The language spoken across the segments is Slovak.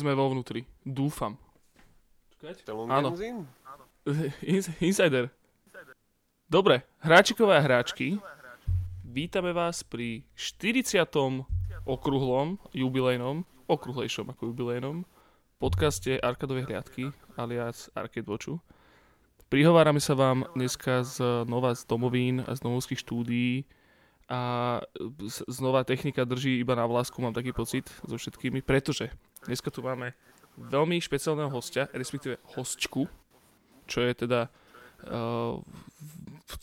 Sme vo vnútri. Dúfam. Áno. Insider. Dobre, hráčikové a hráčky, vítame vás pri 40. okrúhlom, jubilejnom, okrúhlejšom ako jubilejnom, podcaste Arkadovej hliadky, alias Arcade Watchu. Prihovárame sa vám dneska z nova z domovín a z domovských štúdií a znova technika drží iba na vlásku, mám taký pocit so všetkými, pretože dneska tu máme veľmi špeciálneho hostia, respektíve hostčku, čo je teda uh,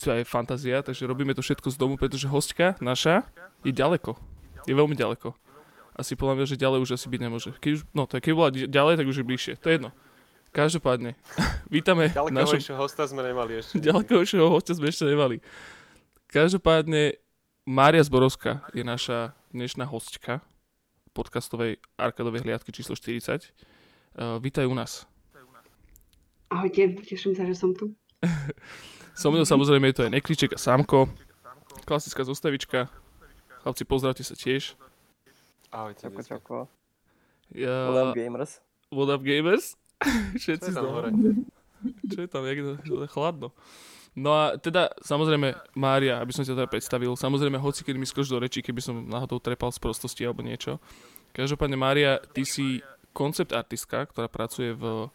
je fantázia, takže robíme to všetko z domu, pretože hostka naša je ďaleko. Je veľmi ďaleko. Asi podľa mňa, že ďalej už asi byť nemôže. Keď už, no, tak keď bola ďalej, tak už je bližšie. To je jedno. Každopádne, vítame Ďalekovejšieho hosta sme nemali ešte. Ďalekovejšieho hosta sme ešte nemali. Každopádne, Mária Zborovská je naša dnešná hostka podcastovej Arkadovej hliadky číslo 40. Uh, vítaj u nás. Ahojte, teším sa, že som tu. so mnou samozrejme je to aj Nekliček a Sámko. Klasická zostavička. Chlapci, pozdravte sa tiež. Ahojte. Čako, čako. Ja... What up, gamers? What up, gamers? Všetci Čo je tam hore? Čo je tam, jak je to chladno. No a teda, samozrejme, Mária, aby som ťa teda predstavil, samozrejme, hoci keď mi skoč do rečí, keby som náhodou trepal z prostosti alebo niečo. Každopádne, Mária, ty si koncept artistka, ktorá pracuje v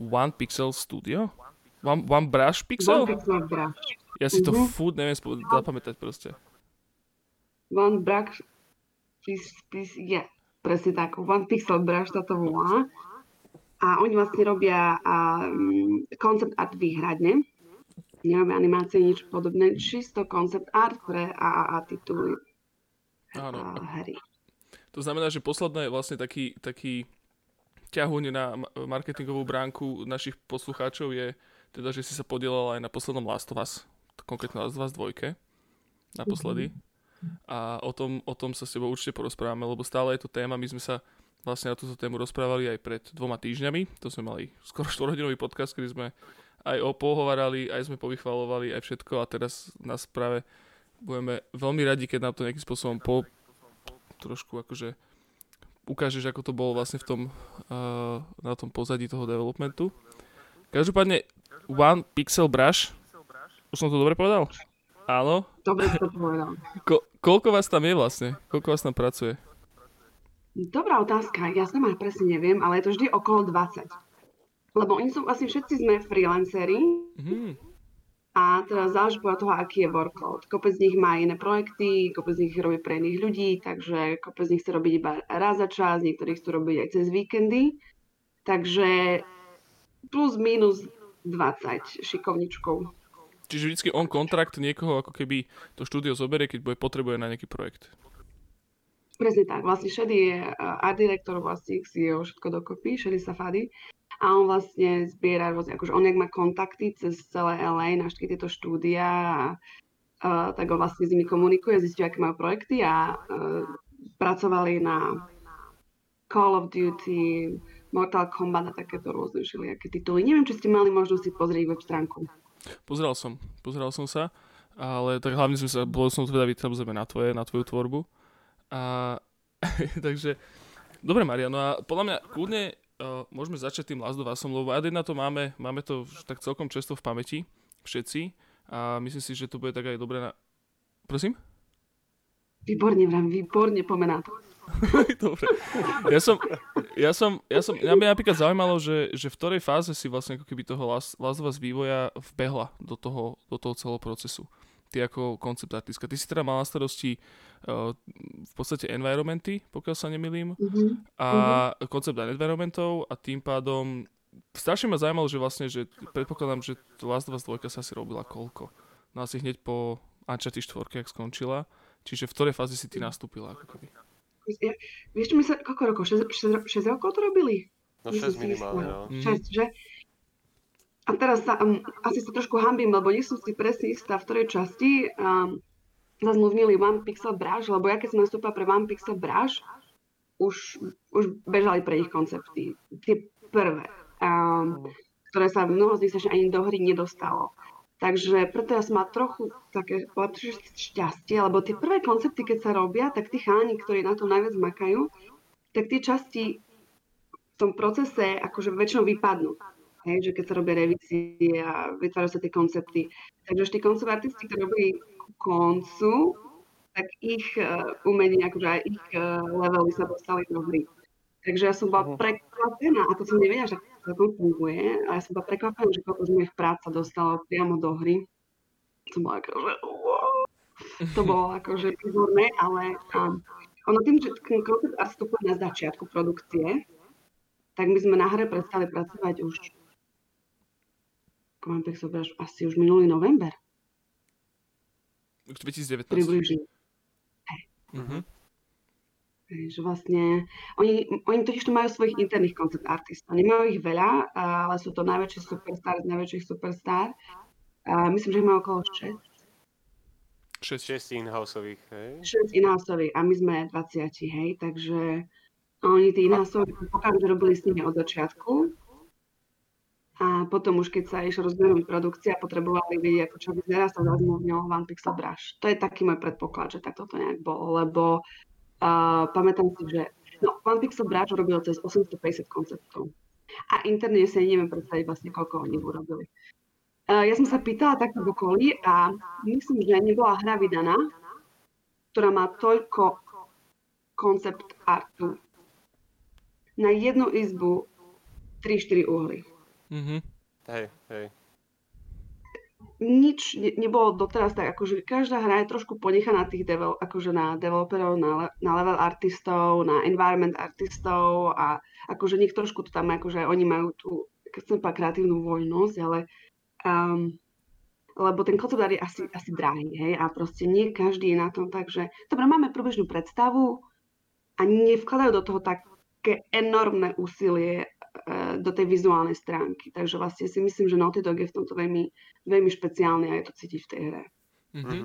One Pixel Studio? One, one Brush Pixel? One Pixel Brush. Ja si to mm-hmm. furt neviem spo- zapamätať proste. One Brush, pis, pis, yeah, presne tak, One Pixel Brush sa to volá. A oni vlastne robia um, concept art výhradne nerobia animácie, nič podobné, čisto koncept art pre AAA tituly Áno. a hry. To znamená, že posledné je vlastne taký, taký ťahuň na marketingovú bránku našich poslucháčov je teda, že si sa podielal aj na poslednom Last of Us, konkrétne Last of Us 2, naposledy. Mm-hmm. A o tom, o tom sa s tebou určite porozprávame, lebo stále je to téma, my sme sa vlastne na túto tému rozprávali aj pred dvoma týždňami, to sme mali skoro 4 podcast, kedy sme aj pohovarali, aj sme povychvalovali, aj všetko a teraz nás práve budeme veľmi radi, keď nám to nejakým spôsobom po, trošku akože ukážeš, ako to bolo vlastne v tom, uh, na tom pozadí toho developmentu. Každopádne One Pixel Brush, už som to dobre povedal? Áno? Dobre to povedal. Ko- koľko vás tam je vlastne? Koľko vás tam pracuje? Dobrá otázka, ja sama presne neviem, ale je to vždy okolo 20. Lebo oni sú vlastne všetci sme freelanceri mm. a teraz záleží podľa toho, aký je workload. Kopec z nich má iné projekty, kopec z nich robí pre iných ľudí, takže kopec z nich chce robiť iba raz za čas, niektorí chcú robiť aj cez víkendy. Takže plus minus 20 šikovničkov. Čiže vždycky on kontrakt niekoho ako keby to štúdio zoberie, keď bude potrebuje na nejaký projekt. Presne tak. Vlastne Shady je art direktor, vlastne CEO všetko dokopy, Shady Safady a on vlastne zbiera rôzne, akože on jak má kontakty cez celé LA na všetky tieto štúdia a uh, tak on vlastne s nimi komunikuje, zistí, aké majú projekty a uh, pracovali na Call of Duty, Mortal Kombat a takéto rôzne všelijaké tituly. Neviem, či ste mali možnosť si pozrieť web stránku. Pozeral som, pozeral som sa, ale tak hlavne sme sa, bol som teda samozrejme na tvoje, na tvoju tvorbu. A takže, dobre Maria, no a podľa mňa kľudne uh, môžeme začať tým Last of Usom, lebo ad na to máme, máme to tak celkom často v pamäti, všetci. A myslím si, že to bude tak aj dobre na... Prosím? Výborne, vrám, výborne, pomená to. Dobre. Ja som, ja som, ja som, mňa by napríklad zaujímalo, že, že v ktorej fáze si vlastne ako keby toho Last, Last of Us vývoja vbehla do toho, do toho celého procesu ty ako koncept artistka. Ty si teda mala starosti uh, v podstate environmenty, pokiaľ sa nemilím, uh-huh. a uh-huh. koncept environmentov a tým pádom strašne ma zaujímalo, že vlastne, že predpokladám, že Last of Us 2 sa si robila koľko. No asi hneď po Uncharted 4, ak skončila. Čiže v ktorej fáze si ty nastúpila? Ako keby? Ja, vieš, my sa, koľko rokov? 6, 6, 6 rokov to robili? No 6 minimálne, no. 6, že? A teraz sa, um, asi sa trošku hambím, lebo nie som si presne istá, v ktorej časti um, zazmluvnili One Pixel Brush, lebo ja keď som nastúpila pre One Pixel Brush, už, už bežali pre ich koncepty. Tie prvé, um, ktoré sa mnoho z nich sa ani do hry nedostalo. Takže preto ja som má trochu také šťastie, lebo tie prvé koncepty, keď sa robia, tak tí cháni, ktorí na to najviac makajú, tak tie časti tom procese akože väčšinou vypadnú. Hej, že keď sa robia revízie a vytvárajú sa tie koncepty. Takže už tí koncept artisti, ktorí robili ku koncu, tak ich uh, umenie, akože aj ich uh, levely sa dostali do hry. Takže ja som bola uh-huh. prekvapená, a to som nevedela, že to funguje, a ja som bola prekvapená, že koľko z mojich prác sa dostalo priamo do hry. Som bola akože, wow. To bolo akože výborné, ale um, ono tým, že koncept art na začiatku produkcie, tak my sme na hre prestali pracovať už mám pek asi už minulý november. Už 2019. Približne. Uh-huh. Že vlastne, oni, oni totiž tu majú svojich interných koncept artistov. Nemajú ich veľa, ale sú to najväčší superstar z najväčších superstar. A myslím, že ich majú okolo 6. 6, 6 in-houseových, hej? 6 in-houseových a my sme 20, hej, takže oni tí in-houseoví že robili s nimi od začiatku a potom už keď sa išlo rozberovať produkcia, potrebovali vidieť, ako čo vyzerá, sa ňom One Pixel Brush. To je taký môj predpoklad, že takto to nejak bolo, lebo uh, pamätám si, že no, One Pixel Brush robil cez 850 konceptov. A interne si neviem predstaviť vlastne, koľko oni urobili. Uh, ja som sa pýtala takto v okolí a myslím, že nebola hra vydaná, ktorá má toľko koncept artu na jednu izbu 3-4 uhly. Mm-hmm. Hej, hej. Nič ne, nebolo doteraz tak, akože každá hra je trošku ponechaná tých devel, akože na developerov, na, na level artistov, na environment artistov a akože nech trošku to tam, akože oni majú tú, chcem povedať, kreatívnu voľnosť, ale um, lebo ten koncept je asi, asi drahý, hej, a proste nie každý je na tom tak, že dobre, máme prúbežnú predstavu a nevkladajú do toho také enormné úsilie do tej vizuálnej stránky. Takže vlastne si myslím, že Naughty Dog je v tomto veľmi, veľmi špeciálny a je to cítiť v tej hre. Mm-hmm.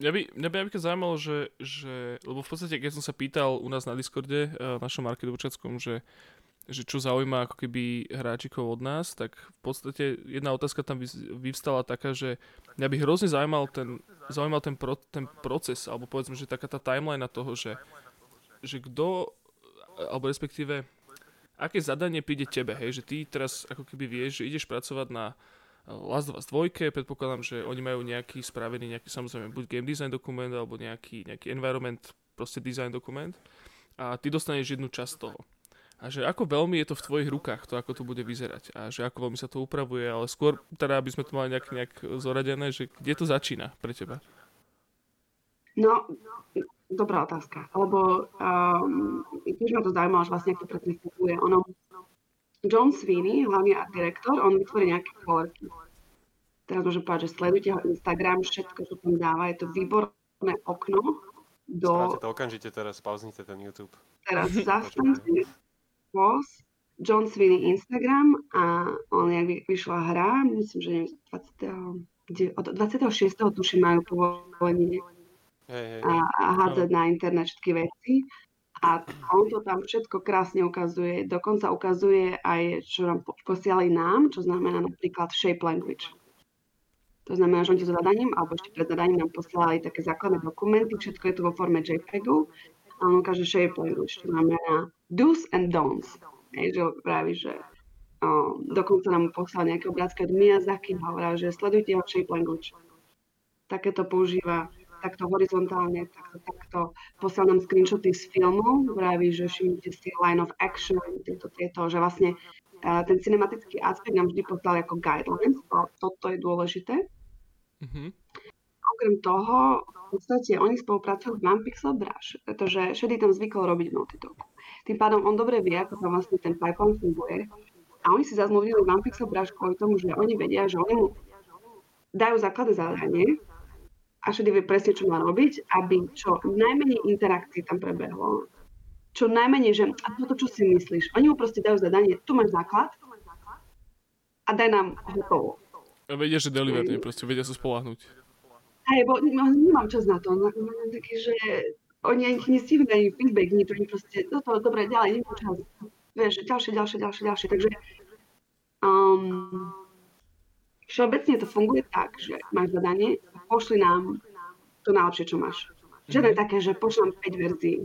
Mňa by, mňa by napríklad zaujímalo, že, že, lebo v podstate, keď som sa pýtal u nás na Discorde, uh, našom marketovčackom, že, že čo zaujíma ako keby hráčikov od nás, tak v podstate jedna otázka tam vyvstala taká, že mňa by hrozne zaujímal ten, zaujímal ten, pro, ten proces, alebo povedzme, že taká tá timeline toho, že, že kto, alebo respektíve aké zadanie príde tebe, hej, že ty teraz ako keby vieš, že ideš pracovať na eh, Last of Us 2, predpokladám, že oni majú nejaký spravený, nejaký samozrejme buď game design dokument, alebo nejaký, nejaký environment, proste design dokument a ty dostaneš jednu časť toho. A že ako veľmi je to v tvojich rukách, to ako to bude vyzerať a že ako veľmi sa to upravuje, ale skôr teda, aby sme to mali nejak, nejak zoradené, že kde to začína pre teba? No, Dobrá otázka, lebo um, tiež ma to zaujímalo, že vlastne ako funguje. Ono, John Sweeney, hlavný art direktor, on vytvorí nejaké kolorky. Teraz môžem povedať, že sledujte ho Instagram, všetko, čo tam dáva, je to výborné okno do... Správate to okamžite teraz, pauznite ten YouTube. Teraz zastavte post, John Sweeney Instagram a on, jak vyšla hra, myslím, že neviem, 20. Kde, od 26. tuším majú povolenie a, a hádzať na internet všetky veci. A on to tam všetko krásne ukazuje. Dokonca ukazuje aj, čo nám posielali nám, čo znamená napríklad shape language. To znamená, že oni so zadaním, alebo ešte pred zadaním nám posielali také základné dokumenty, všetko je tu vo forme JPEGu a on ukáže shape language, čo znamená do's and don'ts. Hej, že praví, že o, dokonca nám poslal nejaké obrázky od Miyazaki, hovorá, že sledujte jeho shape language. Takéto používa takto horizontálne, takto, takto poslal nám screenshoty z filmu, vraví, že všimnite si line of action, tieto, tieto, že vlastne uh, ten cinematický aspekt nám vždy poslal ako guidelines, a toto je dôležité. Mm-hmm. Okrem toho, v podstate oni spolupracujú v One Pixel Brush, pretože Shady tam zvykol robiť Dogu. Tým pádom on dobre vie, ako tam vlastne ten pipeline funguje. A oni si zazmluvili One Pixel Brush kvôli tomu, že oni vedia, že oni mu dajú základné zadanie, a všade vie presne, čo má robiť, aby čo najmenej interakcií tam prebehlo. Čo najmenej, že a toto čo si myslíš? Oni mu proste dajú zadanie, tu máš základ a daj nám hotovo. A vedia, že delivery, proste vedia sa spolahnuť. Hej, bo nemám čas na to. Taký, že oni ani nestihnú ani feedback, nič, oni proste, no to dobre, ďalej, nemám čas. Vieš, ďalšie, ďalšie, ďalšie, ďalšie. Takže um, všeobecne to funguje tak, že máš zadanie, pošli nám to najlepšie, čo máš. Žiadne mm-hmm. také, že pošlám 5 verzií.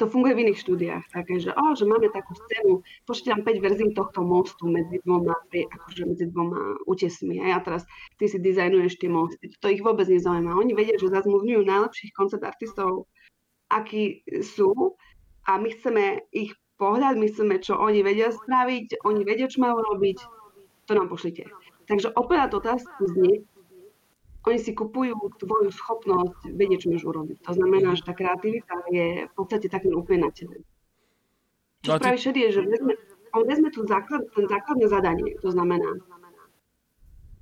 to funguje v iných štúdiách, také, že, oh, že máme takú scénu, pošli tam 5 verzií tohto mostu medzi dvoma, akože medzi dvoma útesmi. A ja teraz, ty si dizajnuješ tie mosty. To ich vôbec nezaujíma. Oni vedia, že zazmluvňujú najlepších koncept artistov, akí sú a my chceme ich pohľad, my chceme, čo oni vedia spraviť, oni vedia, čo majú robiť, to nám pošlite. Takže opäť otázku znie, oni si kupujú tvoju schopnosť vedieť, čo môžu urobiť. To znamená, že tá kreativita je v podstate takým úplne na tebe. Čo no ty... je, že vezme, on vezme tú základ, ten základné zadanie. To znamená,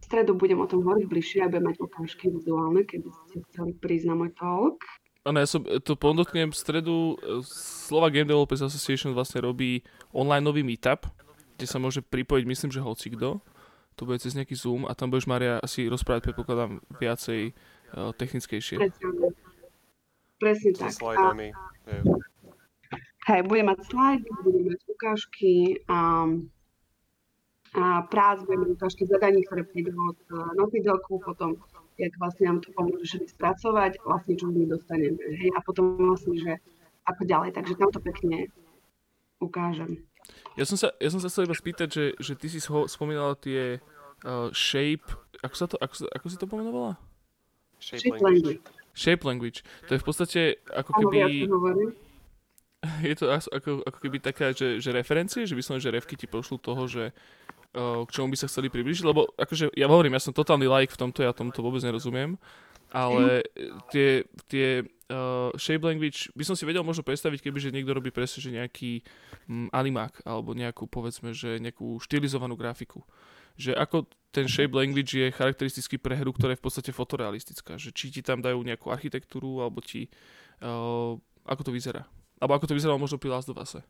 v stredu budem o tom hovoriť bližšie a budem mať ukážky vizuálne, keby ste chceli prísť na môj talk. Áno, ja som to podotknem, v stredu e, Slova Game Developers Association vlastne robí online nový meetup, kde sa môže pripojiť, myslím, že hoci kto to bude cez nejaký Zoom a tam budeš, Maria, asi rozprávať, predpokladám, viacej uh, technickejšie. Presne, Presne tak. slajdami. Hej, budem mať slajdy, budem mať ukážky a, a prác, budem mať ukážky zadaní, ktoré prídu od uh, Notidoku, potom jak vlastne nám to pomôže spracovať, vlastne čo my dostaneme. Hej, a potom vlastne, že ako ďalej. Takže tam to pekne ukážem. Ja som sa, ja som sa chcel iba spýtať, že, že ty si spomínala tie uh, shape, ako sa to, ako, ako si to pomenovala? Shape, shape language. Shape language. To je v podstate ako keby... Je to ako, ako keby taká, že, že referencie, že vyslovene, že refky ti pošlu toho, že uh, k čomu by sa chceli približiť, lebo akože ja hovorím, ja som totálny like v tomto, ja tomuto vôbec nerozumiem, ale tie, tie uh, shape language by som si vedel možno predstaviť, keby že niekto robí presne, že nejaký um, animák alebo nejakú, povedzme, že nejakú štilizovanú grafiku. Že ako ten shape language je charakteristický pre hru, ktorá je v podstate fotorealistická. Že či ti tam dajú nejakú architektúru, alebo ti... Uh, ako to vyzerá? Alebo ako to vyzeralo možno pri Last of Us.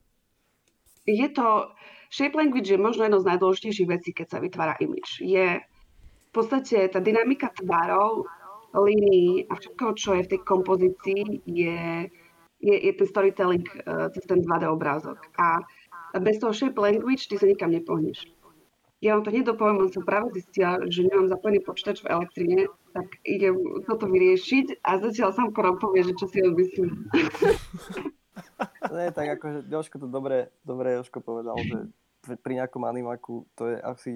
Je to... Shape language je možno jedno z najdôležitejších vecí, keď sa vytvára image. Je v podstate tá dynamika tvárov línií a všetko, čo je v tej kompozícii, je, je, je ten storytelling uh, cez ten 2D obrázok. A bez toho shape language ty sa nikam nepohneš. Ja vám to nedopoviem, len som práve zistila, že nemám zapojený počítač v elektrine, tak idem toto vyriešiť a zatiaľ sám Korom povie, že čo si odmyslím. Nie, tak akože Joško to dobre, dobre Joško povedal, že pri nejakom animáku to je asi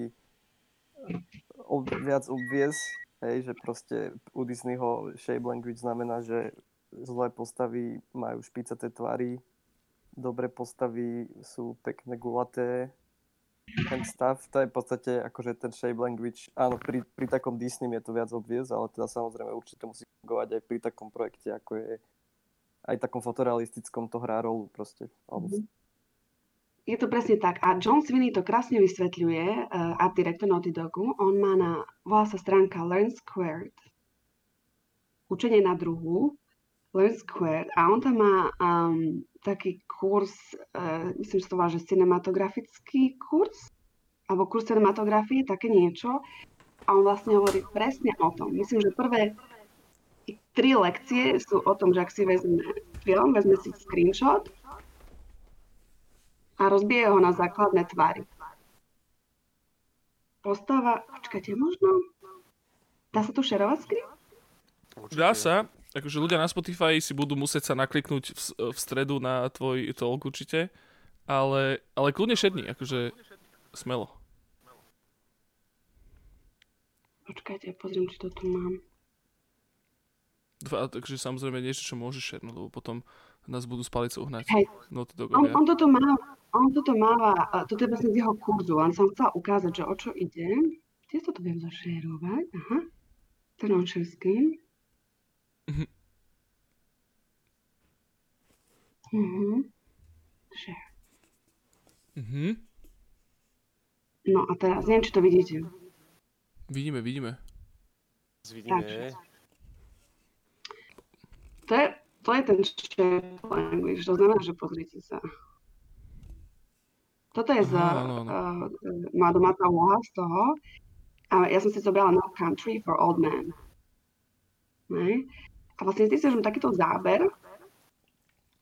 ob, viac obvious, Hej, že proste u Disneyho shape language znamená, že zlé postavy majú špicaté tvary, dobré postavy sú pekné gulaté, ten stav, to je v podstate akože ten shape language, áno, pri, pri takom Disney je to viac obviez, ale teda samozrejme určite musí fungovať aj pri takom projekte, ako je aj takom fotorealistickom to hrá rolu proste. Mhm. Je to presne tak. A John Sweeney to krásne vysvetľuje, uh, art director Naughty Dogu. On má na, volá sa stránka Learn Squared. Učenie na druhu. Learn Squared. A on tam má um, taký kurz, uh, myslím, že to volá, že cinematografický kurz, alebo kurz cinematografie, také niečo. A on vlastne hovorí presne o tom. Myslím, že prvé tri lekcie sú o tom, že ak si vezme film, vezme si screenshot a rozbije ho na základné tvary. Postava, počkajte, možno? Dá sa tu šerovať screen? Dá sa. Akože ľudia na Spotify si budú musieť sa nakliknúť v, v stredu na tvoj talk určite. Ale, ale kľudne šedni, akože smelo. Počkajte, pozriem, či to tu mám. Dva, takže samozrejme niečo, čo môžeš šernúť, lebo potom nás budú spaliť uhnať. Hej. No, on, on toto má, on toto máva, toto je vlastne z jeho kurzu, on som chcela ukázať, že o čo ide. Kde to viem zašerovať? Aha. Screen. Mhm. Mhm. Share. Mhm. No a teraz, neviem, či to vidíte. Vidíme, vidíme. Vidíme. To je, to je ten share language, to znamená, že pozrite sa. Toto je z, no, no, uh, má domáca úloha z toho. A ja som si zobrala No Country for Old Men. Ne? A vlastne ty si že takýto záber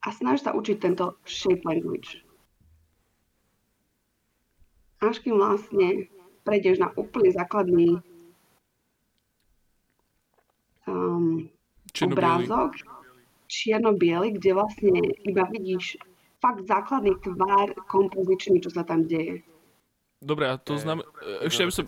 a snažíš sa učiť tento shape language. Až kým vlastne prejdeš na úplne základný um, obrázok, čierno-biely, kde vlastne iba vidíš fakt základný tvár kompozičný, čo sa tam deje. Dobre, a to znamená... Ešte, aby som,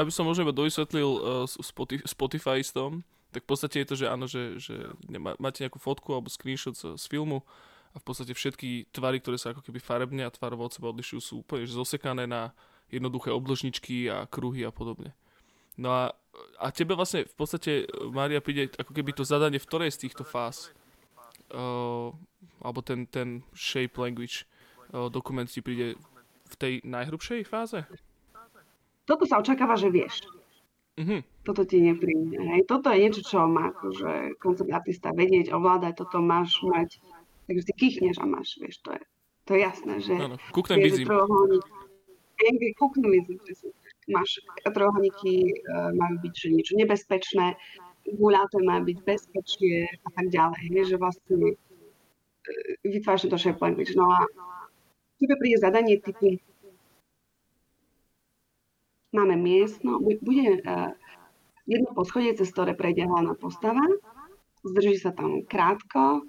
aby som možno iba dovysvetlil uh, Spotify, Spotify tom, tak v podstate je to, že áno, že, že nemá, máte nejakú fotku alebo screenshot z, z filmu a v podstate všetky tvary, ktoré sa ako keby farebne a tvarovo od seba odlišujú, sú úplne že zosekané na jednoduché obložničky a kruhy a podobne. No a, a tebe vlastne v podstate, Mária, príde ako keby to zadanie v ktorej z týchto fáz, uh, alebo ten, ten shape language uh, dokument ti príde v tej najhrubšej fáze? Toto sa očakáva, že vieš. Mhm. Toto ti nepríde. Hej. Toto je niečo, čo má akože koncept artista vedieť, ovládať, toto máš mať. Takže si kýchneš a máš, vieš, to je, to je jasné, že Áno, kúknem kúknem bizím, presne. máš trojuholníky, uh, majú byť že niečo nebezpečné, guľaté má byť bezpečie a tak ďalej. Hej, že vlastne uh, vytváraš to shape language. No a tebe príde zadanie typu máme miestno, bu- bude uh, jedno poschodie, cez ktoré prejde hlavná postava, zdrží sa tam krátko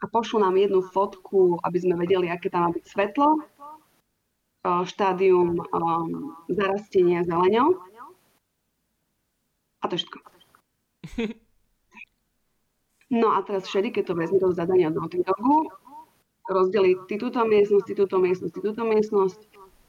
a pošlu nám jednu fotku, aby sme vedeli, aké tam má byť svetlo, uh, štádium um, zarastenia zeleňou a to je všetko. No a teraz všedy, keď to vezme do zadania do Dogu, rozdeliť ty túto miestnosť, ty túto miestnosť, ty túto miestnosť.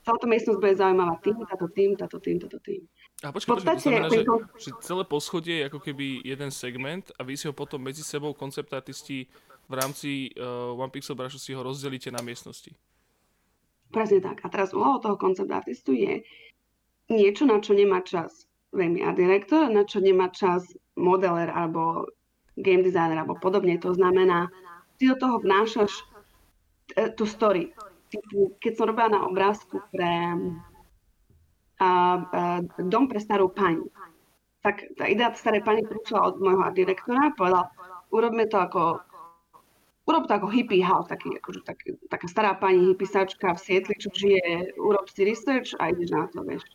Táto miestnosť bude zaujímavá tým, táto tým, táto tým, táto tým. A počkaj, to znamená, že, že celé poschodie je ako keby jeden segment a vy si ho potom medzi sebou konceptartisti v rámci uh, One Pixel Brushu si ho rozdelíte na miestnosti. Presne tak. A teraz úlohou toho koncept artistu je niečo, na čo nemá čas veľmi art director, na čo nemá čas modeler alebo game designer alebo podobne. To znamená, ty do toho vnášaš e, tú story. Keď som robila na obrázku pre a, a, dom pre starú pani, tak tá idea starej pani prišla od môjho direktora a povedal, urobme to ako urob to ako hippie house, taký, akože, tak, taká stará pani hippisačka v Sietli, čo žije, urob si research a ideš na to, vieš.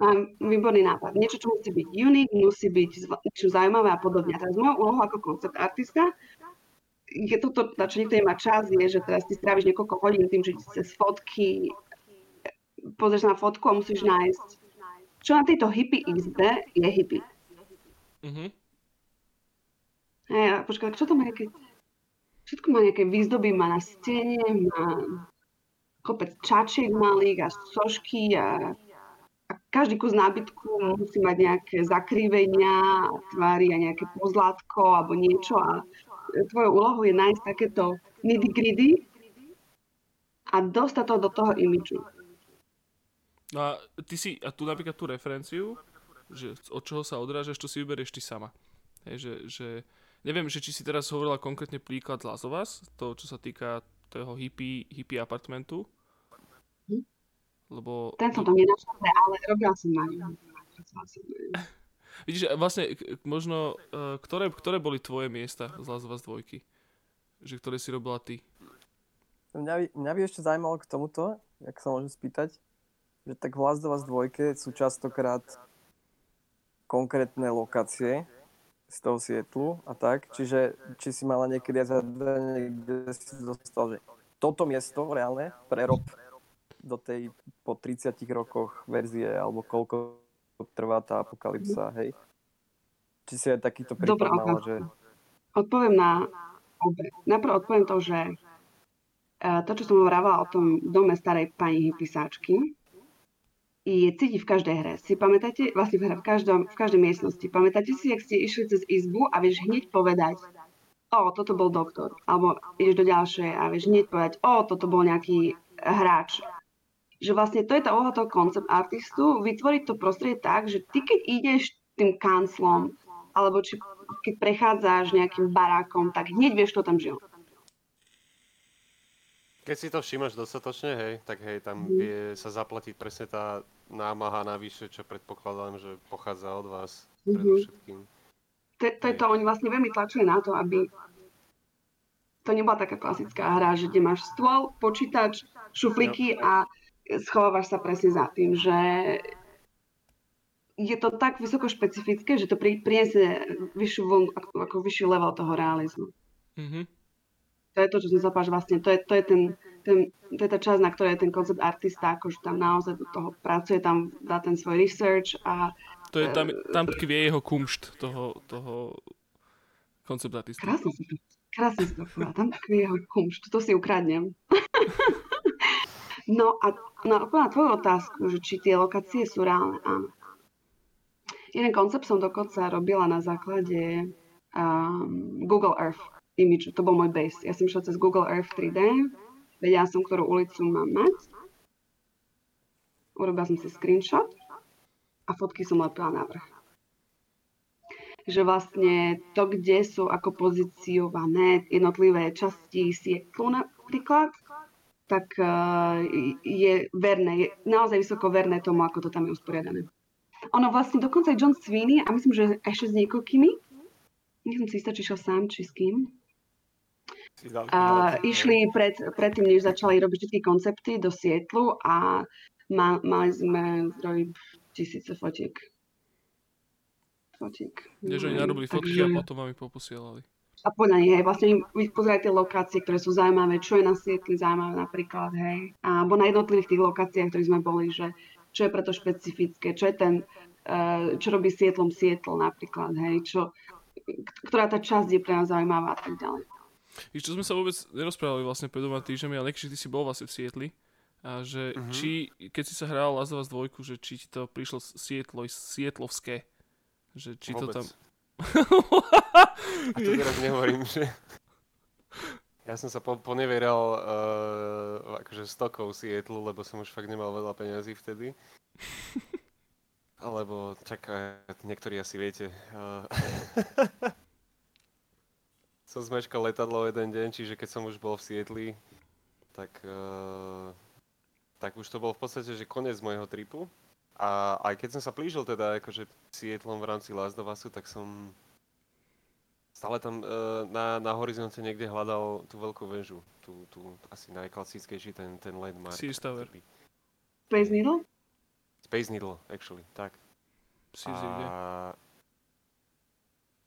A výborný nápad. Niečo, čo musí byť unique, musí byť niečo zaujímavé a podobne. Teraz moja úloha ako koncept artista je toto, na čo nikto nemá čas, je, že teraz ty stráviš niekoľko hodín tým, že cez fotky pozrieš na fotku a musíš nájsť, čo na tejto hippie XD je hippie. Mhm. Hej, počkaj, čo to má nejaké... Všetko má nejaké výzdoby, má na stene, má kopec čačiek malých a sošky a každý kus nábytku musí mať nejaké zakrývenia, tvary a nejaké pozlátko alebo niečo a tvojou úlohou je nájsť takéto nitty-gritty a dostať to do toho imidžu. No a ty si, a tu napríklad tú referenciu, že od čoho sa odrážaš, to si vyberieš ty sama. Hej, že, že, neviem, že či si teraz hovorila konkrétne príklad of Us, to, čo sa týka toho hippie, hippie apartmentu. Hm. Lebo... Ten som tam nenašla, ale robila som na ňom. Vidíš, vlastne možno, uh, ktoré, ktoré boli tvoje miesta z Last of Us 2? Že ktoré si robila ty? Mňa by, mňa by ešte zaujímalo k tomuto, ak sa môžem spýtať, že tak v Last of Us 2 sú častokrát konkrétne lokácie z toho Sietlu a tak, čiže či si mala niekedy aj zadanie, kde si dostal, že toto miesto reálne prerob do tej po 30 rokoch verzie, alebo koľko trvá tá apokalypsa, hej? Či si aj takýto prípad Dobrá mala, že... Odpoviem na obe. Najprv odpoviem to, že eh, to, čo som hovorila o tom dome starej pani hypisáčky, je cítiť v každej hre. Si pamätáte, vlastne v hre, v, každom, v každej miestnosti, pamätáte si, ak ste išli cez izbu a vieš hneď povedať, o, toto bol doktor, alebo ideš do ďalšej a vieš hneď povedať, o, toto bol nejaký hráč. Že vlastne to je tá úloha toho koncept artistu, vytvoriť to prostredie tak, že ty keď ideš tým kanclom, alebo či keď prechádzaš nejakým barákom, tak hneď vieš, kto tam žil. Keď si to všimáš dostatočne, hej, tak hej, tam Mhm. vie sa zaplatiť presne tá námaha navyše, čo predpokladám, že pochádza od vás Mhm. predovšetkým. To, to je to, oni vlastne veľmi tlačili na to, aby to nebola taká klasická hra, že kde máš stôl, počítač, šuflíky a schovávaš sa presne za tým, že je to tak vysoko špecifické, že to pri, priniesie vyššiu vlnu, ako, ako vyšší level toho realizmu. Mhm. To je to, čo som zapáš vlastne, to je, to je, ten, ten, to je tá časť, na ktorej je ten koncept artista, akože tam naozaj do toho pracuje, tam dá ten svoj research a To je, tam, tam tkvie jeho kumšt toho, toho koncept artistu. krásne si to, krásne si to povedal, tam taký jeho kumšt, to si ukradnem. no a na, na tvoju otázku, že či tie lokácie sú reálne, áno. Jeden koncept som dokonca robila na základe um, Google Earth image, to bol môj base. Ja som išla cez Google Earth 3D, vedela som, ktorú ulicu mám mať. Urobila som si screenshot a fotky som lepila na vrch. Že vlastne to, kde sú ako pozíciované jednotlivé časti sietlu napríklad, tak uh, je verné, je naozaj vysoko verné tomu, ako to tam je usporiadané. Ono vlastne dokonca aj John Sweeney, a myslím, že ešte s niekoľkými, nie som si istá, či šiel sám, či s kým, a dal- išli pred, predtým, než začali robiť všetky koncepty do Sietlu a ma, mali sme zdroj tisíce fotiek. Fotiek. Nie, že oni No, narobili fotky takže- a potom vám ich poposielali. A podľa nich, hej, vlastne im pozeraj tie lokácie, ktoré sú zaujímavé, čo je na Sietli zaujímavé napríklad, hej. Alebo na jednotlivých tých lokáciách, ktorých sme boli, že čo je preto špecifické, čo je ten, eh, čo robí Sietlom Sietl napríklad, hej, čo, ktorá tá časť je pre nás zaujímavá a tak ďalej. Víš, čo sme sa vôbec nerozprávali vlastne pred dvoma týždňami, ale ty si bol vlastne v Sietli. A že Mhm. či, keď si sa hral Last of Us 2, že či ti to prišlo z Sietlo, sietlovské. Že či to Vôbec. tam... A to teraz nehovorím, že... Ja som sa po, ponevieral uh, akože stokov Sietlu, lebo som už fakt nemal veľa peňazí vtedy. Alebo, čak, eh, niektorí asi viete. Uh, som zmeškal letadlo jeden deň, čiže keď som už bol v Sietli, tak, uh, tak už to bol v podstate, že koniec môjho tripu. A aj keď som sa plížil teda akože Sietlom v rámci Last of Usu, tak som stále tam e, na, na horizonte niekde hľadal tú veľkú väžu. Tú, tú asi najklasickejší ten, ten landmark. Sears Tower. ktorý- Space Needle? Space Needle, actually, tak. Si kde? A...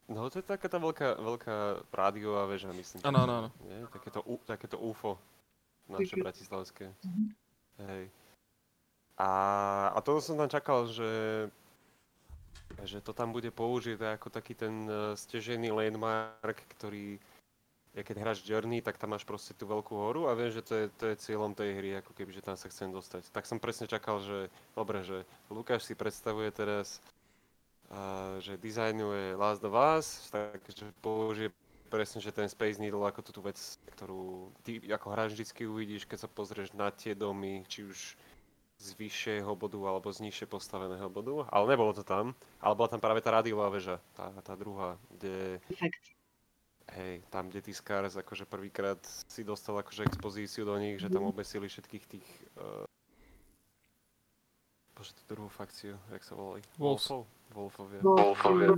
No to je taká tá veľká, veľká rádiová väža, myslím. Áno, áno, áno. Takéto, takéto UFO naše bratislavské. Hej. A, a to som tam čakal, že, že to tam bude použité ako taký ten uh, stežený landmark, ktorý ja keď hráš Journey, tak tam máš proste tú veľkú horu a vieš, že to je, to je cieľom tej hry, ako keby, že tam sa chcem dostať. Tak som presne čakal, že dobre, že Lukáš si predstavuje teraz, uh, že dizajnuje Last of Us, takže použije presne, že ten Space Needle ako tú vec, ktorú ty ako hráč vždycky uvidíš, keď sa pozrieš na tie domy, či už z vyššieho bodu alebo z nižšie postaveného bodu, ale nebolo to tam, ale bola tam práve tá rádiová väža, tá, tá druhá, kde, Perfekt. hej, tam, kde tí Scars akože prvýkrát si dostal akože expozíciu do nich, že tam Mhm. obesili všetkých tých, uh, bože, tú druhú fakciu, jak sa volali? Wolves. Wolfov? Wolfovia. Wolfovia.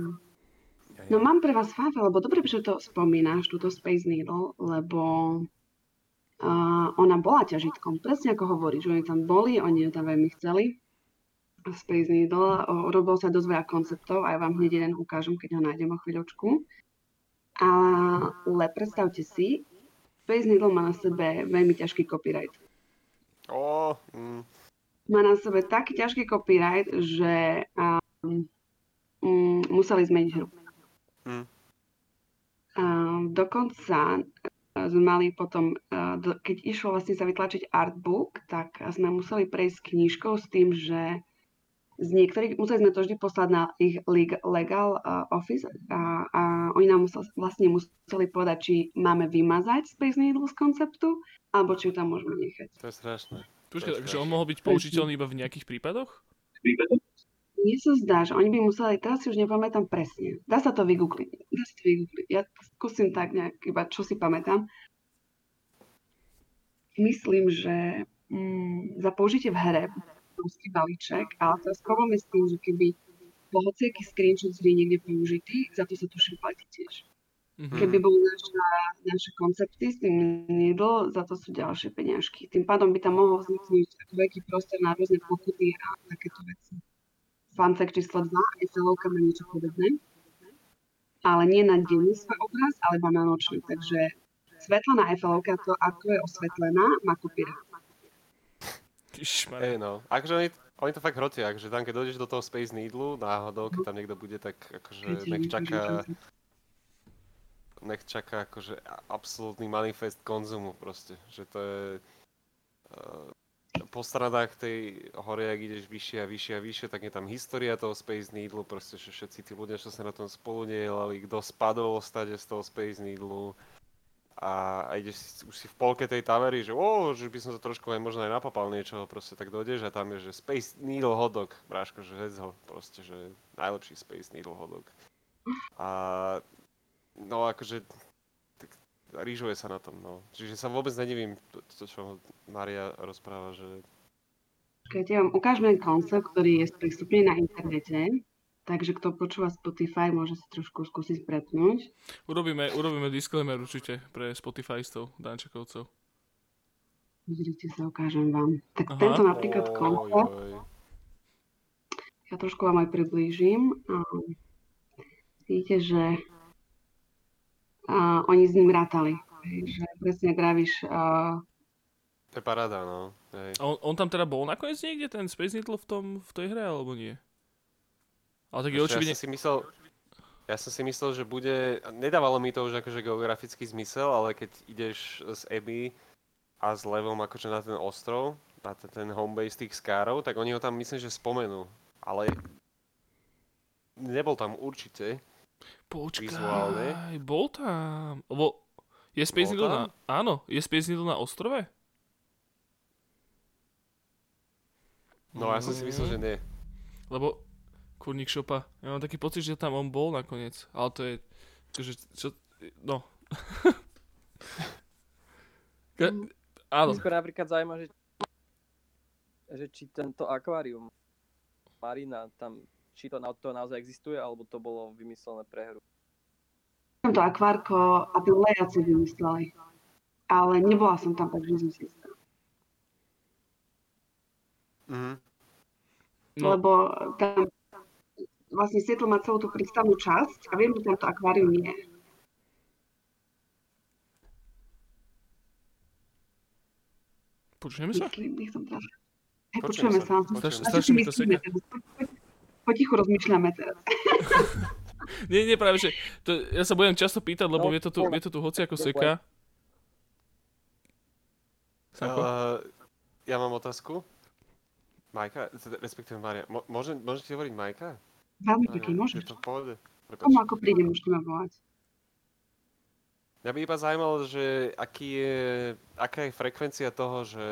No mám pre vás fáfa, lebo dobre, že to spomínaš, túto Space Needle, lebo uh, ona bola ťažitkom, presne ako hovoríš, oni tam boli, oni ju tam veľmi chceli. A Space Needle, robil sa dosť veľa konceptov a ja vám hneď jeden ukážem, keď ho nájdem o chvíľočku. Ale predstavte si, Space Needle má na sebe veľmi ťažký copyright. Ó, mm, Má na sebe taký ťažký copyright, že um, um, museli zmeniť hru. Mm. A dokonca sme mali potom, e, do- keď išlo vlastne sa vytlačiť artbook, tak sme museli prejsť knížkou s tým, že z niektorých, museli sme to vždy poslať na ich leg- legal uh, office a, a oni nám musel, vlastne museli povedať, či máme vymazať Space Needle z konceptu, alebo či ju tam môžeme nechať. to je strašné. Počkaj, takže on mohol byť použiteľný iba v nejakých prípadoch? Mne sa zdá, že oni by museli, teraz si už nepamätám presne, dá sa to vygoogliť, dá sa to vygoogliť. Ja skúsim tak nejak, iba čo si pamätám. Myslím, že mm, za použitie v hre ruský balíček, ale teraz problém je s tým, že keby bol hociaký screenshot z hry niekde použitý, za to sa tuším platí tiež. Mhm. Keby boli naše, naše koncepty s tým Needle, za to sú ďalšie peňažky. Tým pádom by tam mohol vzniknúť veľký prostor na rôzne pokuty a takéto veci. Fact číslo 2, SLOK má niečo podobné. ale nie na denný svoj obraz, ale iba na nočný. Takže Svetlana Eiffelovka, to ako je osvetlená, má. Ježišmarja. Hej no, akože oni, oni to fakt hrotia, že tam keď dojdeš do toho Space Needle, náhodou, keď tam niekto bude, tak akože nech čaká, nech čaká akože a- absolútny manifest konzumu proste, že to je uh, po stranách tej hore, ak ideš vyššie a vyššie a vyššie, tak je tam história toho Space Needle, proste, že všetci tí ľudia, čo sa na tom spolu dielali, kto spadol stade z toho Space Needle a, a ideš si, už si v polke tej tavery, že o, že by som to trošku aj možno aj napapal niečoho, proste tak dojdeš a tam je, že Space Needle hotdog, bráško, že jedz ho, proste, že najlepší Space Needle hotdog. A no akože rýžuje sa na tom, no. Čiže sa vôbec nedivím, to, to čo Maria rozpráva, že Keď ja vám ukážem koncept, ktorý je sprístupný na internete, takže kto počúva Spotify, môže si trošku skúsiť prepnúť. Urobíme, urobíme disclaimer určite pre Spotifystov, Dančakovcov. Pozrite sa, ukážem vám. Tak Aha. tento napríklad koncept, ja trošku vám aj priblížim. A vidíte, že a, oni s ním rátali. Že presne, vravíš, a, To je paráda, no. Hej. A on, on tam teda bol nakoniec niekde, ten Space Needle v, tom, v tej hre, alebo nie? Ale tak je Ešte očividne... Ja som si myslel, ja som si myslel, že bude, nedávalo mi to už akože geografický zmysel, ale keď ideš z Eby a s Levom akože na ten ostrov, na ten, ten homebase tých skárov, tak oni ho tam myslím, že spomenú. Ale nebol tam určite. Počkaj, vizuálne. bol tam. Lebo je Space Needle na... Áno, je Space Needle na ostrove? No ja som si myslel, že nie. Lebo kurník šopa, ja mám taký pocit, že tam on bol nakoniec. Ale to je... Že, čo, no. Ka- áno, skôr napríklad zaujíma, že, že či tento akvárium Marina tam, či to, na, to naozaj existuje, alebo to bolo vymyslené pre hru. to akvárko a layout si vymysleli. Ale nebola som tam, takže som si istá. Mhm. no, Lebo tam vlastne Seattle má celú tú prístavnú časť a viem, že tento akvárium je. počujeme sa? Počujeme počujeme sa. strašne si mi to myslíme seka. teraz. Po- po- Potichu rozmýšľame teraz. Nie, nie, práve, že to, ja sa budem často pýtať, lebo No, je to tu, je to tu hoci ako seka. Uh, ja mám otázku. Majka, respektíve Maria, Mo- môže, môžete hovoriť Majka? Veľmi Maria, pekne, môžeš. Je to pohode? Komu ako príde, môžete ma volať. Mňa by iba zaujímalo, že aký je, aká je frekvencia toho, že,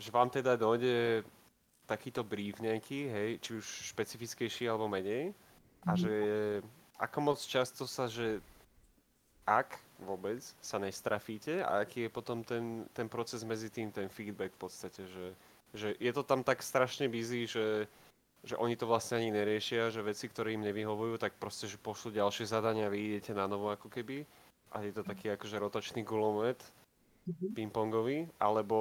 že vám teda dojde takýto brief nejaký, hej, či už špecifickejší alebo menej, a Mhm. že ako moc často sa, že ak vôbec sa nestrafíte a aký je potom ten, ten proces medzi tým, ten feedback v podstate, že, že je to tam tak strašne busy, že, že oni to vlastne ani neriešia, že veci, ktoré im nevyhovujú, tak proste, že pošlu ďalšie zadania a vy idete na novo ako keby. A je to taký akože rotačný gulomet, Mhm. Pingpongový, alebo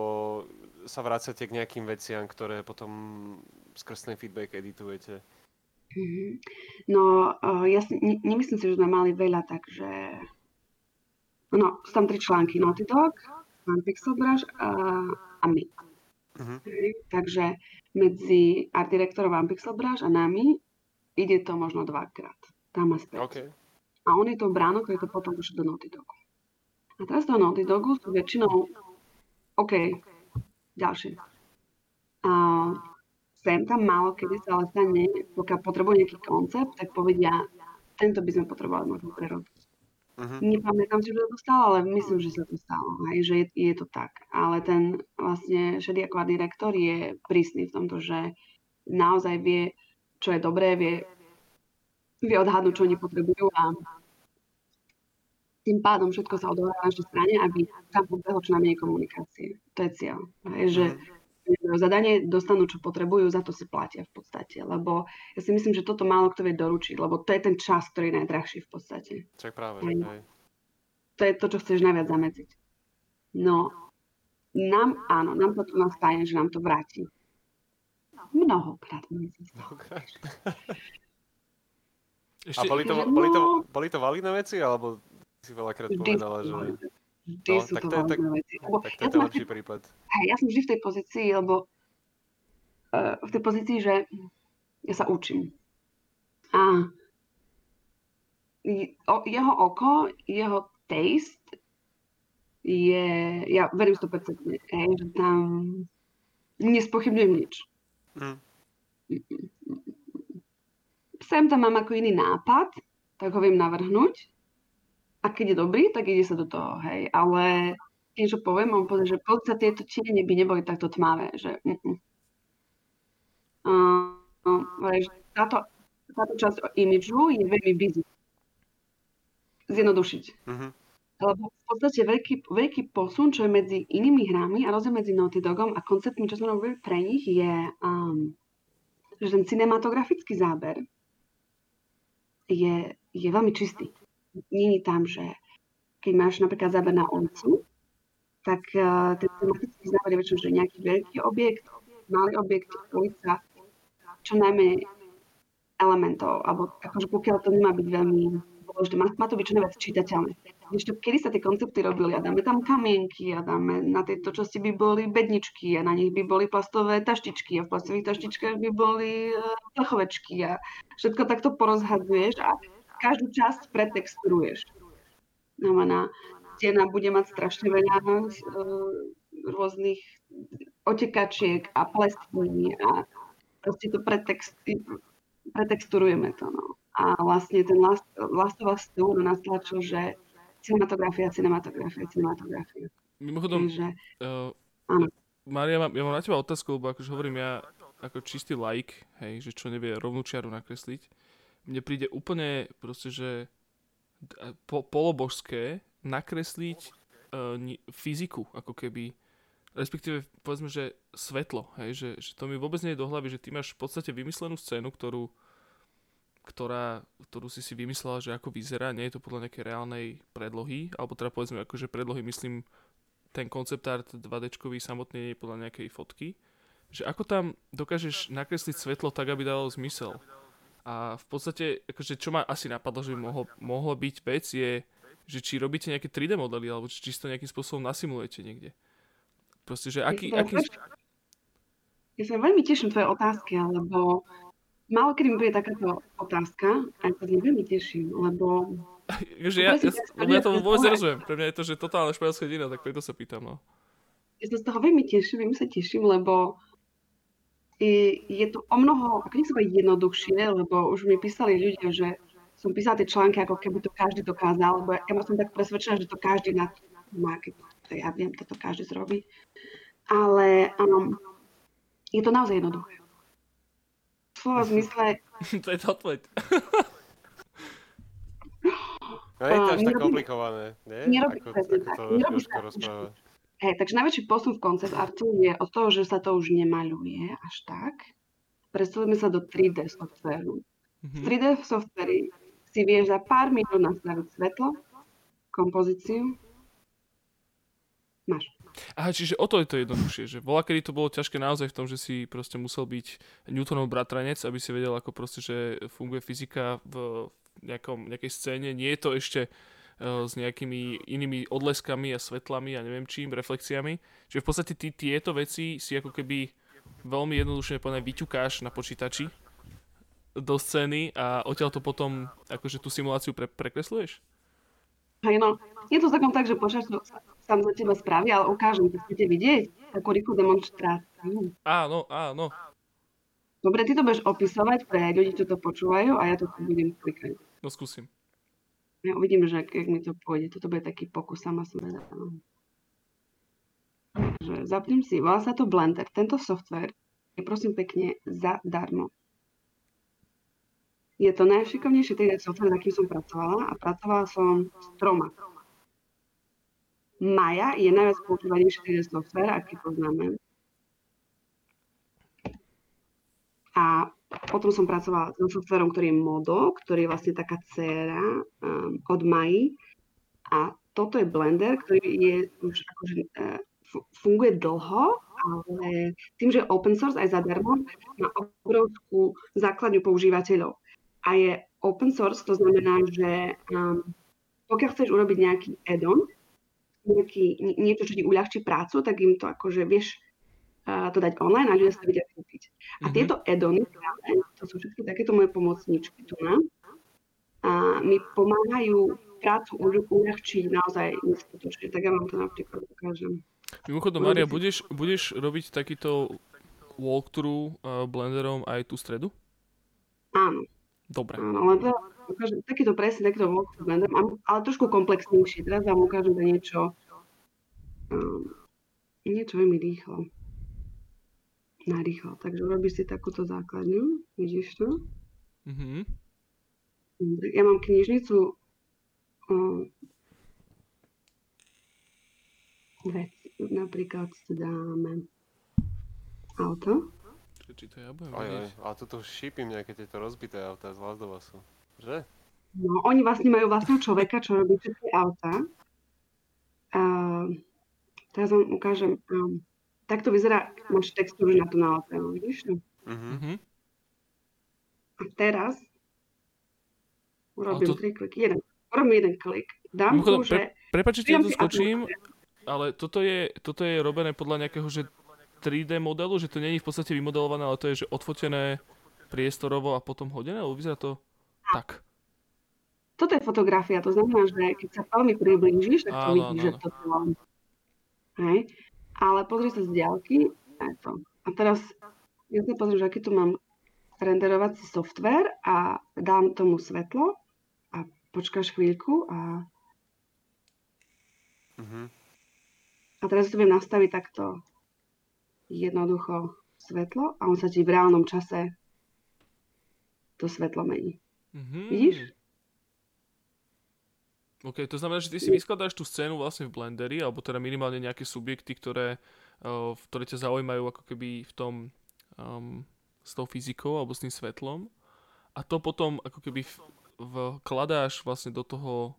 sa vracate k nejakým veciam, ktoré potom skrz ten feedback editujete. Mhm. No, uh, ja si, ne, nemyslím si, že sme mali veľa, takže... No, sú tam tri články. Naughty Dog, One Pixel Brush a, a my. Mhm. Hej, Takže medzi art direktorom Pixel Brush a nami ide to možno dvakrát. Tam a späť. OK. A on je tou bránou, ktorý to potom pošle do Naughty Dogu. A teraz do Naughty Dogu sú väčšinou OK, ďalšie. A sem tam málo kedy sa ale stane, pokiaľ potrebujú nejaký koncept, tak povedia, tento by sme potrebovali možno prerobiť. Mhm. Nepamätám si, že sa to stalo, ale myslím, že sa to stalo, hej, že je, je to tak. Ale ten vlastne šedý akvár direktor je prísny v tomto, že naozaj vie, čo je dobré, vie, vie odhadnúť, čo oni potrebujú a tým pádom všetko sa odohrá na našej strane, aby tam podbehlo čo najmenej komunikácie. To je cieľ. Hej, že zadanie dostanú, čo potrebujú, za to si platia v podstate. Lebo ja si myslím, že toto málo kto vie doručiť, lebo to je ten čas, ktorý je najdrahší v podstate. Čak práve, Hej. hej. To je to, čo chceš najviac zamedziť. No, nám, áno, nám to tu nastane, že nám to vráti. Mnohokrát. mi. Mnohokrát. A boli to, boli, to, no. boli to validné veci, alebo si veľakrát Vždy povedala, že... Vždy No, sú tak to je- tak- veci. Lebo Tak to ja je ten lepší prípad. Hej, ja som vždy v tej pozícii, lebo uh, v tej pozícii, že ja sa učím. A jeho oko, jeho taste je, ja verím 100%, hej, že tam nespochybňujem nič. Hm. Sem tam mám ako iný nápad, tak ho viem navrhnúť. A keď je dobrý, tak ide sa do toho, hej. Ale niečo poviem, on povie, že poď sa tieto tiene by neboli takto tmavé, že. Uh, že táto, táto časť imidžu je veľmi busy. Zjednodušiť. Mhm. Lebo v podstate veľký, veľký posun, čo je medzi inými hrami a rozdiel medzi Naughty Dogom a konceptmi, čo sme robili pre nich, je, um, že ten cinematografický záber je, je veľmi čistý. Není tam, že keď máš napríklad záber na ulicu, tak uh, ten cinematický záber je väčšinou, že nejaký veľký objekt, malý objekt, ulica, čo najmenej elementov, alebo akože pokiaľ to nemá byť veľmi dôležité, má, má to byť čo najviac čitateľné. Ešte kedy sa tie koncepty robili a dáme tam kamienky a dáme na tejto časti by boli bedničky a na nich by boli plastové taštičky a v plastových taštičkách by boli plechovečky a všetko takto porozhadzuješ a každú časť pretexturuješ. Znamená, stena bude mať strašne veľa uh, rôznych otekačiek a plestní a proste to pretext, pretexturujeme to. No. A vlastne ten Last, Last of Us 2 nás tlačil, že cinematografia, cinematografia, cinematografia. Mimochodom, Takže uh, Áno. Maria, mám, ja mám na teba otázku, lebo akože hovorím ja ako čistý like, hej, že čo nevie rovnú čiaru nakresliť. Mne príde úplne proste, že d- po, polobožské nakresliť uh, ni, fyziku, ako keby respektíve povedzme, že svetlo, hej, že, že to mi vôbec nie je do hlavy, že ty máš v podstate vymyslenú scénu, ktorú, ktorá, ktorú si si vymyslela, že ako vyzerá, nie je to podľa nejakej reálnej predlohy, alebo teda povedzme akože predlohy myslím ten concept art 2D samotne nie je podľa nejakej fotky, že ako tam dokážeš nakresliť svetlo tak, aby dalo zmysel. A v podstate, akože čo ma asi napadlo, že by mohlo, mohlo byť vec je, že či robíte nejaké 3D modely, alebo či čisto nejakým spôsobom nasimulujete niekde. Proste, že aký, Ja aký... Ja sa veľmi teším tvoje otázky, lebo málo kedy mi bude takáto otázka a ja sa veľmi teším, lebo Že ja, ja, lebo ja to vôbec nerozumiem. Pre mňa je to, že totálna španielská dedina, tak preto sa pýtam, no. ja sa z toho veľmi teším, veľmi sa teším, lebo je, je to o mnoho, ako nech sa povie jednoduchšie, lebo už mi písali ľudia, že som písala tie články, ako keby to každý dokázal, lebo ja, ja som tak presvedčená, že to každý na má, keď to ja viem, toto každý zrobí. Ale um, je to naozaj jednoduché. V svojom zmysle to je to odpoveď. No je to až tak komplikované, nie? nerobí Ako, ako tak. to sa- rozpráva. Hej, takže najväčší posun v koncept artu je od toho, že sa to už nemaľuje až tak. Presúvame sa do 3D softvéru. V Mhm. 3D softveri si vieš za pár minút nastaviť svetlo, kompozíciu. Máš. Aha, čiže o to je to jednoduchšie, že bola, kedy to bolo ťažké naozaj v tom, že si proste musel byť Newtonov bratranec, aby si vedel, ako proste, že funguje fyzika v nejakom, nejakej scéne. Nie je to ešte s nejakými inými odleskami a svetlami a neviem čím, reflexiami. Čiže v podstate ty tieto veci si ako keby veľmi jednoduchšie povedané vyťukáš na počítači do scény a odtiaľ to potom akože tú simuláciu pre, prekresluješ? Hej, no. Je to takom tak, že to sa- sám za teba spraví, ale ukážem, keď chcete vidieť takú rýchlu demonstráciu. Áno, áno. Dobre, ty to budeš opisovať pre ľudí, čo to počúvajú a ja to budem klikať. No skúsim. Ja uvidím, že jak mi to pôjde. Toto bude taký pokus sama sebe. Takže zapnem si, volá sa to Blender. Tento software je prosím pekne zadarmo. Je to najšikovnejší 3D software, na akým som pracovala a pracovala som s troma. Maya je najviac používanejší 3D software, aký poznáme. A potom som pracovala so softverom, ktorý je Modo, ktorý je vlastne taká dcéra um, od Maji. A toto je Blender, ktorý je už akože, fu- funguje dlho, ale tým, že je open source aj zadarmo, má obrovskú základňu používateľov. a je open source, to znamená, že um, pokiaľ chceš urobiť nejaký add-on, nejaký, niečo, čo ti uľahčí prácu, tak im to akože vieš uh, to dať online a ľudia sa vedia kúpiť. A mm-hmm. tieto add-ony, to sú všetky takéto moje pomocníčky tu na, a mi pomáhajú prácu uľahčiť naozaj neskutočne. Tak ja vám to napríklad ukážem. Mimochodom, Maria, budeš, budeš robiť takýto walkthrough uh, Blenderom aj tú stredu? Áno. Dobre. Áno, ale to, ukážem, takýto presne, takýto walkthrough Blenderom, ale trošku komplexnejší. Teraz vám ukážem to niečo, um, niečo veľmi rýchlo. Narýchlo. Takže robíš si takúto základňu, vidíš to? Mhm. Ja mám knižnicu um, vec. Napríklad si dáme auto. Či, či to ja budem aj, aj, ale toto šípim nejaké tieto rozbité autá z Lazdovasu. Že? No, oni vlastne majú vlastného človeka, čo robí všetky autá. Uh, teraz vám ukážem. Um, takto vyzerá, máš textúru na to nalapené, vidíš to? Uh-huh. A teraz urobím to... tri kliky. Jeden. Urobím jeden klik. Dám tu, že... Pre, prepač, že to skočím, ale toto je, toto je robené podľa nejakého, že 3D modelu, že to není v podstate vymodelované, ale to je, že odfotené priestorovo a potom hodené, alebo vyzerá to tak. Toto je fotografia, to znamená, že keď sa veľmi priblížiš, tak to vidíš, že to je Hej. Ale pozri sa z diaľky, je to. A teraz ja sa pozriem, že aký tu mám renderovací software a dám tomu svetlo a počkáš chvíľku a... Uh-huh. A teraz to viem nastaviť takto jednoducho svetlo a on sa ti v reálnom čase to svetlo mení. Mm-hmm. Vidíš? OK, to znamená, že ty si vyskladáš tú scénu vlastne v Blenderi, alebo teda minimálne nejaké subjekty, ktoré, uh, ktoré ťa zaujímajú ako keby v tom um, s tou fyzikou alebo s tým svetlom. A to potom ako keby vkladáš vlastne do toho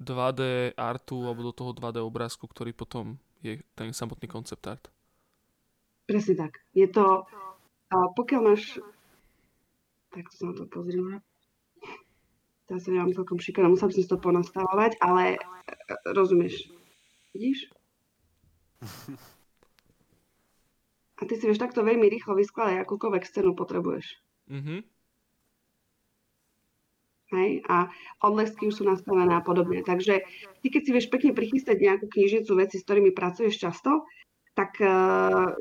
2D artu alebo do toho 2D obrázku, ktorý potom je ten samotný koncept art. Presne tak. Je to, pokiaľ máš, tak to na to sa nemám celkom šikovná, musel by som si to ponastavovať, ale e, rozumieš. Vidíš? A ty si vieš takto veľmi rýchlo vyskladať, akúkoľvek scénu potrebuješ. Mm-hmm. Hej? A odlesky už sú nastavené a podobne. Takže ty keď si vieš pekne prichystať nejakú knižnicu veci, s ktorými pracuješ často, tak uh,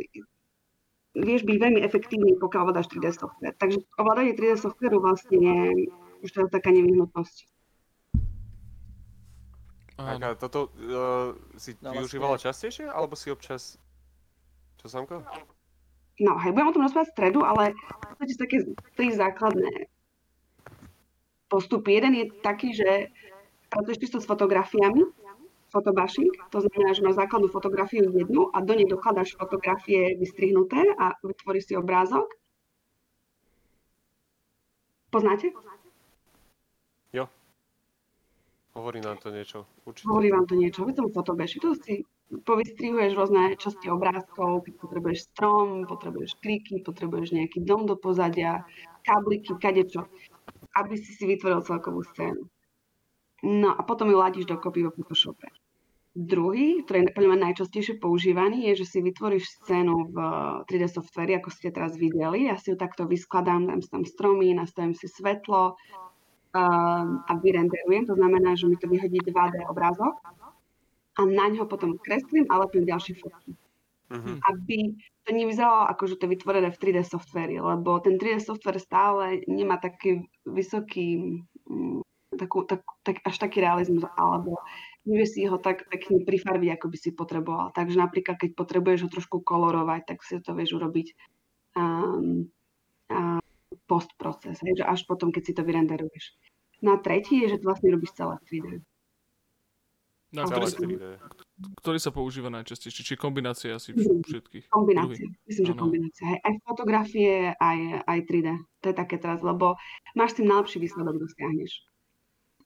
vieš byť veľmi efektívny, pokiaľ ovládaš 3D software. Takže ovládanie 3D softwareu vlastne je už to taká nevyhnutnosť. Tak a toto uh, si no, využívala vlastne... častejšie, alebo si občas... Čo, Samko? No, hej, budem o tom rozprávať v stredu, ale v podstate také tri základné postup. Jeden je taký, že pracuješ čisto s fotografiami, fotobashing, to znamená, že máš základnú fotografiu jednu a do nej dokladáš fotografie vystrihnuté a vytvoríš si obrázok. Poznáte? Jo. Hovorí nám to niečo. Určite. Hovorí vám to niečo. Vy tomu fotobashing. Tu si povystrihuješ rôzne časti obrázkov, keď potrebuješ strom, potrebuješ kliky, potrebuješ nejaký dom do pozadia, kabliky, kadečo aby si si vytvoril celkovú scénu. No a potom ju ladíš dokopy vo Photoshope. Druhý, ktorý je podľa najčastejšie používaný, je, že si vytvoríš scénu v 3D softveri, ako ste teraz videli. Ja si ju takto vyskladám, dám si tam stromy, nastavím si svetlo a vyrenderujem. To znamená, že mi to vyhodí 2D obrázok a na ňo potom kreslím a lepím ďalšie fotky. Uh-huh. Aby to nevyzeralo ako, že to je vytvorené v 3D softveri, lebo ten 3D software stále nemá taký vysoký, mm, takú, tak, tak, až taký realizmus, alebo nevie si ho tak pekne prifarbiť, ako by si potreboval. Takže napríklad, keď potrebuješ ho trošku kolorovať, tak si to vieš urobiť um, um, postproces, hej, že až potom, keď si to vyrenderuješ. No a tretí je, že to vlastne robíš celé 3D. No, ktorý, sa, ktorý sa používa najčastejšie? Či kombinácia asi všetkých? Kombinácia. Druhý. Myslím, že ano. kombinácia. Aj, aj fotografie, aj, aj 3D. To je také teraz, lebo máš tým najlepší výsledok dosiahneš.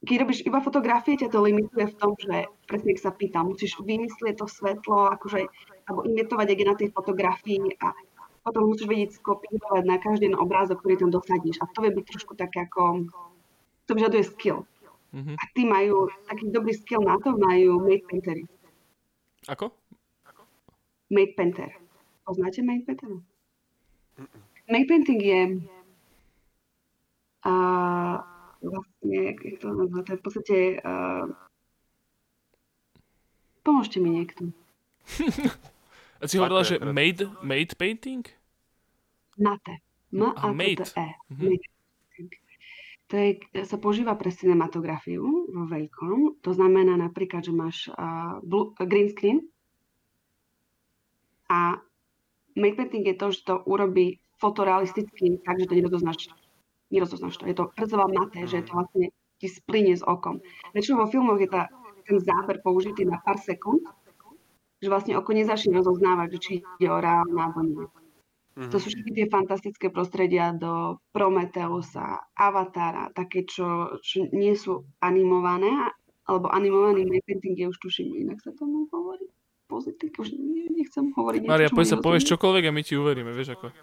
Keď robíš iba fotografie, ťa to limituje v tom, že presne ak sa pýtam, musíš vymyslieť to svetlo, akože, alebo imitovať, ak je na tej fotografii a potom musíš vedieť skopírovať na každý jeden obrázok, ktorý tam dosadíš. A to vie byť trošku tak ako, to vyžaduje skill. Mhm. A tí majú taký dobrý skill na to, majú Made Paintery. Ako? Made Painter. Poznáte Made Painter? Made Painting je a vlastne, jak, to nazva, to je v podstate uh, pomôžte mi niekto. A si hovorila, je že made, made painting? Mate. M a A made. E. Mhm. Made painting. To je, sa používa pre cinematografiu vo veľkom. To znamená napríklad, že máš uh, blue, green screen a made painting je to, že to urobí fotorealisticky tak, že to nerozoznáš. Nerozoznáš to. Je to prdzová maté, že to vlastne ti splyne s okom. Väčšinou vo filmoch je tá, ten záber použitý na pár sekúnd, že vlastne oko nezačne rozoznávať, že či ide o reálne alebo nie. Mhm. To sú všetky tie fantastické prostredia do Prometeusa, Avatara, také, čo, čo nie sú animované, alebo animovaný made painting je už tuším, inak sa tomu hovorí. Pozitív, už ne, nechcem hovoriť Maria, poď sa povieš čokoľvek a my ti uveríme, vieš ako.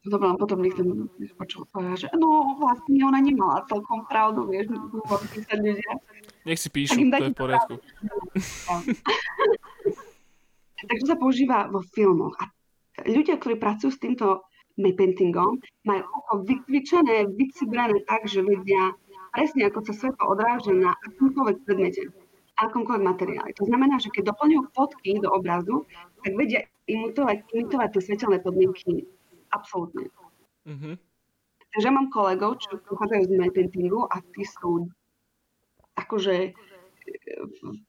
Dobre, len potom nechcem počul že no vlastne ona nemala celkom pravdu, vieš, písať ľudia. Nech si píšu, to je v poriadku. Takže sa používa vo filmoch. A ľudia, ktorí pracujú s týmto made paintingom, majú oko vycvičené, vycibrané tak, že vedia presne, ako sa svetlo odráža na akomkoľvek predmete, akomkoľvek materiáli. To znamená, že keď doplňujú fotky do obrazu, tak vedia imitovať, imitovať tie svetelné podmienky absolútne. Mhm. Takže mám kolegov, čo pochádzajú z made paintingu a tí sú akože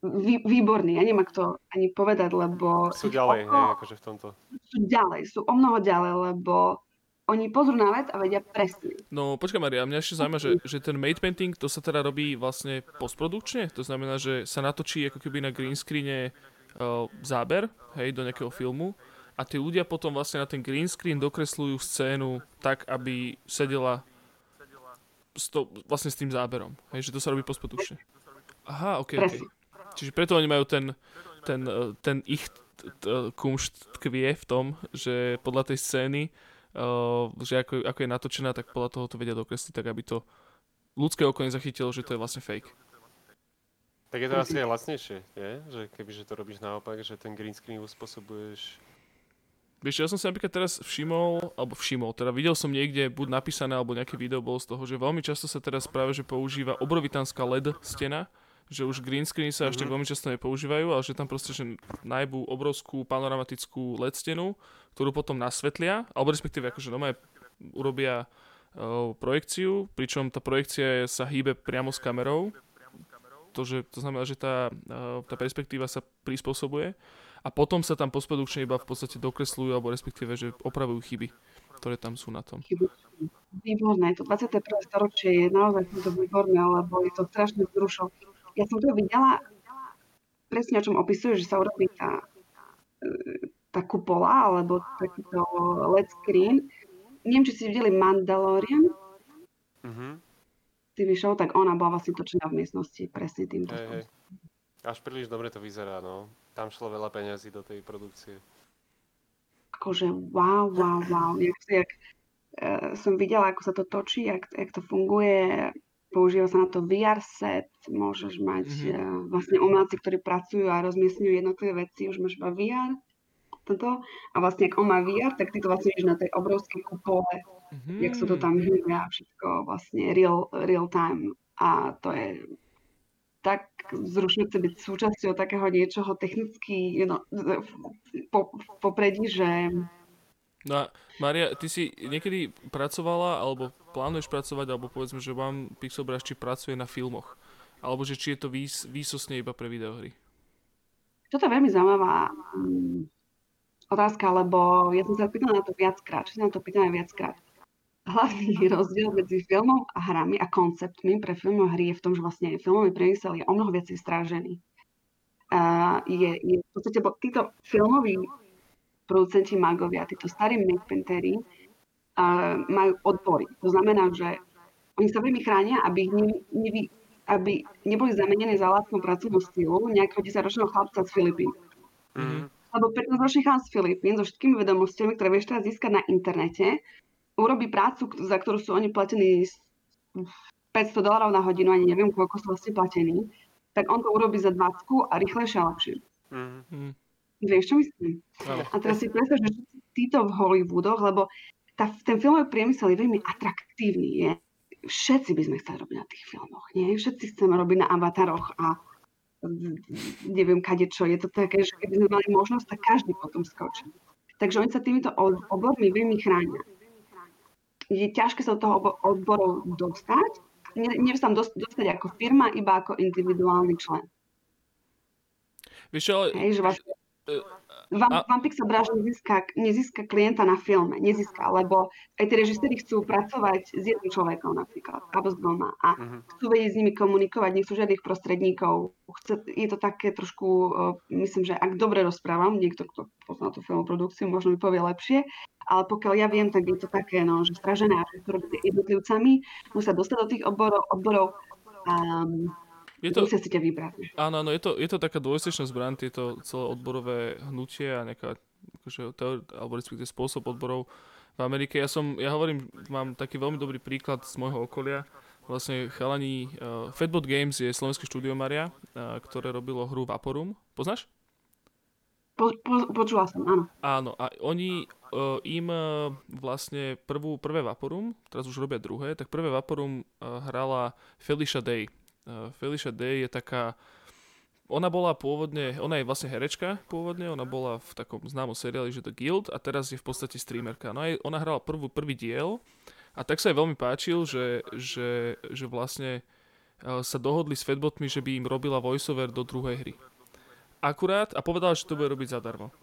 vý, výborní. Ja ako to ani povedať, lebo Sú ďalej, oko hej, akože v tomto. sú ďalej, sú o mnoho ďalej, lebo oni pozrú na vec a vedia presne. No počkaj Maria, mňa ešte zaujíma, že, že ten made painting, to sa teda robí vlastne postprodukčne? To znamená, že sa natočí ako keby na green screene uh, záber, hej, do nejakého filmu a tí ľudia potom vlastne na ten green screen dokresľujú scénu tak, aby sedela s to, vlastne s tým záberom. Hej, že to sa robí postprodukčne. Aha, ok, ok. Presne. Čiže preto oni majú ten, ten, eh, ten ich kumšt tkvie v tom, že podľa tej scény, uh, že ako, ako je natočená, tak podľa toho to vedia dokresliť, tak aby to ľudské oko nezachytilo, že to je vlastne fake. Tak je to asi aj lacnejšie, nie? Že kebyže to robíš naopak, že ten green screen uspôsobuješ... Vieš, ja som si napríklad teraz všimol, alebo všimol, teda videl som niekde buď napísané, alebo nejaké video bolo z toho, že veľmi často sa teraz práve, že používa obrovitánska LED stena, že už green screen sa až tak veľmi často nepoužívajú, ale že tam proste, že najbú obrovskú panoramatickú LED stenu, ktorú potom nasvetlia, alebo respektíve akože doma urobia uh, projekciu, pričom tá projekcia je- sa hýbe priamo s kamerou, to, že, to znamená, že tá, uh, tá perspektíva sa prispôsobuje a potom sa tam postprodukčne iba v podstate dokresľujú, alebo respektíve, že opravujú chyby, ktoré tam sú na tom. Výborné, to 21. storočie je naozaj to výborné, lebo je to strašne vzrušo. Ja som to videla presne, o čom opisuješ, že sa urobí tá, e, tá kupola, alebo takýto LED screen. Neviem, či si videli Mandalorian, Mhm. TV show, tak ona bola vlastne točená v miestnosti presne týmto hej. spôsobom. Až príliš dobre to vyzerá, no. Tam šlo veľa peňazí do tej produkcie. akože wow, wow, wow. Jak, jak uh, som videla, ako sa to točí, jak, jak to funguje, používa sa na to VR set, môžeš mať Mhm. mm-hmm. vlastne umelci, ktorí pracujú a rozmiestňujú jednotlivé veci, už máš iba VR, toto. A vlastne, ak on má VR, tak ty to vlastne vidíš na tej obrovskej kupole, Mhm. jak sa to tam hýbe a všetko vlastne real, real time. A to je tak vzrušujúce byť súčasťou takého niečoho technicky you know, po, popredí, že No Maria, ty si niekedy pracovala, alebo plánuješ pracovať, alebo povedzme, že vám Pixelbrush či pracuje na filmoch? Alebo že či je to výs, výsosne iba pre videohry? Toto je veľmi zaujímavá mm, otázka, lebo ja som sa pýtala na to viackrát, či sa na to pýtala viackrát. Hlavný rozdiel medzi filmom a hrami a konceptmi pre film a hry je v tom, že vlastne filmový priemysel je o mnoho viacej strážený. A je, je v podstate, bo títo filmoví producenti magovia, títo starí makepaintery uh, majú odbory. To znamená, že oni sa veľmi chránia, aby, ich ne, nevy, aby neboli zamenené za lacnú pracovnú silu nejakého 10-ročného chlapca z Filipín. Mhm. lebo 15-ročný chlap z Filipín so všetkými vedomostiami, ktoré vieš teraz získať na internete, urobí prácu, za ktorú sú oni platení 500 dolárov na hodinu, ani neviem, koľko sú vlastne platení, tak on to urobí za 20 a rýchlejšie a lepšie. Mhm. Vieš, čo myslím? Áno. A teraz si predstav, že títo v Hollywoodoch, lebo tá, ten filmový priemysel je veľmi atraktívny. Je. Všetci by sme chceli robiť na tých filmoch, nie? Všetci chceme robiť na avataroch a neviem kade čo. Je to také, že keby sme mali možnosť, tak každý potom skočí. Takže oni sa týmito od- obormi veľmi chránia. Je ťažké sa do toho odborov dostať. Ne- Nevie sa tam dos- dostať ako firma, iba ako individuálny člen. Vieš ale Hej, že vlastne E, Vám, a- vám Pixar Brush nezíska, nezíska klienta na filme, nezíska, lebo aj tí režiséri chcú pracovať s jedným človekom napríklad, alebo s dvoma a Mhm. chcú vedieť s nimi komunikovať, nechcú žiadnych prostredníkov. Chce, je to také trošku, uh, myslím, že ak dobre rozprávam, niekto, kto pozná tú filmovú produkciu, možno mi povie lepšie, ale pokiaľ ja viem, tak je to také, no, že stražené, že to robíte jednotlivcami, musia dostať do tých odborov, odborov um, je to, si ťa vybrať. áno, áno, je to, je to taká dvojsečná zbraň, tieto celé odborové hnutie a nejaká, akože, teóri- alebo respektíve spôsob odborov v Amerike. Ja som, ja hovorím, mám taký veľmi dobrý príklad z môjho okolia. Vlastne chalani, uh, Fatbot Games je slovenské štúdio Maria, uh, ktoré robilo hru Vaporum. Poznáš? Po, po, počula som, áno. Áno, a oni uh, im uh, vlastne prvú, prvé Vaporum, teraz už robia druhé, tak prvé Vaporum uh, hrala Felicia Day. Uh, Felicia Day je taká, ona bola pôvodne, ona je vlastne herečka pôvodne, ona bola v takom známom seriáli, že The Guild a teraz je v podstate streamerka. No aj ona hrala prvú, prvý diel a tak sa jej veľmi páčil, že, že, že vlastne uh, sa dohodli s Fatbotmi, že by im robila voiceover do druhej hry akurát a povedala, že to bude robiť zadarmo.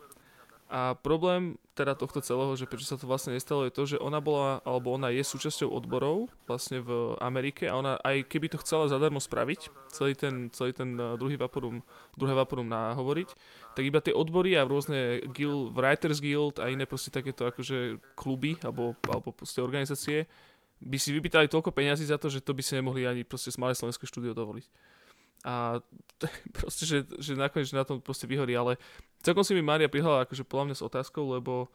A problém teda tohto celého, že prečo sa to vlastne nestalo, je to, že ona bola, alebo ona je súčasťou odborov vlastne v Amerike a ona aj keby to chcela zadarmo spraviť, celý ten, celý ten uh, druhý vaporum, druhé vaporum nahovoriť, tak iba tie odbory a rôzne guild, Writers Guild a iné proste takéto akože kluby alebo, alebo proste organizácie by si vypýtali toľko peňazí za to, že to by si nemohli ani proste malé slovenské štúdio dovoliť. A proste, že, že nakoniec na tom proste vyhorí, ale celkom si mi Mária prihrala akože podľa mňa s otázkou, lebo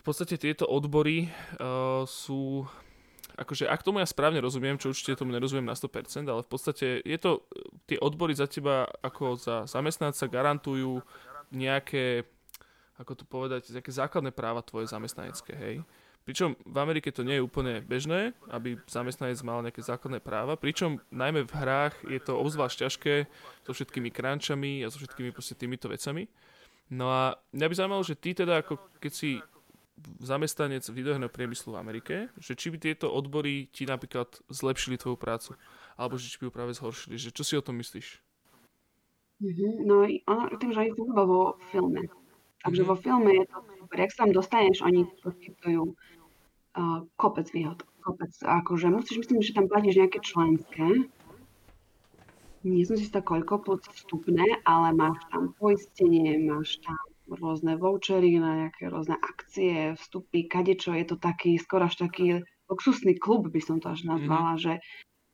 v podstate tieto odbory uh, sú akože ak tomu ja správne rozumiem, čo určite tomu nerozumiem na 100%, ale v podstate je to, tie odbory za teba ako za zamestnanca garantujú nejaké, ako to povedať, nejaké základné práva tvoje zamestnanecké, hej. Pričom v Amerike to nie je úplne bežné, aby zamestnanec mal nejaké základné práva, pričom najmä v hrách je to obzvlášť ťažké so všetkými crunchami a so všetkými proste týmito vecami. No a mňa by zaujímalo, že ty teda ako keď si zamestnanec videoherného priemyslu v Amerike, že či by tieto odbory ti napríklad zlepšili tvoju prácu, alebo že či by ju práve zhoršili, že čo si o tom myslíš? Mhm. No i ono, tým, že oni fungujú vo filme. Takže Mhm. vo filme je to super. Jak sa tam dostaneš, oni poskytujú uh, kopec výhod. Kopec. Akože musíš, myslím, že tam platíš nejaké členské. Nie som si istá koľko plus vstupné, ale máš tam poistenie, máš tam rôzne vouchery na nejaké rôzne akcie, vstupy, kadečo. Je to taký, skoro až taký luxusný klub, by som to až nazvala, že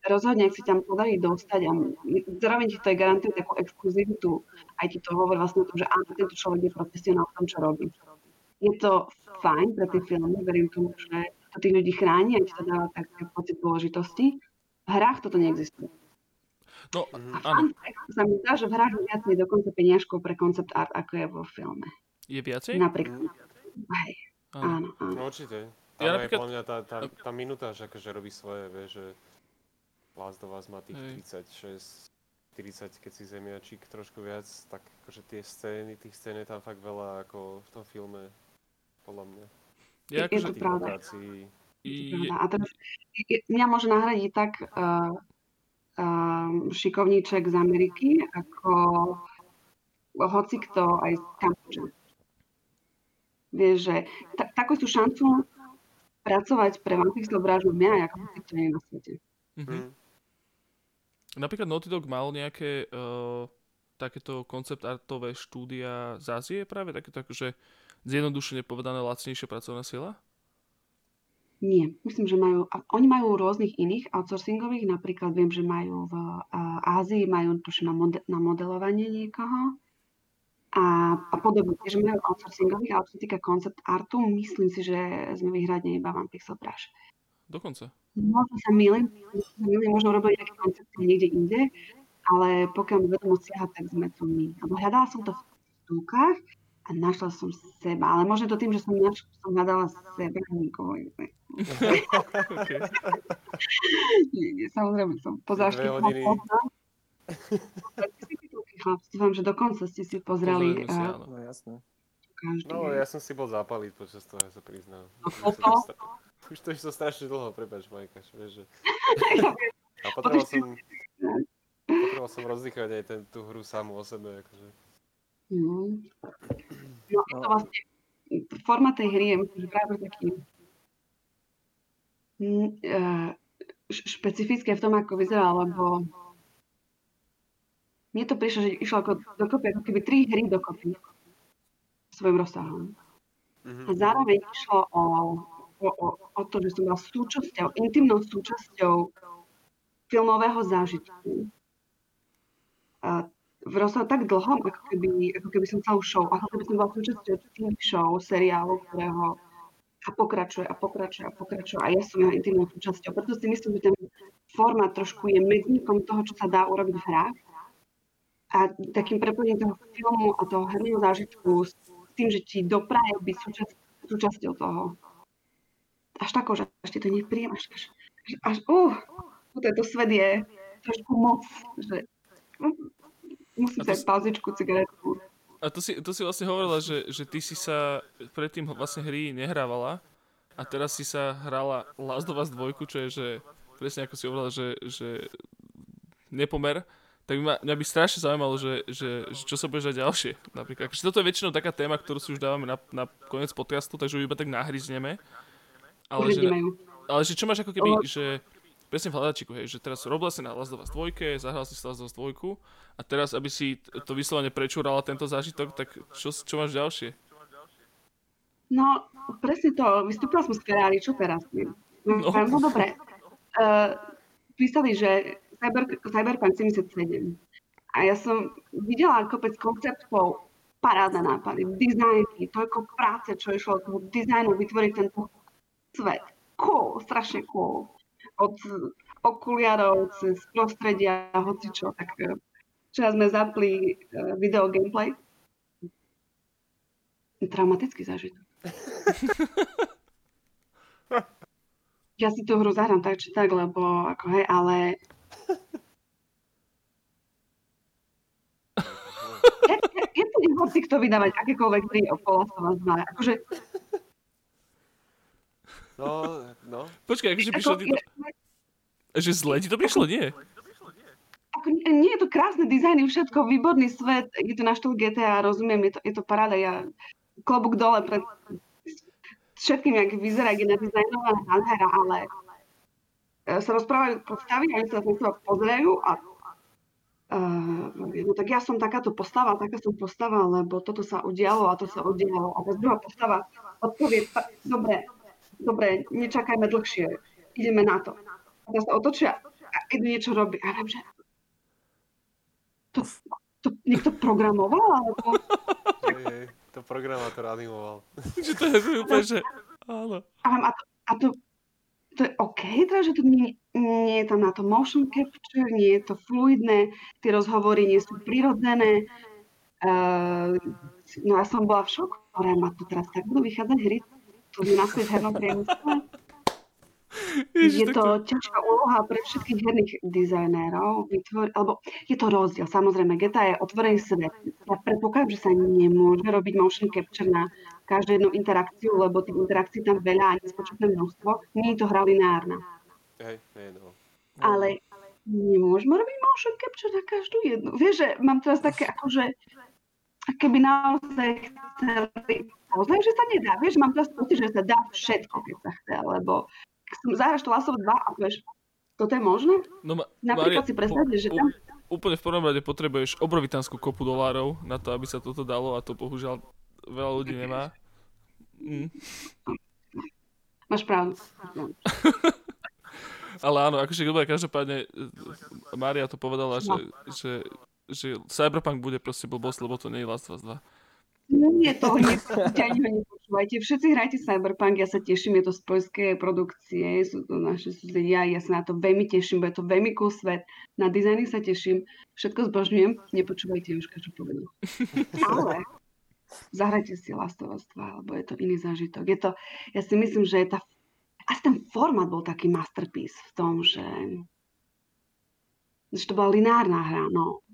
rozhodne, ak si tam podarí dostať a zároveň ti to aj garantuje takú exkluzivitu, aj ti to hovorí vlastne o tom, že áno, tento človek je profesionál v tom, čo robí. Je to fajn pre tie filmy, verím tomu, že to tých ľudí chráni a to dáva taký pocit dôležitosti. V hrách toto neexistuje. No, A áno, fun fact, sa mi zdá, že v hrách je viacej dokonca peniažkov pre koncept art, ako je vo filme. je viacej? Napríklad. Hej, Áno. áno. No určite. Ja Tam ja napríklad- podľa mňa tá, tá, tá minúta, že akože robí svoje, vieš, že Last of Us má tých Hej. 36, 40, keď si zemiačík trošku viac, tak akože tie scény, tých scén je tam fakt veľa ako v tom filme, podľa mňa. Ja Je akože, to Tých pravda. lokácií. A teraz, je- mňa môže nahradiť tak uh, uh, šikovníček z Ameriky, ako hoci kto aj z Kambodže. Vieš, že ta, takú tú šancu pracovať pre vampírského brážu mňa, ako hoci kto nie je na svete. mhm. Hm. Napríklad Naughty Dog mal nejaké uh, takéto koncept artové štúdia z Ázie práve, takéto akože zjednodušene povedané lacnejšia pracovná sila? Nie, myslím, že majú, oni majú rôznych iných outsourcingových, napríklad viem, že majú v Ázii, majú tuším na, mode, na modelovanie niekoho a, a podobne. Tiež majú outsourcingových, ale čo sa týka koncept artu, myslím si, že sme vyhrať iba One Pixel Brush. Dokonca. Možno sa milím, možno robili nejaké koncepty niekde inde, ale pokiaľ mi vedomo siaha, tak sme to my. Lebo hľadala som to v stúkach a našla som seba. Ale možno to tým, že som, naš, som hľadala seba a nikoho iné. okay. nie, nie, samozrejme som po dúfam, že dokonca ste si pozreli. Pozrieme si, áno. No jasné. Každý. No, ja som si bol zapaliť počas toho, ja sa priznám. Foto? to Už to išlo strašne dlho, prepáč, Majka, vieš, že... A potreboval som... Potreboval som rozdýchať aj ten, tú hru samú o sebe, akože. Mm. No, je to vlastne, forma tej hry je práve taký mm, eh, špecifické v tom, ako vyzerá, lebo mne to prišlo, že išlo ako dokopy, ako keby tri hry dokopy svojim rozsahom. Mhm. A zároveň išlo o, o, o, o to, že som bola súčasťou, intimnou súčasťou filmového zážitku. A v rozsahu tak dlhom, ako keby, ako keby som celú show, ako keby som bola súčasťou TV show, seriálu, ktorého a pokračuje a pokračuje a pokračuje. A ja som jeho intimnou súčasťou. Preto si myslím, že ten formát trošku je medzníkom toho, čo sa dá urobiť v hrách. A takým prepojením toho filmu a toho herného zážitku s tým, že ti dopraje byť súčasť, súčasťou toho. Až tako, že až ti to nepríjem, až, až, až, až uh, tento svet je trošku moc, že to si pauzičku, cigaretku. A to si, to si vlastne hovorila, že, že ty si sa predtým vlastne hry nehrávala a teraz si sa hrala Last of Us 2, čo je, že presne ako si hovorila, že, že nepomer, tak ma, mňa by strašne zaujímalo, že, že, že čo sa bude dať ďalšie. Napríklad, akože toto je väčšinou taká téma, ktorú si už dávame na, na koniec podcastu, takže ju iba tak nahryzneme. Ale že, ale že čo máš ako keby, že presne v hľadačiku, hej, že teraz robila si na Last of Us 2, zahral si si Last of Us 2 a teraz, aby si to vyslovene prečúrala tento zážitok, tak čo, čo máš ďalšie? No, presne to. Vystúpila som z Ferrari, čo teraz? No, No. no. no dobre. Uh, písali, že Cyber, Cyberpunk 77. A ja som videla kopec konceptov, parádne nápady, dizajny, toľko práce, čo išlo od toho dizajnu vytvoriť tento svet. Cool, strašne cool. Od okuliarov cez prostredia, hocičo. Tak eh, včera sme zapli uh, video gameplay. Traumatický zážitok. ja si tú hru zahrám tak či tak, lebo ako hej, ale je, je, je nehoci kto vydávať akékoľvek hry okolo sa dva. Akože, No, no. Počkaj, akože ako, prišlo ti to, je, že zle ti to prišlo, nie? ako, nie, nie je to krásne dizajny, všetko, výborný svet, je to na štýl GTA, rozumiem, je to, je to paráda, ja klobúk dole pred všetkým, jak vyzerá, jak je nadizajnovaná nádhera, ale e, sa rozprávajú postavy oni sa na seba pozerajú a Uh, no tak ja som takáto postava, taká som postava, lebo toto sa udialo a to sa udialo. A tá druhá postava odpovie, "Pa- dobre, dobre, nečakajme dlhšie, ideme na to. A teraz sa otočia a idú niečo robiť. A ja viem, že to, to niekto programoval, alebo hej, to programátor animoval. Že to je úplne, že áno. a, a, to, a to, to je OK, teda, že to nie, nie je tam na to motion capture, nie je to fluidné, tie rozhovory nie sú prirodzené. Uh, no ja som bola v šoku, ktoré ma tu teraz tak budú vychádzať hry, to je naspäť v hernom priemysle. Je to ťažká úloha pre všetkých herných dizajnérov, vytvor, alebo je to rozdiel. Samozrejme, GTA je otvorený svet. Ja predpokladám, že sa nemôže robiť motion capture na každú jednu interakciu, lebo tých interakcií tam veľa a nespočetné množstvo. Nie je to hra lineárna. Hej, hej, no. Ale nemôžeme robiť motion capture na každú jednu. Vieš, že mám teraz také akože keby naozaj chceli, poznám, že sa nedá. Vieš, mám teraz pocit, že sa dá všetko, keď sa chce, lebo som zahraš to Last of Us 2 a povieš, toto je možné? No, ma, Napríklad Mária, si predstavte, že tam... úplne v prvom rade potrebuješ obrovitánsku kopu dolárov na to, aby sa toto dalo a to bohužiaľ veľa ľudí nemá. Mm. Máš pravdu. Ale áno, akože dobre, každopádne Mária to povedala, že, že že Cyberpunk bude proste blbosť, lebo to nie je Last of Us 2. Nie je to, nie, ani nepočúvajte. Všetci hrajte Cyberpunk, ja sa teším, je to z poľskej produkcie, sú to naše susedia, ja sa na to veľmi teším, bude to veľmi cool svet, na dizajny sa teším, všetko zbožňujem, nepočúvajte Jožka, čo povedal. Ale zahrajte si Last of Us 2, lebo je to iný zážitok. Je to, ja si myslím, že je tá, asi ten format bol taký masterpiece v tom, že, že to bola lineárna hra, no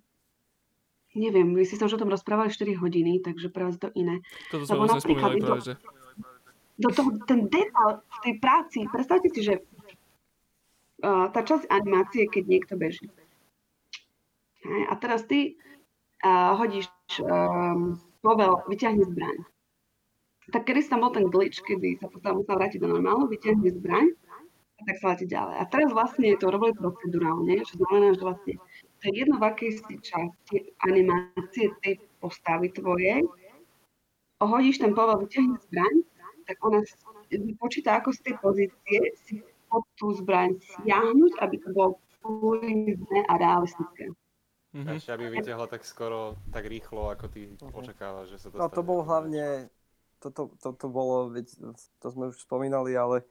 neviem, vy ste sa už o tom rozprávali 4 hodiny, takže pre vás to iné. Toto sme vlastne spomínali práve, že... Do toho, ten detail v tej práci, predstavte si, že uh, tá časť animácie, keď niekto beží. Hej, a teraz ty uh, hodíš um, povel, vyťahni zbraň. Tak kedy tam bol ten glitch, kedy sa potom musel vrátiť do normálu, vyťahni zbraň a tak sa letí ďalej. A teraz vlastne to robili procedurálne, čo znamená, že vlastne to je jedno v akej si časti animácie tej postavy tvojej, ohodíš ten povel, vyťahni zbraň, tak ona počíta, ako z tej pozície si pod tú zbraň siahnuť, aby to bolo fluidné a realistické. Mm-hmm. Ešte aby vyťahla tak skoro, tak rýchlo, ako ty mm-hmm. očakávaš, že sa to No to bol hlavne, toto, toto bolo, veď, to sme už spomínali, ale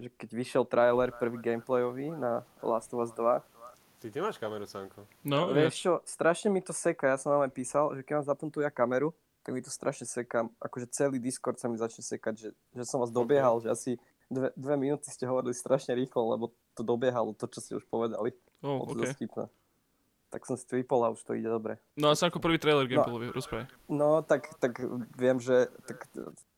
že keď vyšiel trailer prvý gameplayový na Last of Us 2, Ty nemáš kameru, Sanko. No, Vieš čo, strašne mi to seka, ja som vám aj písal, že keď mám zapnutú ja kameru, tak mi to strašne seka, akože celý Discord sa mi začne sekať, že, že som vás dobiehal, okay. že asi dve, dve minúty ste hovorili strašne rýchlo, lebo to dobiehalo, to, čo ste už povedali. Oh, okay. Tak som si to vypol a už to ide dobre. No a ako prvý trailer gameplayový, no, rozprávaj. No, tak, tak viem, že tak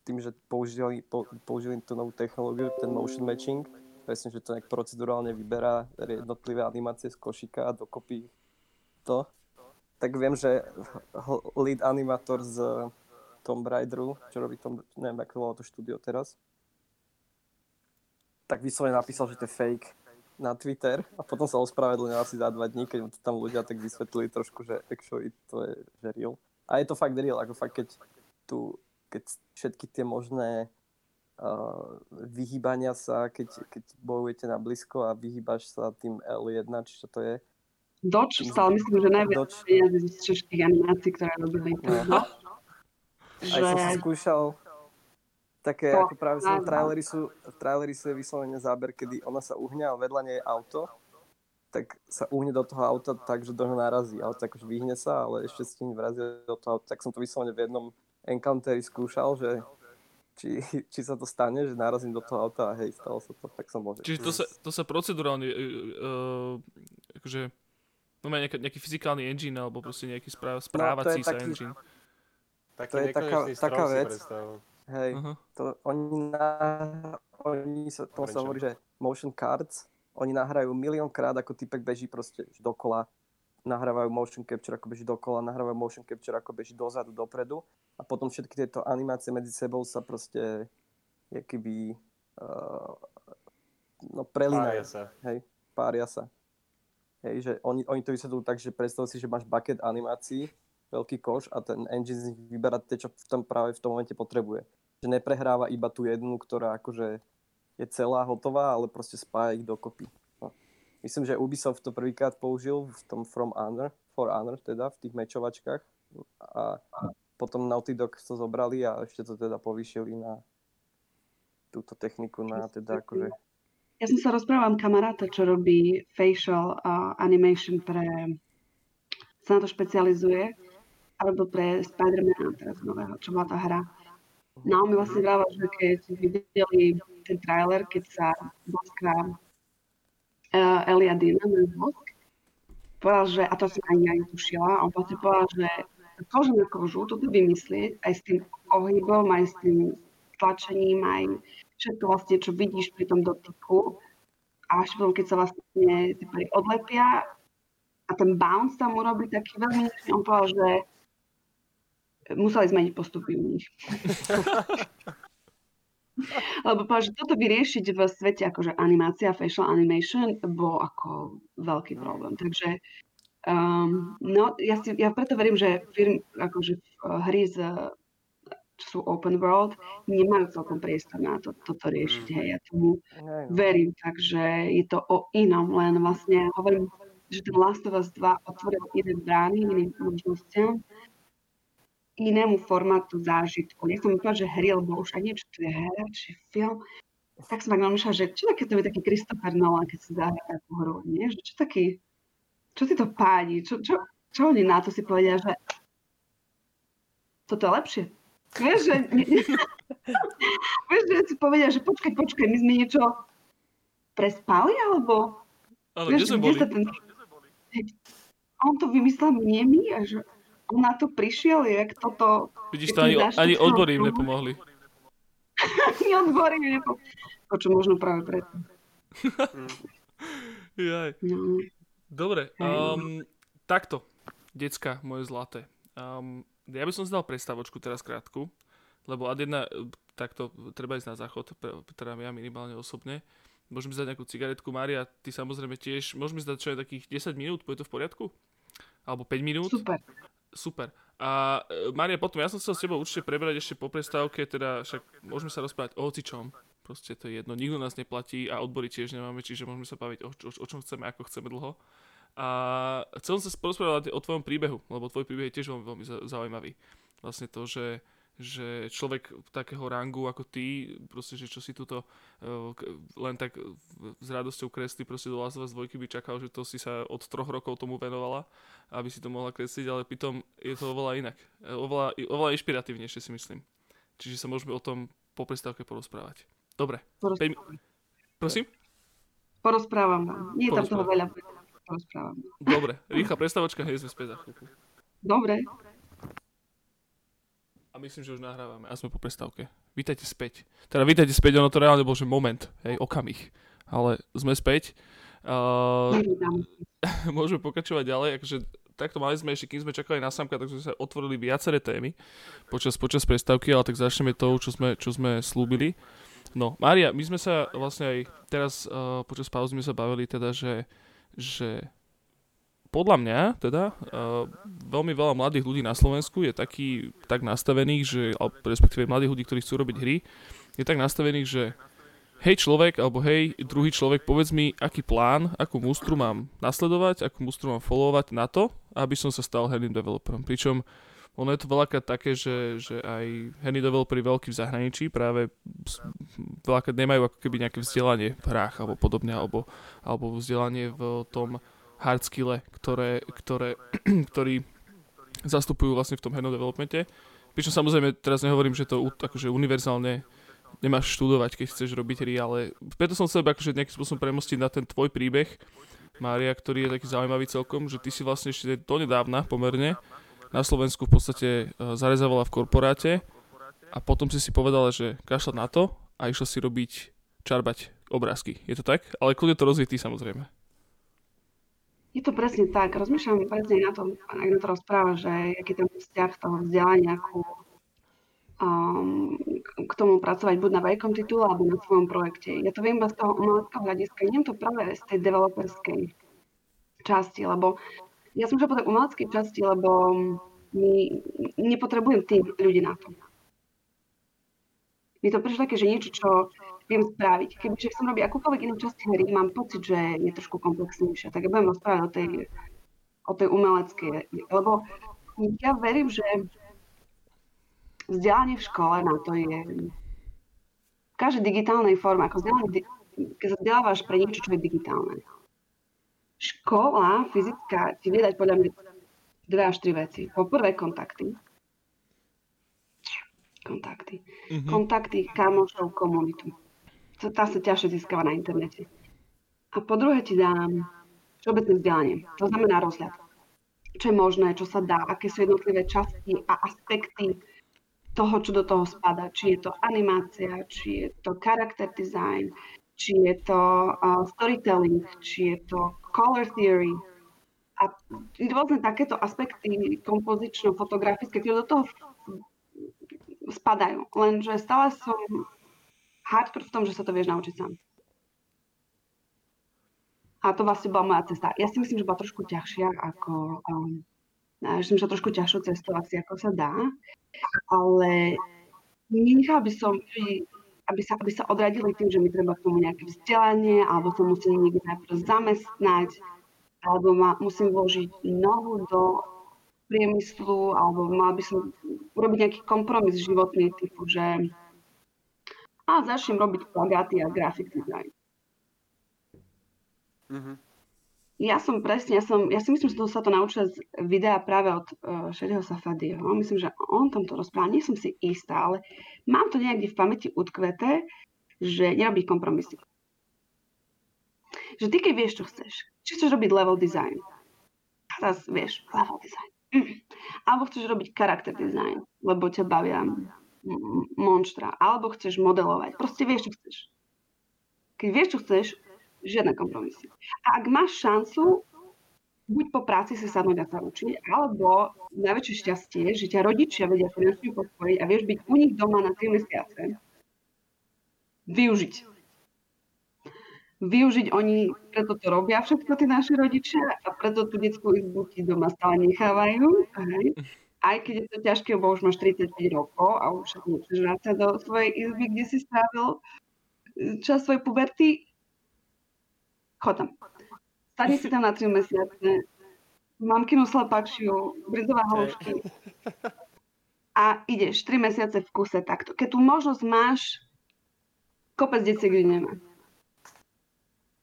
tým, že použili, použili tú novú technológiu, ten motion matching, presne, že to nejak procedurálne vyberá jednotlivé animácie z košika a dokopy to. Tak viem, že lead animátor z Tomb Raideru, čo robí Tom, neviem, ako volá to štúdio teraz, tak vyslovene napísal, že to je fake na Twitter a potom sa ospravedlnil asi za dva dní, keď to tam ľudia tak vysvetlili trošku, že actually to je že real. A je to fakt real, ako fakt keď tu, keď všetky tie možné vyhýbania sa, keď, keď bojujete na blízko a vyhýbaš sa tým L1, či čo to je. Doč stal, myslím, že najviac z českých animácií, ktoré robili. No. Že... Aj som si skúšal také, to, ako práve som, trailery sú, trailery sú je vyslovene záber, kedy ona sa uhne a vedľa nej je auto, tak sa uhne do toho auta tak, že do neho narazí. Ale tak už vyhne sa, ale ešte s tým vrazí do toho auta. Tak som to vyslovene v jednom encounteri skúšal, že či, či sa to stane, že narazím do toho auta a hej, stalo sa to, tak som môže. Čiže to sa, to sa procedurálne, uh, akože, no má nejaký, nejaký fyzikálny engine, alebo proste nejaký správ, správací no, sa taký, engine. Taký to je taká, taká vec. Hej, uh-huh. to, oni, na, oni sa, to sa hovorí, že motion cards, oni nahrajú miliónkrát, ako typek beží proste dokola nahrávajú motion capture, ako beží dokola, nahrávajú motion capture, ako beží dozadu, dopredu a potom všetky tieto animácie medzi sebou sa proste keby uh, no prelínajú. Pária sa. Hej, pária sa. Hej, že oni, oni to vysvetľujú tak, že predstav si, že máš bucket animácií, veľký koš a ten engine z nich vyberá tie, čo v tom práve v tom momente potrebuje. Že neprehráva iba tú jednu, ktorá akože je celá hotová, ale proste spája ich dokopy. Myslím, že Ubisoft to prvýkrát použil v tom From Honor, For Honor teda, v tých mečovačkách. A potom Naughty Dog to zobrali a ešte to teda povýšili na túto techniku na teda akože... Ja som sa rozprávala kamaráta, čo robí facial uh, animation pre... sa na to špecializuje. Alebo pre Spider-Mana teraz nového, čo bola tá hra. No mi vlastne vrával, že keď videli ten trailer, keď sa boská uh, Eliadina, môj mozg, povedal, že, a to som ani netušila, on vlastne povedal, že kožu na kožu, toto vymyslieť aj s tým ohybom, aj s tým tlačením, aj všetko vlastne, čo vidíš pri tom dotyku. A až potom, keď sa vlastne tie odlepia a ten bounce tam urobí taký veľmi, on povedal, že museli zmeniť postupy u nich. Lebo povedal, že toto vyriešiť v svete akože animácia, facial animation, bol ako veľký problém. Takže um, no, ja, si, ja preto verím, že firm, akože hry z čo sú open world, nemajú celkom priestor na to, toto riešiť. Hej, ja tomu verím, takže je to o inom, len vlastne hovorím, že ten Last of Us 2 otvoril iné brány, iným možnostiam, inému formátu zážitku. Nechcem povedať, že hry, lebo už aj niečo tu je hra, či film. Tak som tak namýšľala, že čo také to je taký Christopher Nolan, keď si zahrá takú hru, nie? Že čo taký, čo ti to pádi, čo, čo, čo oni na to si povedia, že toto je lepšie. Vieš, že, vieš, že si povedia, že počkaj, počkaj, my sme niečo prespali, alebo... Ale vieš, kde sme boli? Sa ten... On to vymyslel nemi a že on na to prišiel, jak toto... Vidíš, to ani, ani odbory im nepomohli. ani odbory im nepomohli. To, čo možno práve preto. Jaj. No. Dobre, um, takto, decka moje zlaté. Um, ja by som zdal prestavočku teraz krátku, lebo ad jedna, takto treba ísť na záchod, teda ja minimálne osobne. Môžeme zdať nejakú cigaretku, Mária, ty samozrejme tiež, môžeme zdať čo je takých 10 minút, bude to v poriadku? Alebo 5 minút? Super. Super. A e, Maria, potom ja som chcel s tebou určite prebrať ešte po prestávke, teda však môžeme sa rozprávať o hocičom. Proste to je jedno, nikto nás neplatí a odbory tiež nemáme, čiže môžeme sa baviť o, o, o čom chceme, ako chceme dlho. A chcel som sa porozprávať o tvojom príbehu, lebo tvoj príbeh je tiež veľmi, veľmi zaujímavý. Vlastne to, že že človek takého rangu ako ty, proste, že čo si tuto uh, len tak s radosťou kreslí proste do Last of 2 by čakal, že to si sa od troch rokov tomu venovala, aby si to mohla kresliť, ale pritom je to oveľa inak. E, oveľa, oveľa inšpiratívnejšie si myslím. Čiže sa môžeme o tom po prestávke porozprávať. Dobre. Porozprávam. Prosím? Porozprávam vám. Nie je tam toho veľa. Porozprávam. Dobre. Rýchla prestávočka, hej, sme späť za chvíľku. Dobre. A myslím, že už nahrávame a sme po prestávke. Vítajte späť. Teda vítajte späť, ono to reálne bol, že moment, hej, okamih. Ale sme späť. Uh, môžeme pokračovať ďalej, akože takto mali sme ešte, kým sme čakali na samka, tak sme sa otvorili viaceré témy počas, počas prestávky, ale tak začneme tou, čo sme, čo sme slúbili. No, Mária, my sme sa vlastne aj teraz uh, počas pauzy sme sa bavili teda, že, že podľa mňa teda uh, veľmi veľa mladých ľudí na Slovensku je taký, tak nastavených, že, respektíve mladých ľudí, ktorí chcú robiť hry, je tak nastavených, že hej človek, alebo hej druhý človek, povedz mi, aký plán, akú mústru mám nasledovať, akú mústru mám followovať na to, aby som sa stal herným developerom. Pričom ono je to veľakrát také, že, že aj herní developeri veľkí v zahraničí práve veľakrát nemajú ako keby nejaké vzdelanie v hrách alebo podobne, alebo, alebo vzdelanie v tom hard skille, ktoré, ktoré, ktorí zastupujú vlastne v tom hernom developmente. Pričom samozrejme teraz nehovorím, že to akože univerzálne nemáš študovať, keď chceš robiť hry, ale preto som chcel akože nejakým spôsobom premostiť na ten tvoj príbeh, Mária, ktorý je taký zaujímavý celkom, že ty si vlastne ešte donedávna pomerne na Slovensku v podstate e, zarezávala v korporáte a potom si si povedala, že kašľať na to a išla si robiť čarbať obrázky. Je to tak? Ale kľudne to rozvíj ty samozrejme. Je to presne tak. Rozmýšľam presne na tom, ak na to rozpráva, že aký ten vzťah toho vzdelania ku, um, k tomu pracovať buď na veľkom titule alebo na svojom projekte. Ja to viem iba z toho umeleckého hľadiska, neviem to práve z tej developerskej časti, lebo ja som šla po tej umeleckej časti, lebo my nepotrebujem tým ľudí na to. Mi to prišlo také, že niečo, čo viem spraviť. Kebyže som robiť akúkoľvek inú časť hry, mám pocit, že je trošku komplexnejšia. Tak ja budem rozprávať o tej, o tej umeleckej. Lebo ja verím, že vzdelanie v škole na to je v každej digitálnej forme, ako vzdelanie, keď sa vzdelávaš pre niečo, čo je digitálne. Škola fyzická ti vie dať podľa mňa dve až tri veci. Po prvé kontakty. Kontakty. Mm-hmm. Kontakty, kamošov, komunitu tá sa ťažšie získava na internete. A po druhé ti dám všeobecné vzdelanie. To znamená rozhľad. Čo je možné, čo sa dá, aké sú jednotlivé časti a aspekty toho, čo do toho spada. Či je to animácia, či je to character design, či je to uh, storytelling, či je to color theory. A rôzne takéto aspekty kompozično-fotografické, ktoré do toho spadajú. Lenže stále som hardcore v tom, že sa to vieš naučiť sám. A to vlastne bola moja cesta. Ja si myslím, že bola trošku ťažšia ako... Um, že som sa trošku ťažšou cestou asi ako sa dá, ale nenechal by som, aby sa, aby sa odradili tým, že mi treba k tomu nejaké vzdelanie, alebo som musel niekde najprv zamestnať. alebo ma, musím vložiť nohu do priemyslu, alebo mal by som urobiť nejaký kompromis životný typu, že a začnem robiť plagáty a graphic design. Mhm. Ja som presne, ja, som, ja si myslím, že to sa to naučila z videa práve od uh, Šediho Safadieho. Myslím, že on tam to rozpráva, nie som si istá, ale mám to niekde v pamäti utkveté, že nerobí kompromisy. Že ty keď vieš, čo chceš, či chceš robiť level design, teraz vieš, level design, mm. alebo chceš robiť charakter design, lebo ťa bavia mm, monštra, alebo chceš modelovať, proste vieš, čo chceš. Keď vieš, čo chceš, žiadne kompromisy. A ak máš šancu, buď po práci sa sadnúť a sa učiť, alebo najväčšie šťastie, že ťa rodičia vedia finančne podporiť a vieš byť u nich doma na 3 mesiace, využiť. Využiť oni, preto to robia všetko tí naši rodičia a preto tú detskú izbu ti doma stále nechávajú. Hej. Aj keď je to ťažké, lebo už máš 35 rokov a už nechceš vrácať do svojej izby, kde si strávil čas svojej puberty, chod tam. Sadni si tam na 3 mesiace, mamkinu slepačiu, brizová holušky a ideš 3 mesiace v kuse takto. Keď tú možnosť máš, kopec detí, kde nemá.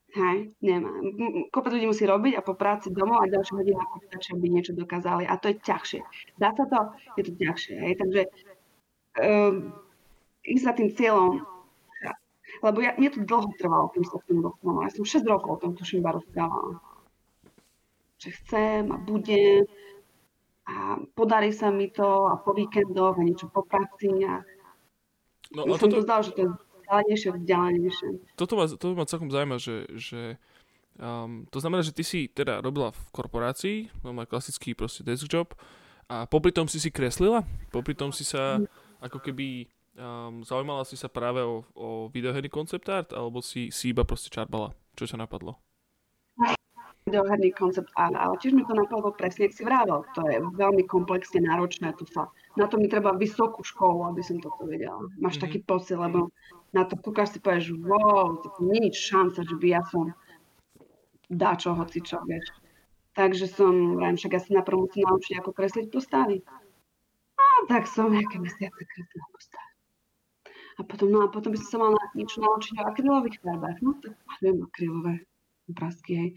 Hej, nemá. Kopec ľudí musí robiť a po práci domov a ďalšie hodiny na počítači, aby niečo dokázali. A to je ťažšie. Dá sa to? Je to ťažšie. Hej. Takže um, ísť za tým cieľom lebo ja, mne to dlho trvalo, kým sa tým dostala. Ja som 6 rokov o tom tuším iba rozprávala. Že chcem a budem a podarí sa mi to a po víkendoch a niečo po práci a no, a som toto... to zdala, že to je vzdialenejšie, vzdialenejšie. Toto ma, toto ma celkom zaujíma, že, že um, to znamená, že ty si teda robila v korporácii, mám klasický proste desk job a popri tom si si kreslila? Popri tom si sa ako keby Um, zaujímala si sa práve o, o videoherný koncept art, alebo si, si iba proste čarbala? Čo sa napadlo? Videoherný koncept art, ale tiež mi to napadlo presne, ak si vrával. To je veľmi komplexne náročné. To sa, na to mi treba vysokú školu, aby som toto vedela. Máš mm-hmm. taký pocit, lebo na to kúkaš si povieš, wow, to nie je šanca, že by ja som čo, hoci čo, vieš. Takže som, vrajím, však asi na prvom musím naučiť, ako kresliť postavy. A tak som nejaké mesiace kreslila postavy. A potom, no a potom by som sa mala niečo naučiť o akrylových farbách. No tak viem, akrylové obrázky, hej.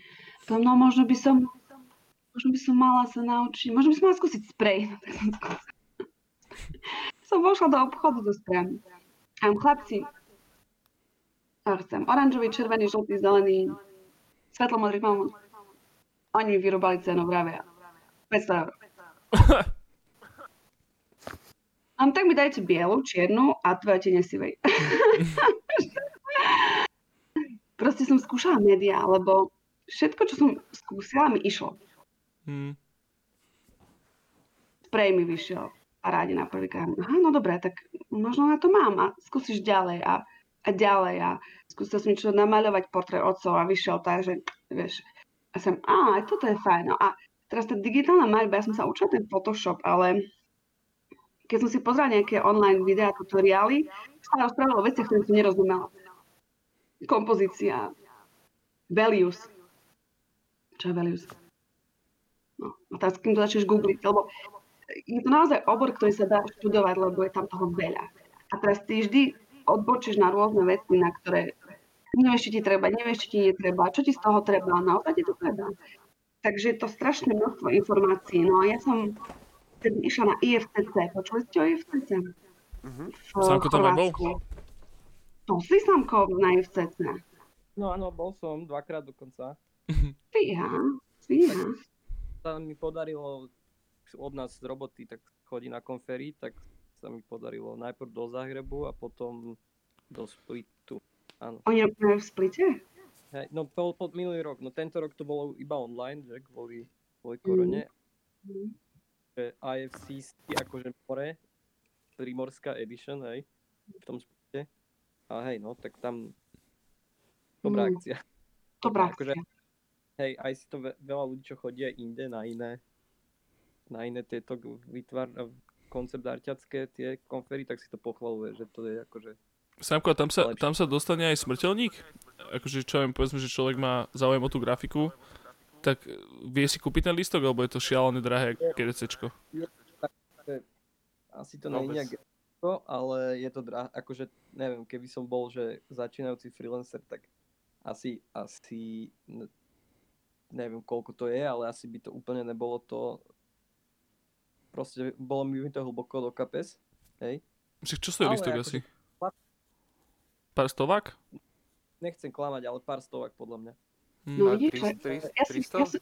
Potom, no možno by som, možno by som mala sa naučiť, možno by som mala skúsiť sprej. No, tak som som vošla do obchodu so sprejami. A chlapci, ja chcem oranžový, červený, žltý, zelený, svetlomodrý, mám. Oni vyrobali cenu, vravia. 500 eur. Um, tak mi dajte bielu, čiernu a tvoja tieň sivej. Proste som skúšala médiá, lebo všetko, čo som skúsila, mi išlo. Hmm. Spray mi vyšiel a rádi na prvýkrát. Aha, no dobré, tak možno na to mám a skúsiš ďalej a, a ďalej a skúsil som niečo namaľovať portrét otcov a vyšiel tak, že vieš, a som, a toto je fajn. No a teraz tá digitálna maľba, ja som sa učila ten Photoshop, ale keď som si pozrela nejaké online videá, tutoriály, sa rozprávalo o veciach, ktoré som nerozumela. Kompozícia, values. Čo je values? No, a teraz kým to začneš googliť, lebo je to naozaj obor, ktorý sa dá študovať, lebo je tam toho veľa. A teraz ty vždy odbočíš na rôzne veci, na ktoré nevieš, či ti treba, nevieš, či ti netreba, čo ti z toho treba, naozaj ti to treba. Takže je to strašné množstvo informácií. No a ja som vtedy išla na IFCC. Počuli ste o IFCC? Uh-huh. Samko tam aj bol? To si Samko na IFCC. No áno, bol som dvakrát dokonca. Fíha, fíha. Sa mi podarilo od nás z roboty, tak chodí na konferí, tak sa mi podarilo najprv do Zahrebu a potom do Splitu. Áno. Oni robili v Splite? Hej, no po, po, minulý rok, no tento rok to bolo iba online, že kvôli, kvôli korone. Mm že IFC akože more, Primorská edition, hej, v tom spite. A hej, no, tak tam dobrá mm. akcia. Dobrá akože, Hej, aj si to veľa ľudí, čo chodia inde na iné, na iné tieto vytvár, koncept arťacké tie konfery, tak si to pochvaluje, že to je akože Samko, tam sa, tam sa dostane aj smrteľník? Akože čo viem, povedzme, že človek má záujem o tú grafiku tak vie si kúpiť ten listok, alebo je to šialené drahé GDCčko? Asi to nie je nejak ale je to drahé, akože neviem, keby som bol, že začínajúci freelancer, tak asi, asi neviem koľko to je, ale asi by to úplne nebolo to, proste bolo mi to hlboko do kapes, hej. Však čo stojí listok akože asi? Pár stovák? Nechcem klamať, ale pár stovák podľa mňa. Hmm. No vidíš, ja, si, ja, si,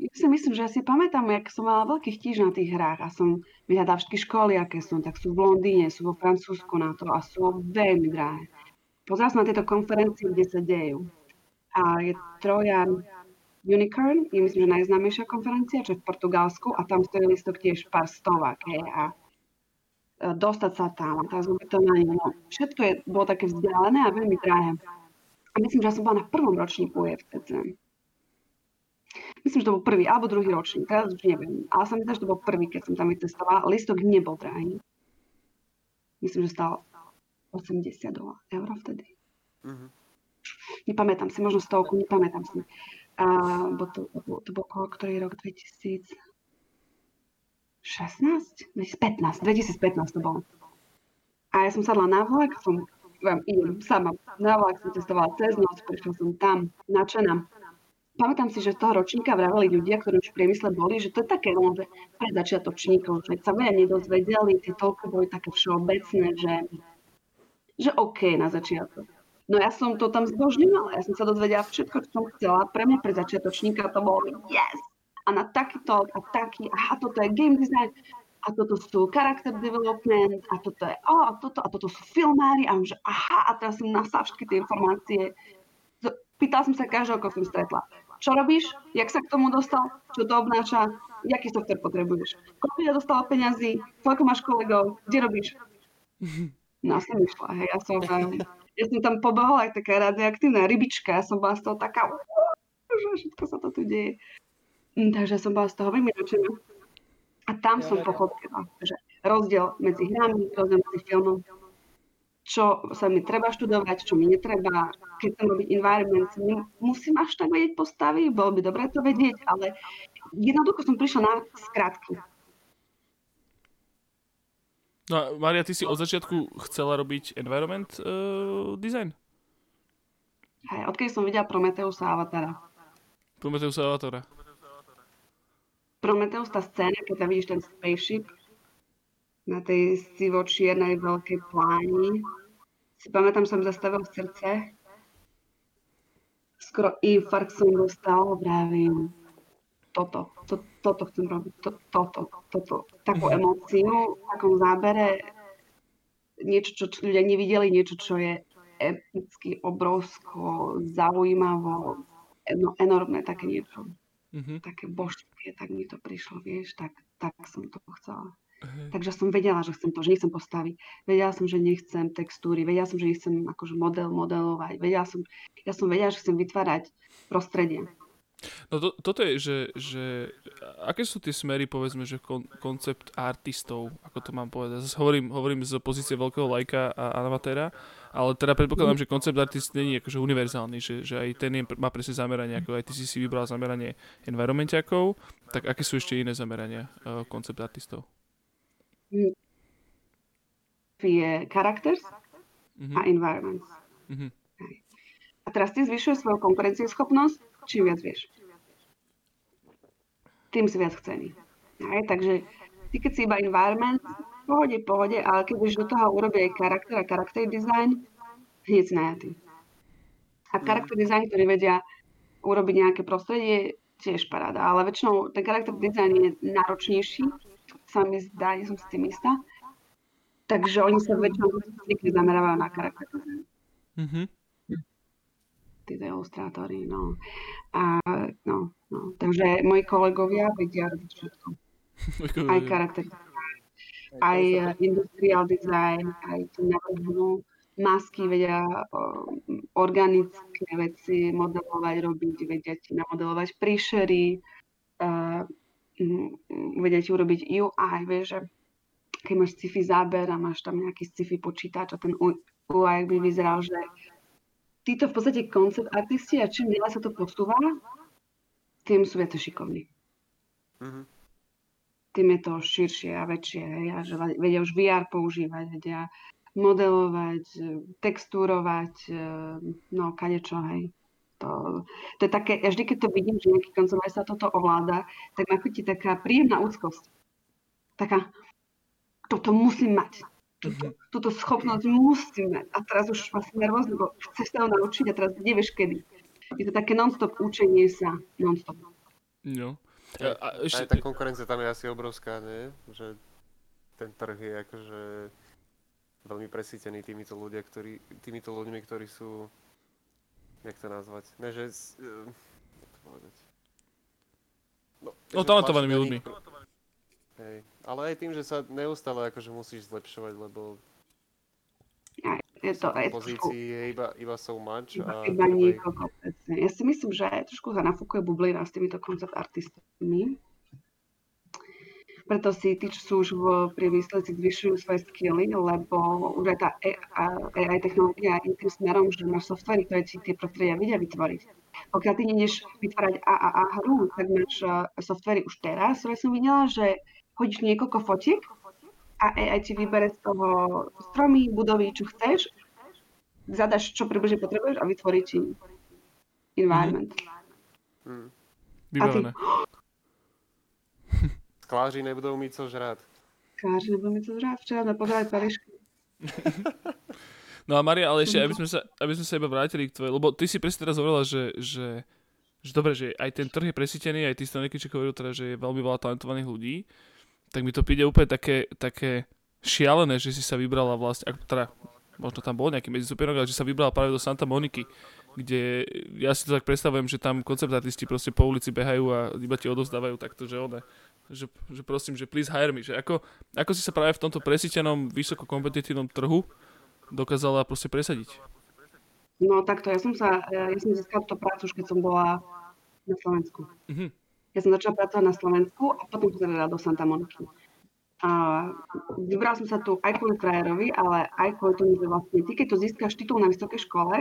ja si myslím, že ja si pamätám, jak som mala veľký chtíž na tých hrách a som vyhľadala všetky školy, aké sú, tak sú v Londýne, sú vo Francúzsku na to a sú veľmi drahé. Pozerala som na tieto konferencie, kde sa dejú. A je Trojan Unicorn, je myslím, že najznámejšia konferencia, čo je v Portugalsku a tam stojí listok tiež pár stovák. Hej, a e, dostať sa tam a teraz ubytovanie, no všetko je, bolo také vzdialené a veľmi drahé. A myslím, že ja som bola na prvom ročníku UFCC. Myslím, že to bol prvý alebo druhý ročník, teraz už neviem. Ale sa mi zdá, že to bol prvý, keď som tam vycestovala. Listok nebol drahý. Myslím, že stal 80 eur vtedy. Mm-hmm. Nepamätám si, možno stovku, nepamätám si. A, bo to, to, bol ktorý rok 2016? 2015, 2015 to bolo. A ja som sadla na vlak, som vám idem sama na vlak, som cestovala cez noc, prišla som tam, načená. Pamätám si, že z toho ročníka vraveli ľudia, ktorí už v priemysle boli, že to je také že pre začiatočníkov, že sa veľa nedozvedeli, tie toľko boli také všeobecné, že, že OK na začiatok. No ja som to tam zbožňovala, ja som sa dozvedela všetko, čo som chcela. Pre mňa pre začiatočníka to bolo yes! A na takýto a taký, aha, toto je game design, a toto sú character development, a toto je, oh, a toto, a toto sú filmári, a že aha, a teraz som nasala všetky tie informácie. Pýtala som sa každého, ako som stretla. Čo robíš? Jak sa k tomu dostal? Čo to obnáša? Jaký software potrebuješ? Koľko ja dostala peňazí? Koľko máš kolegov? Kde robíš? No, som išla, hej. Ja som, ja som tam pobohala aj taká radioaktívna rybička. Ja som bola z toho taká, že všetko sa to tu deje. Hm, takže som bola z toho veľmi nadšená. A tam som pochopila, že rozdiel medzi hrami, rozdiel medzi filmom, čo sa mi treba študovať, čo mi netreba. Keď chcem robiť environment, musím až tak vedieť postavy, bolo by dobré to vedieť, ale jednoducho som prišla na skratky. No a Maria, ty si od začiatku chcela robiť environment uh, design? Hej, odkedy som videla Prometeusa a Avatara. Prometeusa a Avatara. Prometheus, tá scéna, keď tam vidíš ten spaceship na tej sivo-čiernej veľkej pláni, si pamätám, som zastavil srdce. Skoro infarkt som dostal, vravím, toto, to, toto chcem robiť, to, toto, toto, takú mhm. emóciu, v takom zábere, niečo, čo ľudia nevideli, niečo, čo je epicky, obrovsko, zaujímavo, no, enormné také niečo. Mm-hmm. Také božské, tak mi to prišlo, vieš, tak, tak som to chcela. Uh-huh. Takže som vedela, že chcem to, že nechcem postaviť. Vedela som, že nechcem textúry, vedela som, že nechcem akože model modelovať. Vedela som, ja som vedela, že chcem vytvárať prostredie. No to, toto je, že, že aké sú tie smery, povedzme, že kon, koncept artistov, ako to mám povedať. Zase hovorím, hovorím z pozície veľkého lajka a amatéra, ale teda predpokladám, mm. že koncept artist není akože univerzálny, že, že aj ten je, má presne zameranie, ako aj ty si si vybral zameranie environmentiakov, tak aké sú ešte iné zamerania uh, koncept artistov? Je characters mm-hmm. a environments. Mm-hmm. A teraz ty zvyšuješ svoju konkurencieschopnosť čím viac vieš. Tým si viac chcený. Aj, takže ty keď si iba environment, pohode, pohode, ale keď už do toho urobí aj charakter a charakter design, hneď najatý. A mm. charakter design, ktorý vedia urobiť nejaké prostredie, tiež paráda. Ale väčšinou ten charakter design je náročnejší, sa mi zdá, nie som s tým istá. Takže oni sa väčšinou zamerávajú na charakter design. Mm-hmm tí ilustrátori, no. A, no, no. Takže moji kolegovia vedia robiť všetko. aj charakter, aj industrial design, aj tu navrhnú masky, vedia organické veci modelovať, robiť, vedia ti namodelovať príšery, uh, vedia ti urobiť UI, vieš, že keď máš sci-fi záber a máš tam nejaký sci-fi počítač a ten UI by vyzeral, že títo v podstate koncept artisti a čím ďalej sa to posúva, tým sú viac šikovní. Mhm. Tým je to širšie a väčšie. Hej, a že vedia už VR používať, vedia modelovať, textúrovať, e, no kadečo, hej. To, to je také, ja vždy, keď to vidím, že nejaký konzervaj sa toto ovláda, tak ma chutí taká príjemná úzkosť. Taká, toto musím mať. Túto, túto schopnosť musím mať. A teraz už vlastne nervózne, lebo chceš sa ho naučiť a teraz nevieš kedy. Je to také non-stop učenie sa. Non-stop. No. A, a ešte... Aj tá konkurencia tam je asi obrovská, nie? Že ten trh je akože veľmi presítený týmito ľudia, ktorí, týmito ľuďmi, ktorí sú jak to nazvať? Ne, že... Uh, to povedať? No, no talentovanými ľuďmi. Hej. Ale aj tým, že sa neustále akože musíš zlepšovať, lebo je to aj pozícii je iba, iba so much. Iba, a iba niekoľko Ja si myslím, že trošku sa nafúkuje bublina s týmito koncept artistami preto si tí, čo sú už v priemysle, si zvyšujú svoje skilly, lebo už aj tá AI technológia je tým smerom, že máš software, ktoré ti tie prostredia vedia vytvoriť. Pokiaľ ty nejdeš vytvárať AAA hru, tak máš uh, software už teraz, ktoré som videla, že hodíš niekoľko fotiek a AI ti vybere z toho stromy, budovy, čo chceš, zadaš, čo približne potrebuješ a vytvorí ti environment. Mm. Vybavené. Skláři nebudou mít co žrát. Skláři nebudú mít co žrát. Včera sme pozerali Parížku. no a Maria, ale ešte, aby sme sa, aby sme sa iba vrátili k tvojej, lebo ty si presne teraz hovorila, že, že, že dobre, že aj ten trh je presítený, aj ty Stanleykiček hovoril teda, že je veľmi veľa talentovaných ľudí, tak mi to príde úplne také, také šialené, že si sa vybrala vlastne, ak, teda možno tam bol nejaký medzi ale že sa vybrala práve do Santa Moniky, kde ja si to tak predstavujem, že tam koncept artisti proste po ulici behajú a iba ti odozdávajú takto, že one že, že prosím, že please hire me, že ako, ako si sa práve v tomto presítenom, vysoko kompetitívnom trhu dokázala proste presadiť? No takto, ja som sa, ja som získala túto prácu už keď som bola na Slovensku. Mm-hmm. Ja som začala pracovať na Slovensku a potom som sa do Santa Moniky. A vybrala som sa tu aj kvôli frajerovi, ale aj kvôli tomu, že vlastne ty, keď to získaš titul na vysokej škole,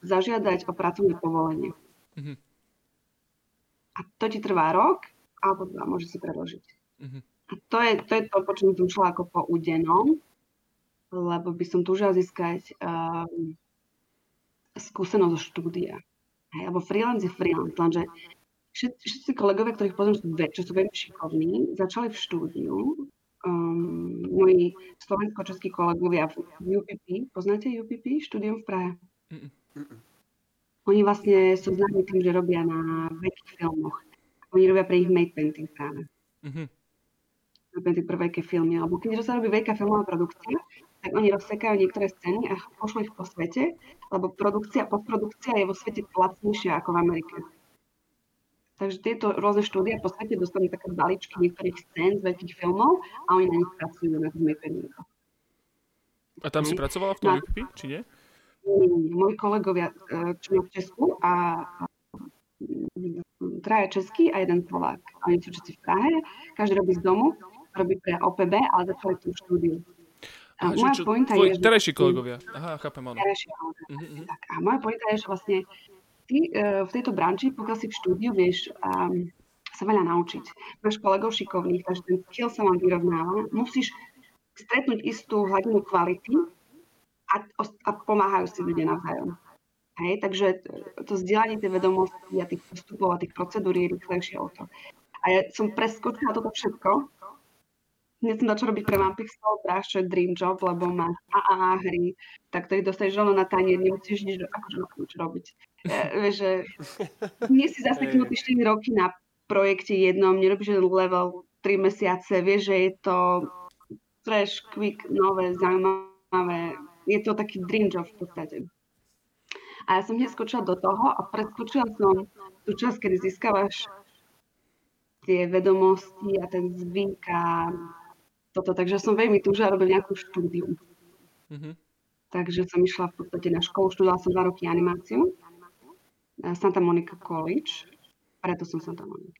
zažiadať o pracovné povolenie. Mm-hmm. A to ti trvá rok, alebo dva, môže si predložiť. Mm-hmm. A to je, to je to, po čom som šla ako po udenom, lebo by som túžila získať um, skúsenosť zo štúdia. Hej, lebo freelance je freelance, lenže všetci, všetci kolegovia, ktorých poznám, sú, čo sú veľmi šikovní, začali v štúdiu. Um, moji slovensko-českí kolegovia v UPP, poznáte UPP, štúdium v Prahe? Mm-mm. Oni vlastne sú známi tým, že robia na veľkých filmoch. Oni robia pre ich made painting práve. Mm-hmm. Painting pre veľké filmy. Alebo keď sa robí veľká filmová produkcia, tak oni rozsekajú niektoré scény a pošlú ich po svete, lebo produkcia, postprodukcia je vo svete lacnejšia ako v Amerike. Takže tieto rôzne štúdie po svete dostanú také balíčky niektorých scén z veľkých filmov a oni na nich pracujú na tých paintingoch. A tam si pracovala v tom no. či nie? moji kolegovia, e, čo v Česku a traja český a jeden Slovák. Oni sú všetci v Prahe, každý robí z domu, robí pre OPB, ale začali tú štúdiu. A moja čo, pointa je, terajší kolegovia. Aha, chápem, áno. Mm-hmm. Tak, a moja pointa je, že vlastne ty uh, v tejto branži, pokiaľ si v štúdiu, vieš um, sa veľa naučiť. Máš kolegov šikovných, takže ten skill sa vám vyrovnáva. Musíš stretnúť istú hladinu kvality, a, a pomáhajú si ľudia navzájom. Hej, takže to zdieľanie tej vedomosti a tých postupov a tých procedúr je rýchlejšie o to. A ja som preskočila toto všetko. Hneď som začala robiť pre Vampixel, práve čo je dream job, lebo má AAA hry, tak to ich dostaneš rovno na tanier, nemusíš nič akože čo robiť. E, vieš, že nie si zaseknutý 4 roky na projekte jednom, nerobíš jeden level 3 mesiace, vieš, že je to fresh, quick, nové, zaujímavé, je to taký dream job v podstate. A ja som hneď skočila do toho a preskočila som tú časť, kedy získavaš tie vedomosti a ten zvyk a toto. Takže som veľmi túžila robiť nejakú štúdiu. Mm-hmm. Takže som išla v podstate na školu, študovala som dva roky animáciu. Santa Monica College, preto som Santa Monica.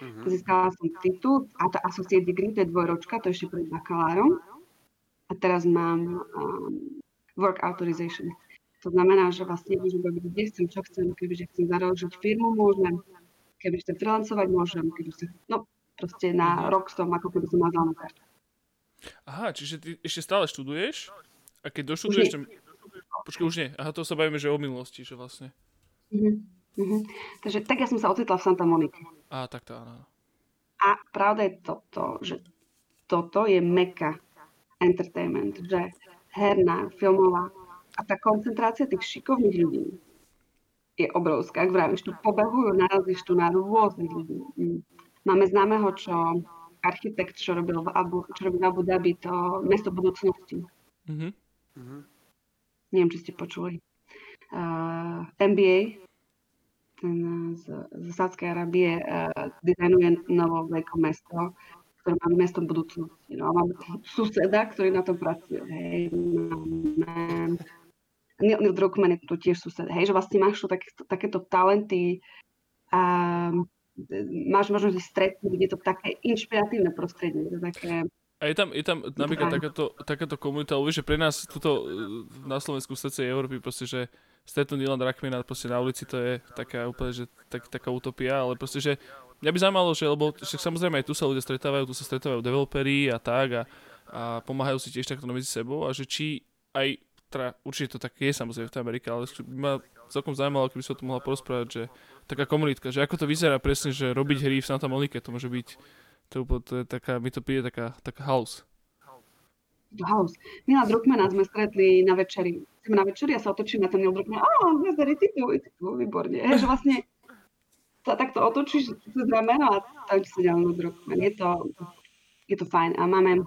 Mm-hmm. Získala som titul a to associate degree, to je dvojročka, to je ešte pred bakalárom a teraz mám um, work authorization. To znamená, že vlastne môžem robiť, kde chcem, čo chcem, kebyže chcem založiť firmu, môžem, keby chcem freelancovať, môžem, keby chcem, no proste na rok som, ako keby som mala na kartu. Aha, čiže ty ešte stále študuješ? A keď doštuduješ, tam... Počkaj, už nie. Aha, to sa bavíme, že o minulosti, že vlastne. Uh-huh. Takže tak ja som sa ocitla v Santa Monike. Á, tak to áno. A pravda je toto, že toto je meka entertainment, že herná, filmová a tá koncentrácia tých šikovných ľudí je obrovská. Ak vravíš, tu pobehujú, narazíš tu na rôznych ľudí. Mm. Máme známeho, čo architekt, čo robil v Abu, čo robil v Abu Dhabi, to mesto budúcnosti. Mhm. Mhm. Neviem, či ste počuli. Uh, NBA, ten z, z Sádskej Arábie, uh, dizajnuje novoveké mesto, ktoré máme mesto budúcnosti. No a máme suseda, ktorý na tom pracuje. Hej, máme Neil, Neil Druckmann je tu tiež sused. Hej, že vlastne máš tu takéto, takéto talenty a máš možnosť stretnúť, je to také inšpiratívne prostredie. To také, a je tam, je tam napríklad takáto, takáto komunita, ale že pre nás tuto e, na Slovensku v srdci Európy proste, že stretnúť Dylan Drakmana proste na ulici, to je taká úplne, že tak, taká utopia, ale proste, že mňa by zaujímalo, že lebo však samozrejme aj tu sa ľudia stretávajú, tu sa stretávajú developeri a tak a, a pomáhajú si tiež takto medzi sebou a že či aj, teda určite to tak je samozrejme v tej Amerike, ale ma celkom zaujímalo, keby sa o tom mohla porozprávať, že taká komunitka, že ako to vyzerá presne, že robiť hry v Santa Monike, to môže byť, to, to je taká, mi to príde taká, taká house. House. Mila Druckmana sme stretli na večeri. Sme na večeri a sa otočím na ten Neil Druckmann. Á, Nazari, ty ty tu, výborne. Že vlastne sa takto otočíš cez rameno a tam ti sedia Neil Druckmann. Je to, je to fajn. A máme,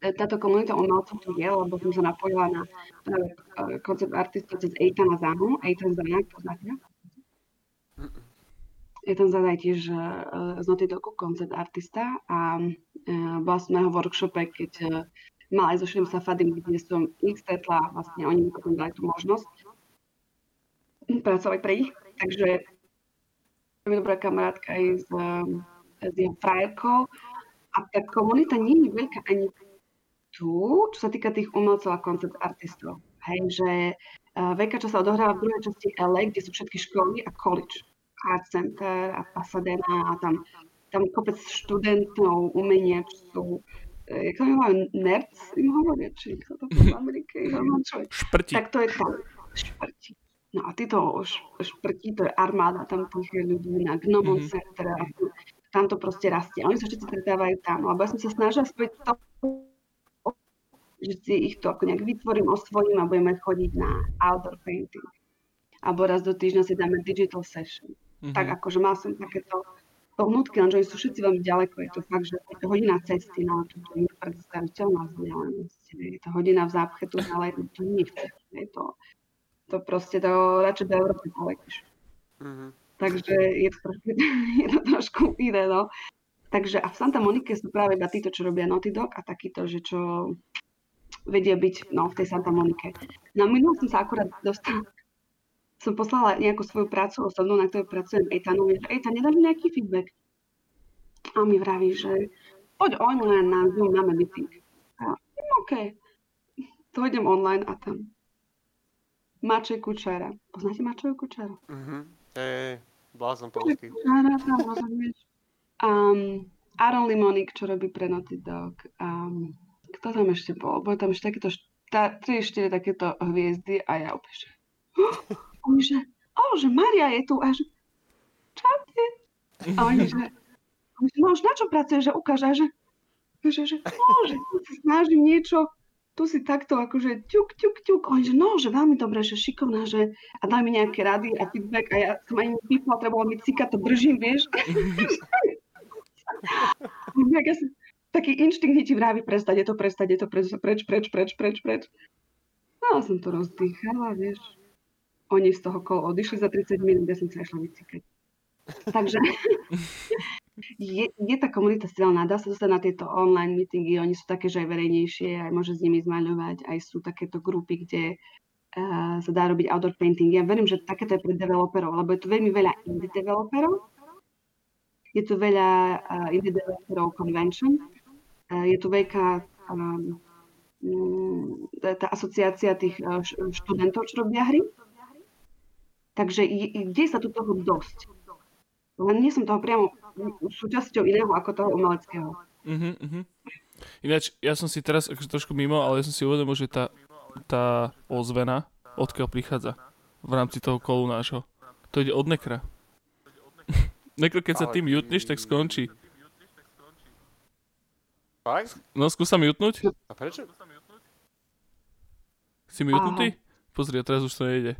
táto komunita umelcov tu je, lebo som sa napojila na práve koncept artista cez Eitana Zahu. Eitan Zah, poznáte? Je tam zadaj tiež z Naughty Dogu koncept artista a bola som na jeho workshope, keď mal aj so Shrim Safadim, kde som ich stretla, vlastne oni mi potom dali tú možnosť pracovať pre ich. Takže je dobrá kamarátka aj s, s jeho frajerkou a tá komunita nie je veľká ani tu, čo sa týka tých umelcov a koncept artistov. Hej, že uh, veľká časť sa odohráva v druhej časti LA, kde sú všetky školy a college. Art Center a Pasadena a tam, tam kopec študentov umenia, čo sú jak to majú nerds, im hovoria, či sa to v Amerike Šprti. Tak to je tam. Šprti. No a títo šprti, to je armáda tam tých ľudí na Gnomon mm-hmm. Center a tam to proste rastie. Oni sa všetci stretávajú tam. Lebo ja som sa snažila späť to, že si ich to ako nejak vytvorím, osvojím a budeme chodiť na outdoor painting. Alebo raz do týždňa si dáme digital session. Mm-hmm. Tak akože mal som takéto pohnutky, lenže oni sú všetci veľmi ďaleko. Je to fakt, že je to hodina cesty, no to je nepredstaviteľná vzdialenosť. Je to hodina v zápche tu ale to nechce. Je to, to proste to radšej do Európy poletíš. Mm-hmm. Takže je to, trošku, je to trošku iné, no. Takže a v Santa Monike sú práve iba títo, čo robia Naughty Dog a takíto, že čo vedia byť no, v tej Santa Monike. Na no, minulom som sa akurát dostala, som poslala nejakú svoju prácu osobnú, na ktorej pracujem Ejtanovi, že Ejtan, nedá mi nejaký feedback? A mi vraví, že poď online na Zoom, máme meeting. A ja, OK. To idem online a tam Mačej Kučera. Poznáte Mačej Kučera? Mhm. Ej, blázon polský. Kučera, tam rozumieš. Um, Aaron Limonik, čo robí pre Naughty Dog. Um, kto tam ešte bol? Boli tam ešte takéto 3-4 takéto hviezdy a ja opäť, oni, že, o, že Maria je tu. A že, čaute. A oni, že, že no už na čo pracuješ, že ukáž, že, že, že, no, že tu si snažím niečo, tu si takto akože ťuk, ťuk, ťuk. Oni, že no, že veľmi dobre, že šikovná, že a daj mi nejaké rady a feedback a ja som ani vypla, trebalo mi cika, to držím, vieš. ja som, taký inštinkt ti vraví, prestať, je to prestať, je to preč, preč, preč, preč, preč, preč. No, som to rozdýchala, vieš oni z toho kolo odišli za 30 minút, ja som sa išla vycikať. Takže je, je tá komunita silná, dá sa dostať na tieto online meetingy, oni sú také, že aj verejnejšie, aj môže s nimi zmaľovať, aj sú takéto grupy, kde uh, sa dá robiť outdoor painting. Ja verím, že takéto je pre developerov, lebo je tu veľmi veľa indie developerov, je tu veľa uh, indie developerov convention, je tu veľká um, tá asociácia tých uh, študentov, čo robia hry. Takže deje sa tu toho dosť. Len nie som toho priamo súčasťou iného ako toho umeleckého. Uh-huh, uh-huh. Ináč, ja som si teraz akože trošku mimo, ale ja som si uvedomil, že tá, tá ozvena, odkiaľ prichádza v rámci toho kolu nášho. To ide od Nekra. Nekro, keď sa tým jutneš, tak skončí. Fakt? No, skúsa mutnúť. A prečo? Si mutnutý? Pozri, a teraz už to nejde.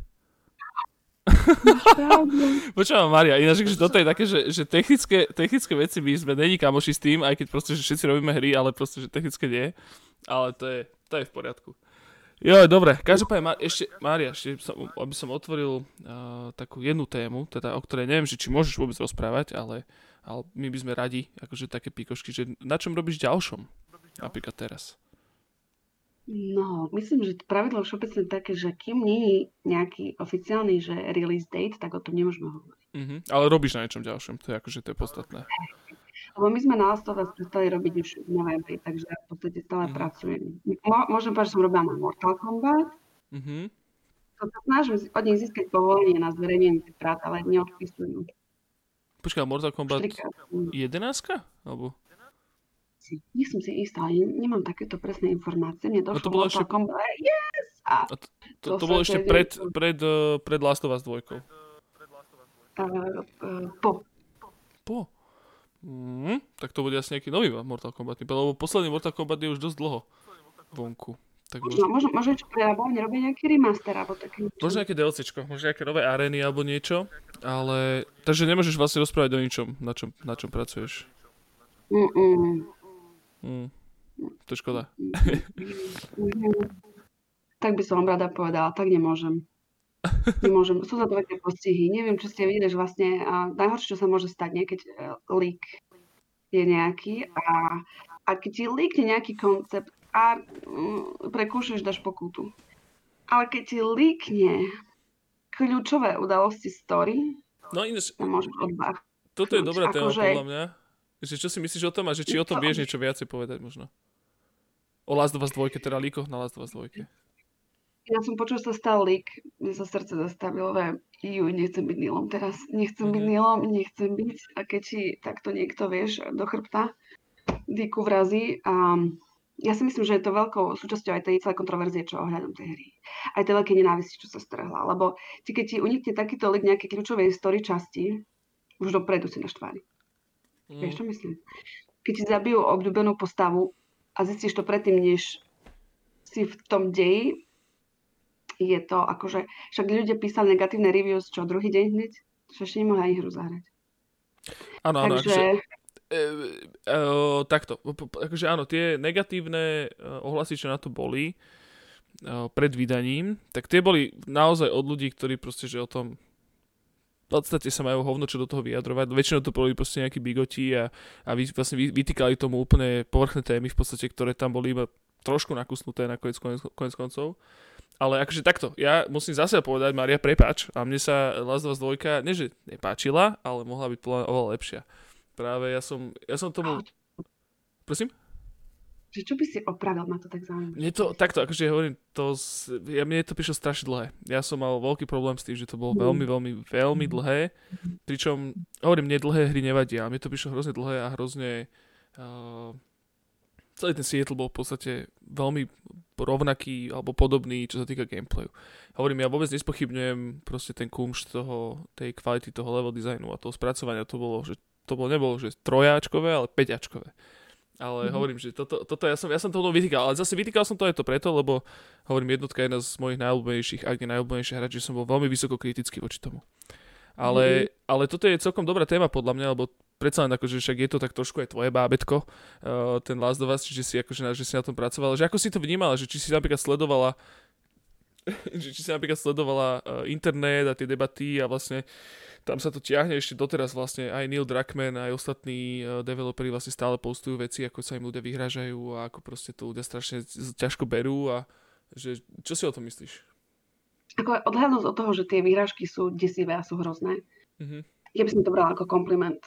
Počúvam, Maria, ináč, že toto je také, že, že technické, technické veci my sme není kamoši s tým, aj keď proste, že všetci robíme hry, ale proste, že technické nie. Ale to je, to je v poriadku. Jo, dobre, každopádne, Ma- ešte, Mária, ešte som, aby som otvoril uh, takú jednu tému, teda o ktorej neviem, že či môžeš vôbec rozprávať, ale, ale my by sme radi, akože také pikošky, že na čom robíš ďalšom, napríklad teraz. No, myslím, že pravidlo všeobecne také, že kým nie je nejaký oficiálny že release date, tak o tom nemôžeme hovoriť. Uh-huh. Ale robíš na niečom ďalšom, to je akože to je podstatné. Lebo my sme na Last prestali robiť už v novembri, takže v podstate stále uh-huh. pracujem. Môžem povedať, že som robila na Mortal Kombat. Uh-huh. To sa snažím od nich získať povolenie na zverejnenie tých prác, ale neodpisujú. Počkaj, Mortal Kombat 11? Alebo? nie som si istá, nemám takéto presné informácie. Mne došlo no to bolo ešte... Kombat, yes! A, a to, to, to, to bolo ešte pred, pred, uh, pred Last of Us 2. Uh, uh, po. Po? Mm, tak to bude asi nejaký nový Mortal Kombat, lebo posledný Mortal Kombat je už dosť dlho vonku. Tak možno, možno, možno čo robia nejaký remaster alebo také niečo. Možno nejaké DLCčko, možno nejaké nové arény alebo niečo, ale takže nemôžeš vlastne rozprávať o ničom, na čom, na čom pracuješ. Mm-mm. Mm, to je škoda. tak by som rada povedala, tak nemôžem. Nemôžem. Sú za to také postihy. Neviem, čo ste videli, že vlastne a najhoršie, čo sa môže stať, nie, keď uh, leak je nejaký a, a keď ti leakne nejaký koncept a um, prekúšeš, dáš pokutu. Ale keď ti leakne kľúčové udalosti story, no ináč, Toto je dobrá téma, akože, podľa mňa. Že čo si myslíš o tom a že či o tom vieš niečo viacej povedať možno? O Last of Us 2, teda líkoch na Last of Us 2. Ja som počul, že sa stal lík, mne sa srdce zastavilo, že ju, nechcem byť Nilom teraz, nechcem mm-hmm. byť Nilom, nechcem byť. A keď si takto niekto, vieš, do chrbta výku vrazí. A ja si myslím, že je to veľkou súčasťou aj tej celej kontroverzie, čo ohľadom tej hry. Aj tej veľkej nenávisti, čo sa strhla. Lebo ti, keď ti unikne takýto lik nejaké kľúčovej story časti, už dopredu si naštvaný. Mm. Vieš, čo myslím? Keď ti zabijú obľúbenú postavu a zistíš to predtým, než si v tom deji, je to akože, však ľudia písali negatívne reviews, čo druhý deň hneď, čo ešte nemohli ani hru zahrať. Áno, áno, Takže... akože, e, e, takto, akože áno, tie negatívne e, ohlasy, čo na to boli e, pred vydaním, tak tie boli naozaj od ľudí, ktorí proste, že o tom v podstate sa majú hovno čo do toho vyjadrovať. Väčšinou to boli proste nejakí bigoti a, a vy, vlastne vy, vytýkali tomu úplne povrchné témy v podstate, ktoré tam boli iba trošku nakusnuté na konec, konec koncov. Ale akože takto, ja musím zase povedať, Maria, prepač, a mne sa Last of Us 2, nie nepáčila, ale mohla byť oveľa lepšia. Práve ja som, ja som tomu... Prosím? Že čo by si opravil, ma to tak zaujíma. Mne to, takto, akože ja hovorím, to, ja, mne to prišlo strašne dlhé. Ja som mal veľký problém s tým, že to bolo mm. veľmi, veľmi, veľmi dlhé. Pričom, hovorím, mne dlhé hry nevadia, ale mne to prišlo hrozne dlhé a hrozne... Uh, celý ten Seattle bol v podstate veľmi rovnaký alebo podobný, čo sa týka gameplayu. Hovorím, ja vôbec nespochybňujem proste ten kumš toho, tej kvality toho level designu a toho spracovania. To bolo, že to bolo, nebolo, že trojáčkové, ale peťačkové. Ale mm-hmm. hovorím, že toto, toto ja, som, ja som to vytýkal, ale zase vytýkal som to aj to preto, lebo hovorím, jednotka je jedna z mojich najobľúbenejších, ak nie najobľúbenejších hráč, že som bol veľmi vysoko kritický voči tomu. Ale, mm-hmm. ale toto je celkom dobrá téma podľa mňa, lebo predsa len akože však je to tak trošku aj tvoje bábetko, uh, ten Last of Us, čiže si, akože, že si na tom pracovala, že ako si to vnímala, že či si napríklad sledovala že či si napríklad sledovala uh, internet a tie debaty a vlastne tam sa to ťahne ešte doteraz vlastne aj Neil Druckmann aj ostatní uh, developeri vlastne stále postujú veci, ako sa im ľudia vyhražajú a ako proste to ľudia strašne ťažko berú a že, čo si o tom myslíš? Ako odhľadnúť od toho, že tie výhražky sú desivé a sú hrozné, mm-hmm. ja by som to brala ako kompliment.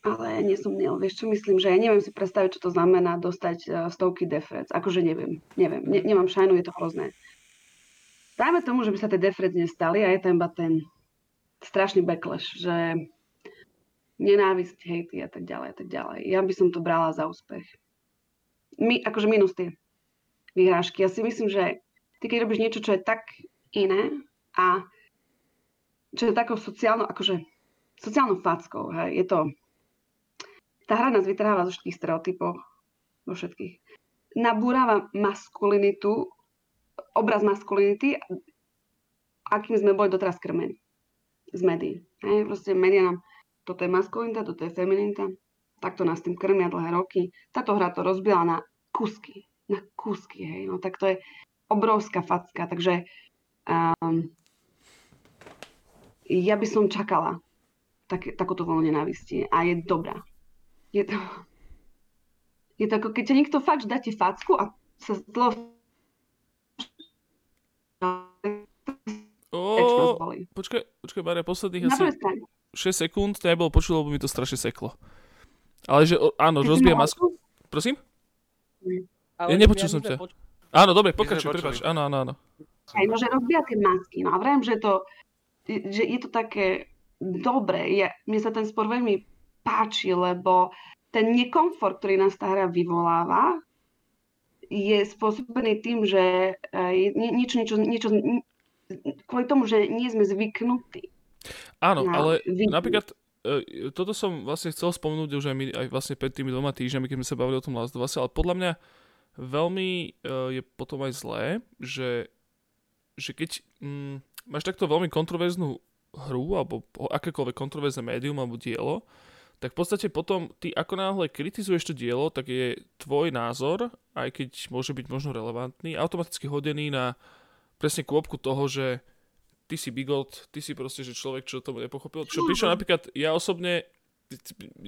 ale nie som nil. Vieš čo myslím, že ja neviem si predstaviť, čo to znamená dostať uh, stovky defrec. Akože neviem, neviem, ne, nemám šajnu, je to hrozné. Dajme tomu, že by sa tie defrec nestali a je tam iba ten strašný backlash, že nenávisť, hejty a tak ďalej a tak ďalej. Ja by som to brala za úspech. My, akože minus tie vyhrážky. Ja si myslím, že ty keď robíš niečo, čo je tak iné a čo je takou sociálnou, akože sociálnou fackou, hej, je to tá hra nás vytrháva zo všetkých stereotypov, zo všetkých. Nabúrava maskulinitu, obraz maskulinity, akým sme boli doteraz krmení z médií. Hej, proste médiá nám, toto je maskulinita, toto je femininita, takto nás tým krmia dlhé roky. Táto hra to rozbila na kusky, na kusky, hej, no tak to je obrovská facka, takže um, ja by som čakala tak, takúto vlnu nenávisti a je dobrá je to, je to ako keď ťa niekto fakt dáte facku a sa dlho Oh, počkaj, počkaj, Maria, posledných asi 6 sekúnd to nebolo počuť, lebo mi to strašne seklo. Ale že, áno, rozbije masku. Prosím? Ale ja nepočul som ťa. Poč- áno, dobre, pokračuj, prepáč. Áno, áno, áno. Aj, no, že rozbíja tie masky. No a vrajím, že to, že je to také dobre. Ja, mne sa ten spor veľmi páči, lebo ten nekomfort, ktorý nás tá hra vyvoláva, je spôsobený tým, že niečo, niečo, niečo, kvôli tomu, že nie sme zvyknutí. Áno, ale vidieť. napríklad e, toto som vlastne chcel spomenúť už aj, my, aj vlastne pred tými dvoma týždňami, keď sme sa bavili o tom Last of Us, ale podľa mňa veľmi uh, je potom aj zlé, že, že keď mm, máš takto veľmi kontroverznú hru alebo akékoľvek kontroverzné médium alebo dielo, tak v podstate potom ty ako náhle kritizuješ to dielo, tak je tvoj názor, aj keď môže byť možno relevantný, automaticky hodený na presne kôpku toho, že ty si bigot, ty si proste, že človek, čo to nepochopil. Čo prišlo napríklad, ja osobne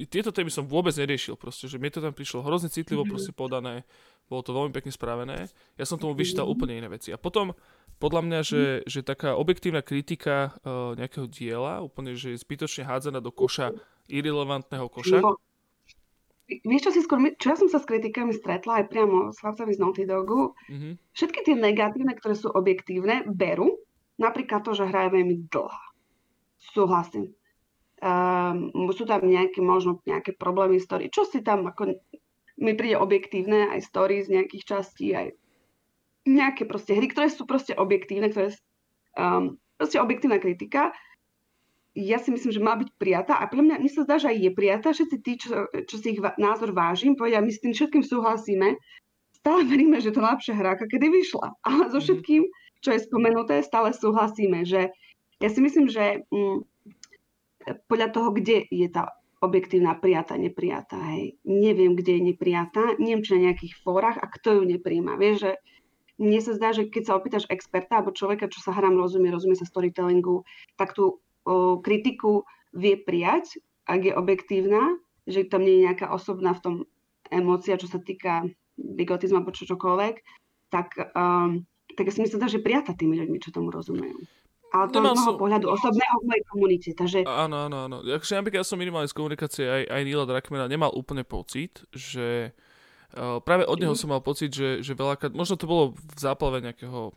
tieto témy som vôbec neriešil proste, že mi to tam prišlo hrozne citlivo proste podané, bolo to veľmi pekne spravené, ja som tomu vyšítal úplne iné veci. A potom podľa mňa, že, že taká objektívna kritika uh, nejakého diela, úplne, že je zbytočne hádzaná do koša irrelevantného koša? Vieš čo si skôr, čo ja som sa s kritikami stretla aj priamo s chlapcami z Naughty Dogu, mm-hmm. všetky tie negatívne, ktoré sú objektívne, berú. Napríklad to, že hra je veľmi dlhá. Súhlasím. Um, sú tam nejaké, možno nejaké problémy story. Čo si tam, ako mi príde objektívne, aj story z nejakých častí, aj nejaké proste hry, ktoré sú proste objektívne, ktoré um, proste objektívna kritika ja si myslím, že má byť prijatá a pre mňa, mi sa zdá, že aj je prijatá. Všetci tí, čo, čo si ich názor vážim, povedia, my s tým všetkým súhlasíme. Stále veríme, že to lepšia hra, ako kedy vyšla. Ale so mhm. všetkým, čo je spomenuté, stále súhlasíme. Že ja si myslím, že mm, podľa toho, kde je tá objektívna prijatá, neprijatá. Hej. Neviem, kde je neprijatá, neviem, či na nejakých fórach a kto ju nepríjma. Vieš, že mne sa zdá, že keď sa opýtaš experta alebo človeka, čo sa hrám rozumie, rozumie sa storytellingu, tak tú kritiku vie prijať, ak je objektívna, že tam nie je nejaká osobná v tom emócia, čo sa týka bigotizmu alebo čo, čokoľvek, tak, um, tak ja si myslím, že prijata tými ľuďmi, čo tomu rozumejú. Ale to Nemal z môjho som... pohľadu osobného v mojej komunite. Takže... Áno, áno, áno. Akože napríklad ja som minimálne z komunikácie aj, aj Nila Drakmana nemal úplne pocit, že uh, práve od neho som mal pocit, že, že veľakrát, možno to bolo v záplave nejakého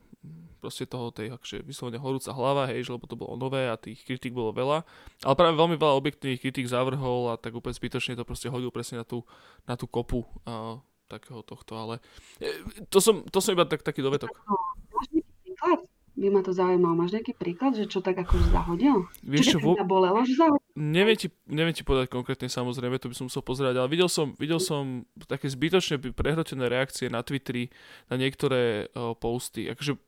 proste toho tej akože vyslovene horúca hlava, hej, že lebo to bolo nové a tých kritik bolo veľa. Ale práve veľmi veľa objektívnych kritik zavrhol a tak úplne zbytočne to proste hodil presne na tú, na tú kopu uh, takého tohto, ale e, to som, to som iba tak, taký dovetok. Máš príklad? By ma to zaujímalo. Máš nejaký príklad, že čo tak akože zahodil? Vieš čo, vo... bolelo, že zahodil? Neviem ti, neviem ti povedať konkrétne, samozrejme, to by som musel pozerať, ale videl som, videl som také zbytočne prehrotené reakcie na Twitteri na niektoré uh, posty. Akože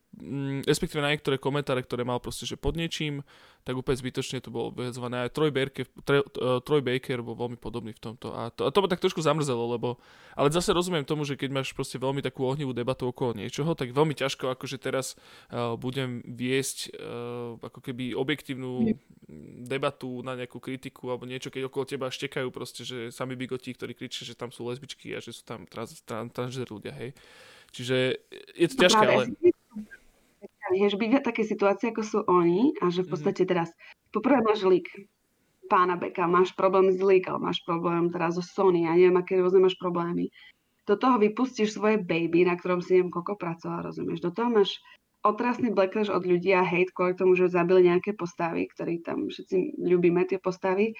respektíve na niektoré komentáre, ktoré mal proste, že pod niečím, tak úplne zbytočne to bolo vyhadzované. Aj Troy Baker, tre, uh, Troy Baker bol veľmi podobný v tomto. A to, a to ma tak trošku zamrzelo, lebo... Ale zase rozumiem tomu, že keď máš proste veľmi takú ohnivú debatu okolo niečoho, tak veľmi ťažko akože teraz uh, budem viesť uh, ako keby objektívnu debatu na nejakú kritiku alebo niečo, keď okolo teba štekajú proste, že sami bigoti, ktorí kričia, že tam sú lesbičky a že sú tam trans, trans, transgender ľudia, hej. Čiže je to no ťažké, ale že byť také situácie, ako sú oni a že v mhm. podstate teraz poprvé máš lík pána Beka, máš problém s legal, máš problém teraz so Sony, ja neviem, aké rôzne máš problémy. Do toho vypustíš svoje baby, na ktorom si neviem koľko pracovala, rozumieš. Do toho máš otrasný backlash od ľudí a hate kvôli tomu, že zabili nejaké postavy, ktorí tam všetci ľubíme tie postavy.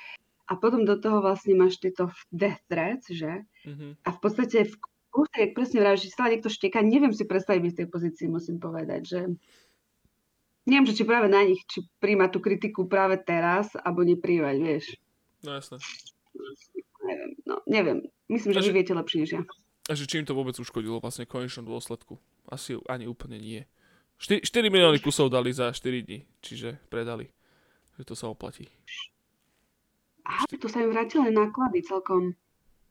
A potom do toho vlastne máš tieto death threats, že? Mm-hmm. A v podstate v kúse, jak presne vráš, že stále niekto šteka, neviem si predstaviť byť v tej pozícii, musím povedať, že neviem, že či práve na nich, či príjma tú kritiku práve teraz, alebo nepríjmať, vieš. No jasné. Neviem, no neviem. Myslím, že, že vy viete lepšie než ja. A že čím to vôbec uškodilo vlastne v konečnom dôsledku? Asi ani úplne nie. 4, 4 milióny kusov dali za 4 dní, čiže predali. Že to sa oplatí. Aha, to sa im vrátili náklady celkom.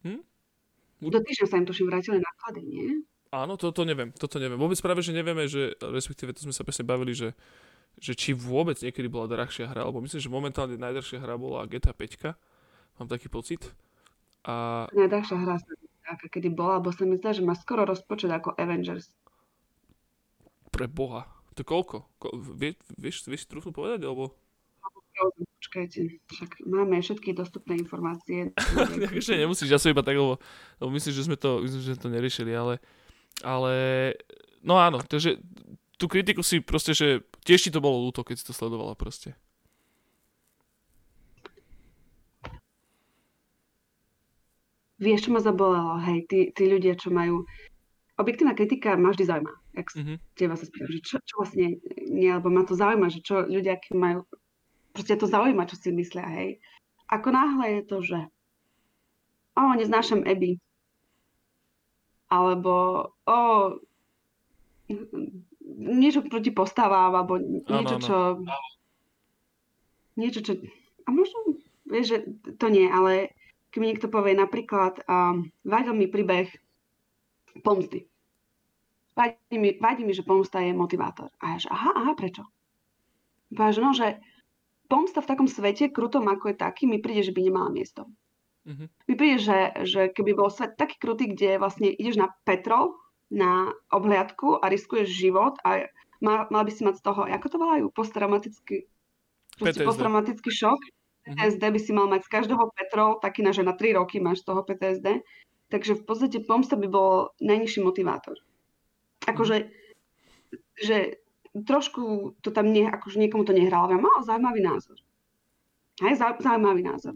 Hm? Do týždňa sa im tuším vrátili náklady, nie? Áno, to, to neviem, toto neviem. Vôbec práve, že nevieme, že, respektíve to sme sa presne bavili, že, že či vôbec niekedy bola drahšia hra, alebo myslím, že momentálne najdrahšia hra bola GTA 5. Mám taký pocit. A... Najdrahšia hra sa aká kedy bola, lebo sa mi zdá, že má skoro rozpočet ako Avengers. Pre boha. To koľko? Ko, vie, vieš, vieš trúfnu povedať, alebo? Počkajte, však máme všetky dostupné informácie. Ešte nemusíš, ja som iba tak, lebo, lebo myslím, že sme to, myslím, že to neriešili, ale, ale no áno, takže tú kritiku si proste, že tiež ti to bolo ľúto, keď si to sledovala proste. Vieš, čo ma zabolelo? Hej, tí, tí ľudia, čo majú... Objektívna kritika ma vždy zaujíma. Ak mm-hmm. teba sa spýtam, že čo, čo vlastne nie, alebo ma to zaujíma, že čo ľudia, aký majú... Proste to zaujíma, čo si myslia, hej. Ako náhle je to, že o, neznášam Eby. Alebo o, niečo proti postavám, alebo niečo, čo... Niečo, čo... A možno, vieš, že to nie, ale keď mi niekto povie napríklad, um, vadil mi príbeh pomsty. Vadí mi, vadí mi, že pomsta je motivátor. A ja že, aha, aha, prečo? Povedal, že no, že pomsta v takom svete, krutom ako je taký, mi príde, že by nemala miesto. Mm-hmm. Mi príde, že, že keby bol svet taký krutý, kde vlastne ideš na petrol, na obhliadku a riskuješ život a mal, mal by si mať z toho, ako to volajú, posttraumatický, posttraumatický šok, PTSD by si mal mať z každého Petrov, taký na, že na 3 roky máš z toho PTSD. Takže v podstate pomsta by bol najnižší motivátor. Akože, že trošku to tam nie, akože niekomu to nehralo, ale mal zaujímavý názor. Hej, zaujímavý názor.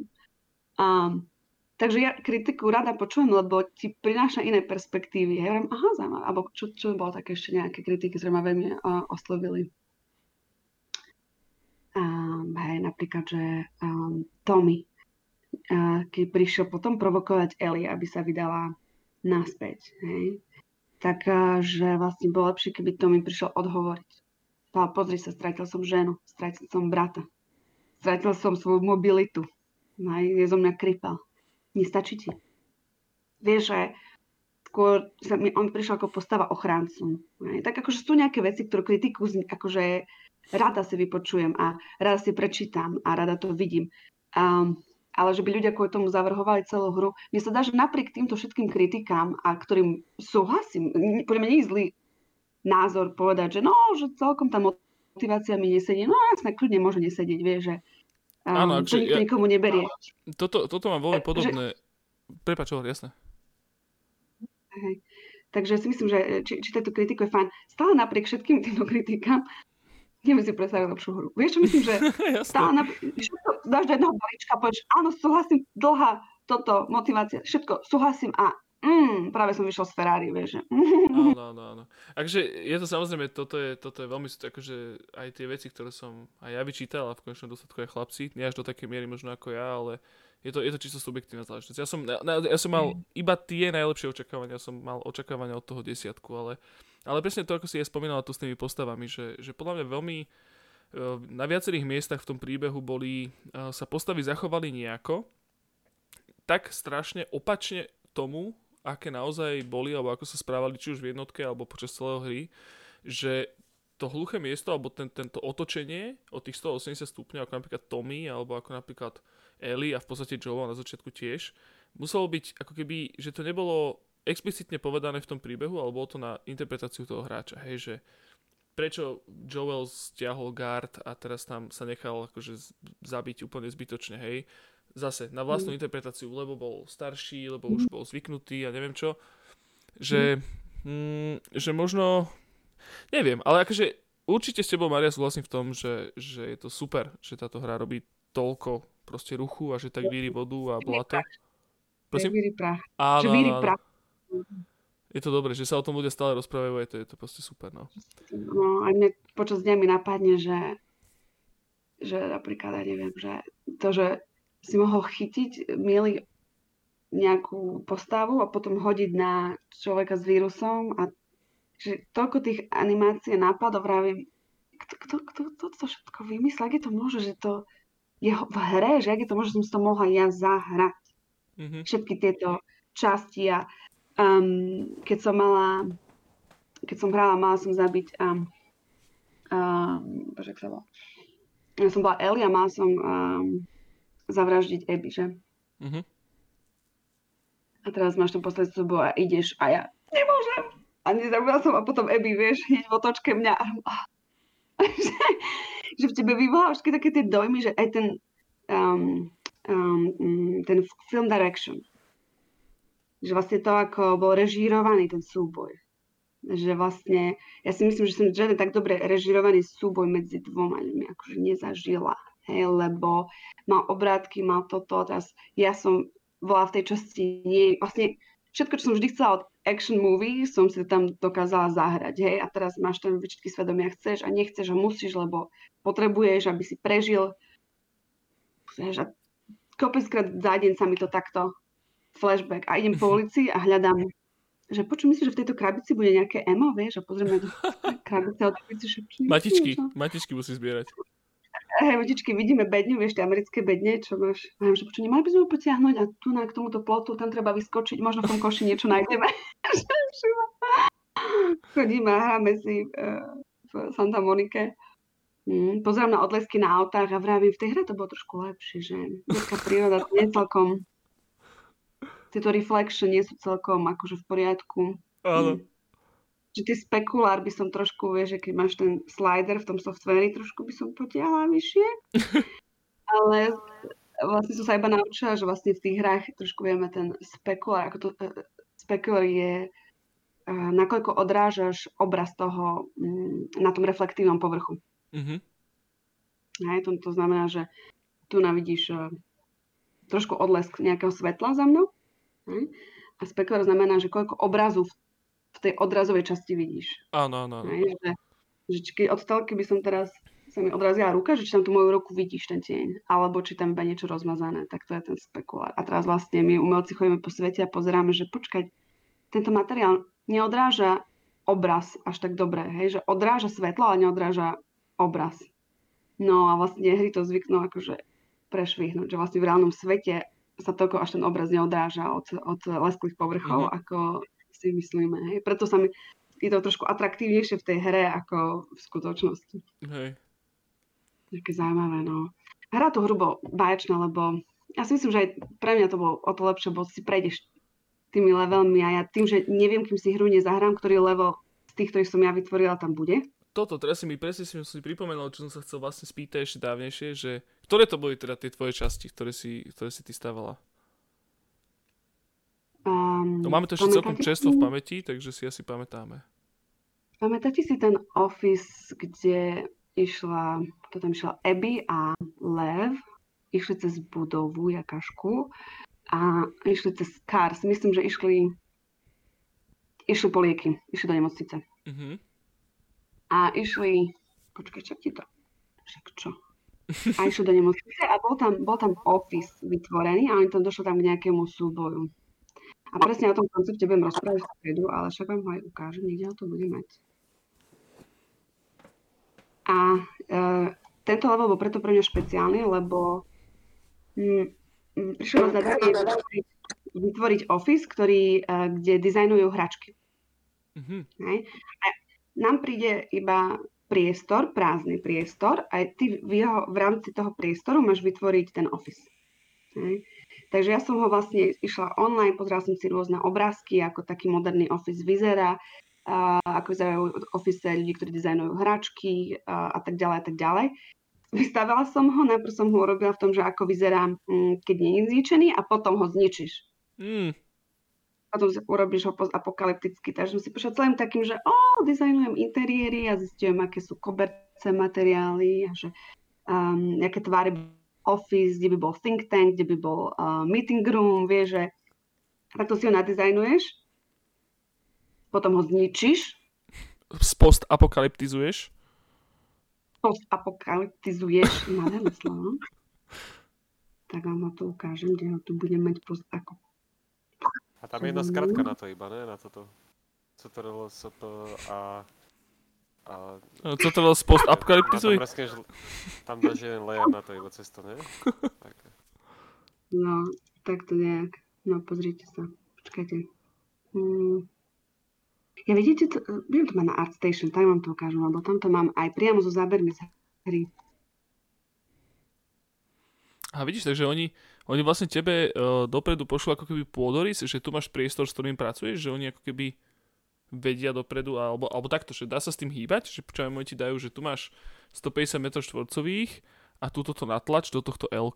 Um, takže ja kritiku rada počujem, lebo ti prináša iné perspektívy. Ja hovorím, aha, zaujímavé. Alebo čo, čo bolo také ešte nejaké kritiky, ktoré ma veľmi uh, oslovili. Um, hej, napríklad, že um, Tommy, uh, keď prišiel potom provokovať Ellie, aby sa vydala naspäť, hej, tak že vlastne bolo lepšie, keby Tommy prišiel odhovoriť. Povedal, pozri sa, stratil som ženu, stratil som brata, stratil som svoju mobilitu, hej, je zo mňa krypal. Nestačí ti. Vieš, že skôr sa mi, on prišiel ako postava ochráncu. Hej. Tak akože sú nejaké veci, ktoré kritiku akože rada si vypočujem a rada si prečítam a rada to vidím. Um, ale že by ľudia kvôli tomu zavrhovali celú hru. Mne sa dá, že napriek týmto všetkým kritikám, a ktorým súhlasím, podľa mňa nie je zlý názor povedať, že no, že celkom tá motivácia mi nesedí. No jasne, kľudne môže nesedieť, vie, že um, Áno, to nikto ja, nikomu neberie. Toto, toto mám veľmi e, podobné. Že... Prepač, jasné. Hej. Takže si myslím, že či, či táto kritika je fajn. Stále napriek všetkým týmto kritikám neviem si predstaviť lepšiu hru. Vieš čo myslím, že stále na, všetko dáš do jedného balíčka, povieš, áno, súhlasím, dlhá, toto, motivácia, všetko, súhlasím a Mm, práve som vyšiel z Ferrari, vieš. Áno, áno, áno. Takže je to samozrejme, toto je, toto je veľmi, akože aj tie veci, ktoré som aj ja vyčítal a v konečnom dôsledku aj chlapci, nie až do takej miery možno ako ja, ale je to, je to čisto subjektívna záležitosť. Ja som, ja som mal mm. iba tie najlepšie očakávania, ja som mal očakávania od toho desiatku, ale ale presne to, ako si aj spomínala tu s tými postavami, že, že podľa mňa veľmi e, na viacerých miestach v tom príbehu boli, e, sa postavy zachovali nejako, tak strašne opačne tomu, aké naozaj boli, alebo ako sa správali či už v jednotke, alebo počas celého hry, že to hluché miesto, alebo ten, tento otočenie od tých 180 stupňov, ako napríklad Tommy, alebo ako napríklad Ellie a v podstate Joe na začiatku tiež, muselo byť ako keby, že to nebolo explicitne povedané v tom príbehu, alebo to na interpretáciu toho hráča, hej, že prečo Joel stiahol guard a teraz tam sa nechal akože zabiť úplne zbytočne, hej. Zase na vlastnú interpretáciu, lebo bol starší, lebo už bol zvyknutý a neviem čo. Že, mm, že možno, neviem, ale akože určite s tebou, Maria, súhlasím v tom, že, že je to super, že táto hra robí toľko proste ruchu a že tak víri vodu a blato. Prosím? Víry prach. Áno, Že prach. Je to dobré, že sa o tom ľudia stále rozprávajú a je to, je to proste super, no. No, aj mne počas dňa mi napadne, že, že napríklad, ja neviem, že to, že si mohol chytiť milý nejakú postavu a potom hodiť na človeka s vírusom a že toľko tých animácií a nápadov vravím, kto, kto, kto, kto to všetko vymyslel, ak je to možné, že to je v hre, že ak je to možné, že som si to mohla ja zahrať Mhm. všetky tieto časti a um, keď som mala, keď som hrala, mala som zabiť um, um, bože, sa volá? Ja som bola Ellie a mala som um, zavraždiť Abby, že? Mhm. A teraz máš tam posledný súboj a ideš a ja nemôžem. A nezabila som a potom Abby, vieš, hneď v otočke mňa. A, že, že v tebe vyvolá všetky také tie dojmy, že aj ten, um, um, ten film direction. Že vlastne to, ako bol režírovaný ten súboj. Že vlastne, ja si myslím, že som žiadne tak dobre režírovaný súboj medzi dvoma ľuďmi akože nezažila. Hej, lebo mal obrátky, mal toto, teraz ja som bola v tej časti nie, vlastne všetko, čo som vždy chcela od action movie, som si tam dokázala zahrať, hej, a teraz máš ten výčitky svedomia, chceš a nechceš a musíš, lebo potrebuješ, aby si prežil. Vieš, a kopeckrát za deň sa mi to takto flashback a idem po ulici a hľadám že počuj, myslíš, že v tejto krabici bude nejaké emo, vieš, a pozrieme do krabice od krabici, že Matičky, matičky musí zbierať. Hej, vodičky, vidíme bedňu, vieš, tie americké bedne, čo máš. Ja, že počuj, nemali by sme ho potiahnuť a tu na k tomuto plotu, tam treba vyskočiť, možno v tom koši niečo nájdeme. Chodíme a hráme si uh, v Santa Monike. Mm, pozerám na odlesky na autách a vravím, v tej hre to bolo trošku lepšie, že detská príroda to nie celkom, tieto reflection nie sú celkom akože v poriadku. Áno. Mm. Že ty spekulár by som trošku, vieš, že keď máš ten slider v tom softveri, trošku by som potiahla vyššie. Ale vlastne som sa iba naučila, že vlastne v tých hrách trošku vieme ten spekulár, ako to, uh, spekulár je, uh, nakoľko odrážaš obraz toho mm, na tom reflektívnom povrchu. Mhm. Hej, to, to znamená, že tu navidíš uh, trošku odlesk nejakého svetla za mnou. Hej? A spekulár znamená, že koľko obrazu v, v tej odrazovej časti vidíš. Áno, áno, že, že či keď od telky by som teraz sa mi odrazila ruka, že či tam tú moju ruku vidíš ten tieň, alebo či tam iba niečo rozmazané, tak to je ten spekulár. A teraz vlastne my umelci chodíme po svete a pozeráme, že počkať, tento materiál neodráža obraz až tak dobre, hej, že odráža svetlo, ale neodráža obraz. No a vlastne hry to zvyknú akože prešvihnúť, že vlastne v reálnom svete sa toľko až ten obraz neodráža od, od lesklých povrchov, Mhm. ako si myslíme. Hej. Preto sa mi je to trošku atraktívnejšie v tej hre ako v skutočnosti. Hej. Také zaujímavé, no. Hra to hrubo báječná, lebo ja si myslím, že aj pre mňa to bolo o to lepšie, bo si prejdeš tými levelmi a ja tým, že neviem, kým si hru nezahrám, ktorý level z tých, ktorých som ja vytvorila, tam bude. Toto, teraz si mi presne si, si pripomenul, čo som sa chcel vlastne spýtať ešte dávnejšie, že ktoré to boli teda tie tvoje časti, ktoré si, ktoré si ty stávala? Um, No máme to ešte celkom čerstvo v pamäti, takže si asi pamätáme. Pamätáte si ten office, kde išla, to tam išla Abby a Lev, išli cez budovu Jakašku a išli cez Cars. Myslím, že išli, išli po lieky, išli do nemocnice. Mhm. A išli, počkaj, čo ti to? Však čo? A išli do nemocnice a bol tam, bol tam office vytvorený a oni tam došlo tam k nejakému súboju. A presne o tom koncepte budem rozprávať v stredu, ale však vám ho aj ukážem, niekde ho to bude mať. A e, tento level bol preto pre mňa špeciálny, lebo mm, mm, prišlo ma zadanie vytvoriť, vytvoriť office, ktorý, e, kde dizajnujú hračky. Mhm. Hej? A nám príde iba priestor, prázdny priestor a ty v, jeho, v rámci toho priestoru máš vytvoriť ten office. Hej? Takže ja som ho vlastne išla online, pozerala som si rôzne obrázky, ako taký moderný office vyzerá. a ako vyzerajú office ľudí, ktorí dizajnujú hračky a, a tak ďalej a tak ďalej. Vystavila som ho, najprv som ho urobila v tom, že ako vyzerá, mm, keď nie je zničený a potom ho zničíš. Mm. Potom urobíš ho apokalypticky. Takže som si prišla celým takým, že o, dizajnujem interiéry a zistujem, aké sú koberce, materiály a že um, aké tvary office, kde by bol think tank, kde by bol uh, meeting room, vieš, že takto si ho nadizajnuješ, potom ho zničíš. Post-apokalyptizuješ? Post-apokalyptizuješ, nádherné slovo. Tak vám to ukážem, kde ho tu budem mať post ako. A tam je jedna skratka na to iba, ne? Na toto. CTRL, SP a... a... No, CTRL z post-apokalyptizuj? Tam, mrskneš, tam dáš jeden layer na to iba cesto, ne? Tak. No, tak to nejak. No, pozrite sa. Počkajte. Hmm. Ja vidíte, to, budem to mať na ArtStation, tak vám to ukážem, lebo tam to mám aj priamo zo zábermi z hry. A vidíš, takže oni, oni vlastne tebe uh, dopredu pošlú ako keby pôdorys, že tu máš priestor, s ktorým pracuješ, že oni ako keby vedia dopredu, alebo, alebo takto, že dá sa s tým hýbať, že čo oni ti dajú, že tu máš 150 m štvorcových a túto to natlač do tohto L,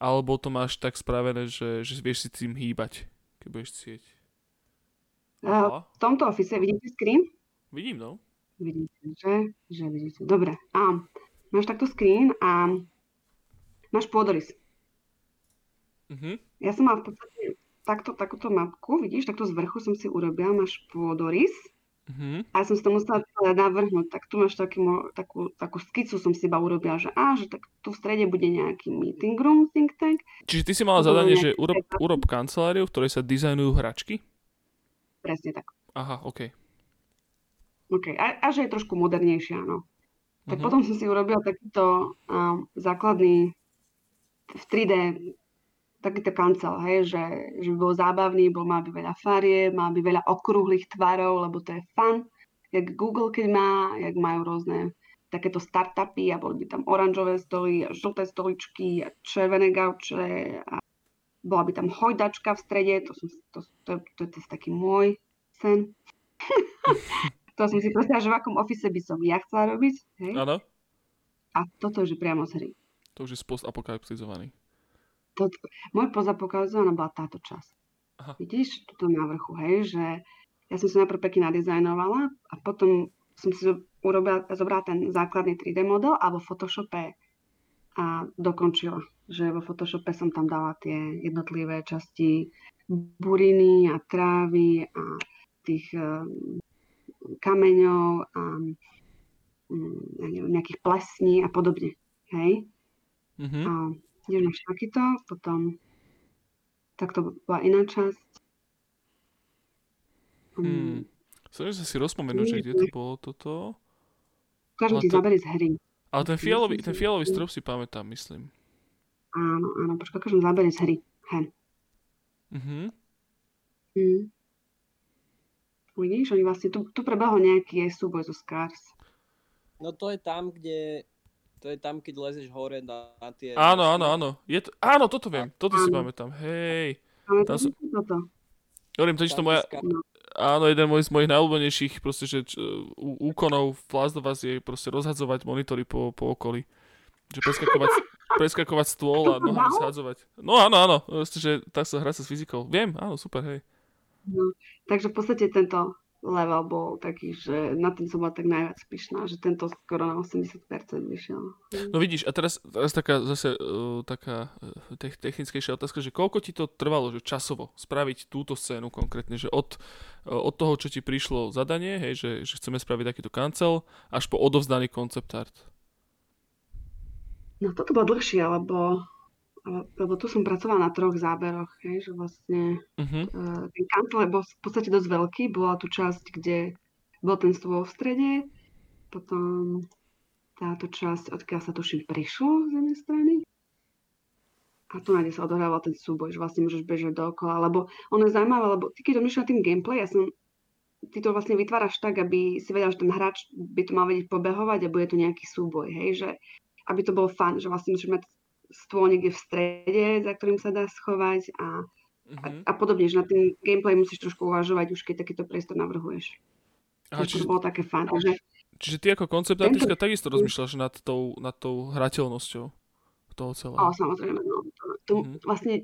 alebo to máš tak spravené, že, že vieš si tým hýbať, keď budeš chcieť. Uh, v tomto office vidíte screen? Vidím, no. Vidíte, že? Že vidíte. Dobre. A máš takto screen a máš pôdorys. Uh-huh. Ja som mal v podstate takto, takúto mapku, vidíš, takto z vrchu som si urobila, máš pôdorys Uh-huh. a ja som si to musela navrhnúť, tak tu máš taký, takú, takú skicu som si iba urobila, že á, že tak tu v strede bude nejaký meeting room, think tank. Čiže ty si mala zadanie, že urob, urob kanceláriu, v ktorej sa dizajnujú hračky? Presne tak. Aha, OK. OK. A, a že je trošku modernejšia, áno. Tak Mhm. potom som si urobila takýto um, základný v 3D takýto kancel, hej, že, že by bol zábavný, bol má by veľa farie, má by veľa okrúhlych tvarov, lebo to je fun, jak Google keď má, jak majú rôzne takéto startupy a boli by tam oranžové stoly žlté stoličky a červené gauče a bola by tam hojdačka v strede, to, som, to, to, to, to je taký môj sen. to som si predstavila, že v akom office by som ja chcela robiť, hej? Áno? A toto je priamo z hry. To už je post-apokalyptizovaný. Toto, môj pozapokauzovaná bola táto časť. Aha. Vidíš, tuto na vrchu, hej, že ja som si najprv pekne nadizajnovala a potom som si urobila, zobrala ten základný 3D model a vo Photoshope a dokončila. Že vo Photoshope som tam dala tie jednotlivé časti buriny a trávy a tých um, kameňov a um, nejakých plesní a podobne. Hej? Mhm. A ideš na takýto, potom takto bola iná časť. Hmm. Snažím sa si rozpomenúť, že kde to bolo toto. Ale ti to- zábery z hry. Ale ten fialový, ten fialový strop si pamätám, myslím. Áno, áno, počkaj, ukážem zábery z hry. Hen. Mhm. Hm. Vidíš, oni vlastne, tu, tu prebehol nejaký súboj zo Scars. No to je tam, kde... To je tam, keď lezeš hore na, na tie... Áno, áno, áno. Je to, áno, toto viem. Toto si Áno. pamätám. Hej. Ale Tam to som- toto. Hovorím, totiž to moja, áno, jeden môj z mojich najobľúbenejších proste, že č, ú, úkonov v Last of Us je proste rozhadzovať monitory po, po okolí. Že preskakovať, preskakovať stôl a nohami zhadzovať. No áno, áno, proste, že tak sa hrá sa s fyzikou. Viem, áno, super, hej. No, takže v podstate tento level bol taký, že na ten som bola tak najviac pyšná, že tento skoro na 80% vyšiel. No vidíš, a teraz, teraz taká zase uh, taká uh, te- technickejšia otázka, že koľko ti to trvalo, že časovo spraviť túto scénu konkrétne, že od, uh, od toho, čo ti prišlo zadanie, hej, že, že chceme spraviť takýto kancel, až po odovzdaný concept art. No toto bolo dlhšie, lebo, lebo tu som pracovala na troch záberoch, hej, že vlastne Uh-huh. uh, ten kancel bol v podstate dosť veľký, bola tu časť, kde bol ten stôl v strede, potom táto časť, odkiaľ sa tuším prišlo z jednej strany. A tu nájde sa odohrával ten súboj, že vlastne môžeš bežať dookola, lebo ono je zaujímavé, lebo ty keď domýšľaš nad tým gameplay, ja som, ty to vlastne vytváraš tak, aby si vedel, že ten hráč by to mal vedieť pobehovať a bude tu nejaký súboj, hej, že aby to bol fun, že vlastne musíš mať stôl niekde v strede, za ktorým sa dá schovať a, a, Uh-huh. a podobne, že na ten gameplay musíš trošku uvažovať už keď takýto priestor navrhuješ. Aha, Takže čiže, to bolo také fajn. Takže čiže ty ako konceptátistka takisto rozmýšľaš nad tou, nad tou hrateľnosťou toho celého. O, samozrejme, no. To, to Mhm. vlastne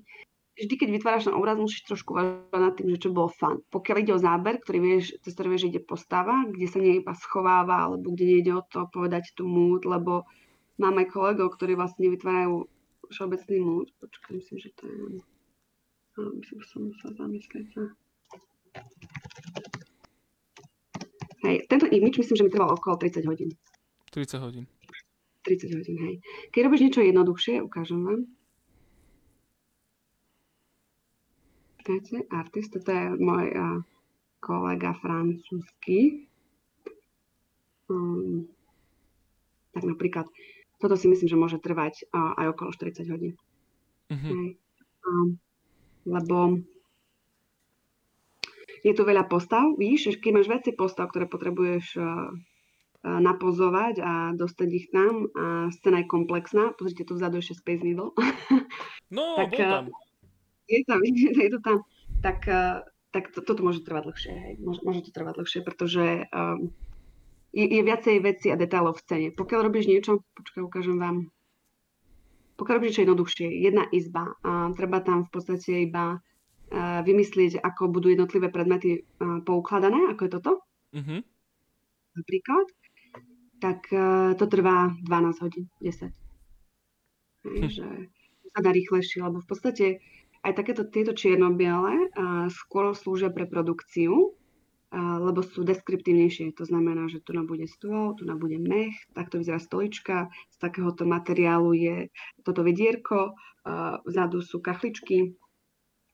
vždy, keď vytváraš ten obraz, musíš trošku uvažovať nad tým, že čo bolo fun. Pokiaľ ide o záber, ktorý vieš, cez ktorý vieš, že ide postava, kde sa nie iba schováva, alebo kde nejde o to povedať tú mood, lebo mám aj kolegov, ktorí vlastne vytvárajú všeobecný mood. Počkaj, myslím, že to je... A, Myslím, že som musela zamyslieť. Hej, tento image myslím, že mi trval okolo 30 hodín. 30 hodín. 30 hodín, hej. Keď robíš niečo jednoduchšie, ukážem vám. Počkajte, artist, toto je môj uh, kolega francúzsky. Um, tak napríklad, toto si myslím, že môže trvať aj okolo 40 hodín. Mhm. Hej. Lebo je tu veľa postav, víš, keď máš viacej postav, ktoré potrebuješ uh, uh, napozovať a dostať ich tam a scéna je komplexná, pozrite tu vzadu ešte Space Needle, No, Tak, bol tam. je tam, je to tam, tak, tak to, toto môže trvať dlhšie, hej. Môže, môže to trvať dlhšie, pretože um, je, je viacej veci a detailov v scéne. Pokiaľ robíš niečo, počkaj, ukážem vám, pokiaľ robíš niečo jednoduchšie, jedna izba, a treba tam v podstate iba uh, vymyslieť, ako budú jednotlivé predmety uh, poukladané, ako je toto, Mhm. napríklad, tak uh, to trvá 12 hodín, 10. Hej, Hm. sa dá rýchlejšie, lebo v podstate aj takéto tieto čierno-biele skôr slúžia pre produkciu, lebo sú deskriptívnejšie. To znamená, že tu bude stôl, tu bude mech, takto vyzerá stolička, z takéhoto materiálu je toto vedierko, vzadu sú kachličky.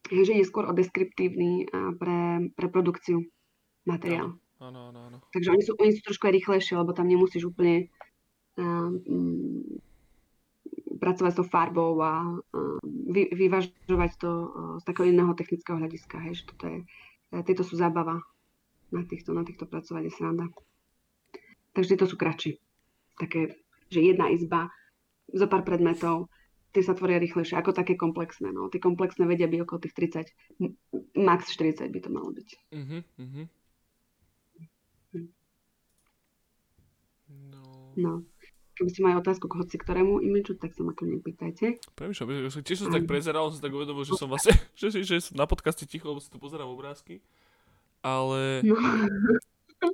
Takže je skôr o deskriptívny pre, pre produkciu materiál. Áno, áno, áno. Takže oni sú, oni sú trošku aj rýchlejšie, lebo tam nemusíš úplne um, pracovať s tou farbou a um, vy, vyvažovať to uh, z takého iného technického hľadiska. Hej, že toto je, e, tieto sú zábava na týchto, na týchto pracovať je sranda. Takže tieto sú kratšie. Také, že jedna izba, zo pár predmetov, tie sa tvoria rýchlejšie, ako také komplexné. No. Tie komplexné vedia byť okolo tých 30, m- max 40 by to malo byť. Mhm, mhm. Hm. No, No. Keby ste mali otázku k hoci ktorému imidžu, tak sa ma kľudne pýtajte. premýšľam, tiež som tak prezeral, som tak uvedomil, že som vlastne, že, že, že som na podcaste ticho, lebo si tu pozerám obrázky. Ale No.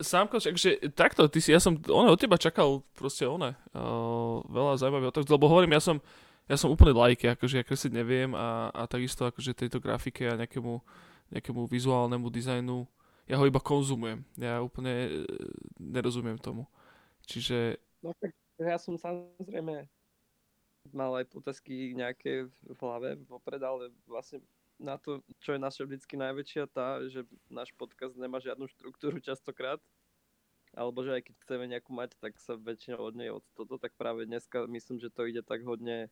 Sámko, že takto, ty si, ja som, ono, od teba čakal proste one, uh, veľa zaujímavých otázok, lebo hovorím, ja som, ja som úplne lajke, akože ja kresliť neviem a, a takisto akože tejto grafike a nejakému, nejakému vizuálnemu dizajnu, ja ho iba konzumujem, ja úplne e, nerozumiem tomu. Čiže, No tak ja som samozrejme mal aj otázky nejaké v hlave vopred, ale vlastne na to, čo je naša vždycky najväčšia tá, že náš podcast nemá žiadnu štruktúru častokrát, alebo že aj keď chceme nejakú mať, tak sa väčšinou od nej od toto, tak práve dneska myslím, že to ide tak hodne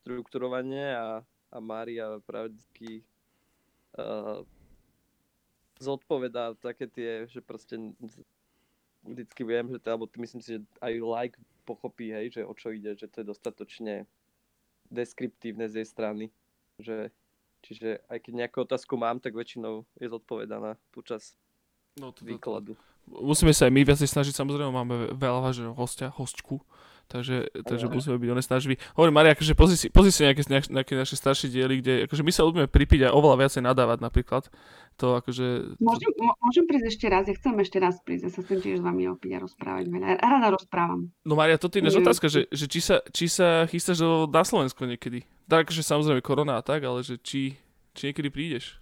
strukturovanie a, a Mária práve vždycky uh, zodpovedá také tie, že proste vždycky viem, že to, alebo myslím si, že aj like pochopí, hej, že o čo ide, že to je dostatočne deskriptívne z jej strany, že čiže aj keď nejakú otázku mám, tak väčšinou je zodpovedaná počas no to, to, to, výkladu. musíme sa aj my viacej snažiť, samozrejme máme veľa váženého hostia, hostku, takže, takže musíme byť one snaží. Hovorím, Maria, akože pozri si, pozri si nejaké, nejaké, naše staršie diely, kde akože my sa ľubíme pripiť a oveľa viacej nadávať napríklad. To akože... Môžem, mô- môžem prísť ešte raz, ja chcem ešte raz prísť, ja sa chcem tiež s vami opiť a rozprávať veľa. Rada rozprávam. No Maria, to je ináč otázka, že, že či, sa, či sa chystáš do, na Slovensko niekedy. Tak, akože samozrejme korona a tak, ale že či, či niekedy prídeš.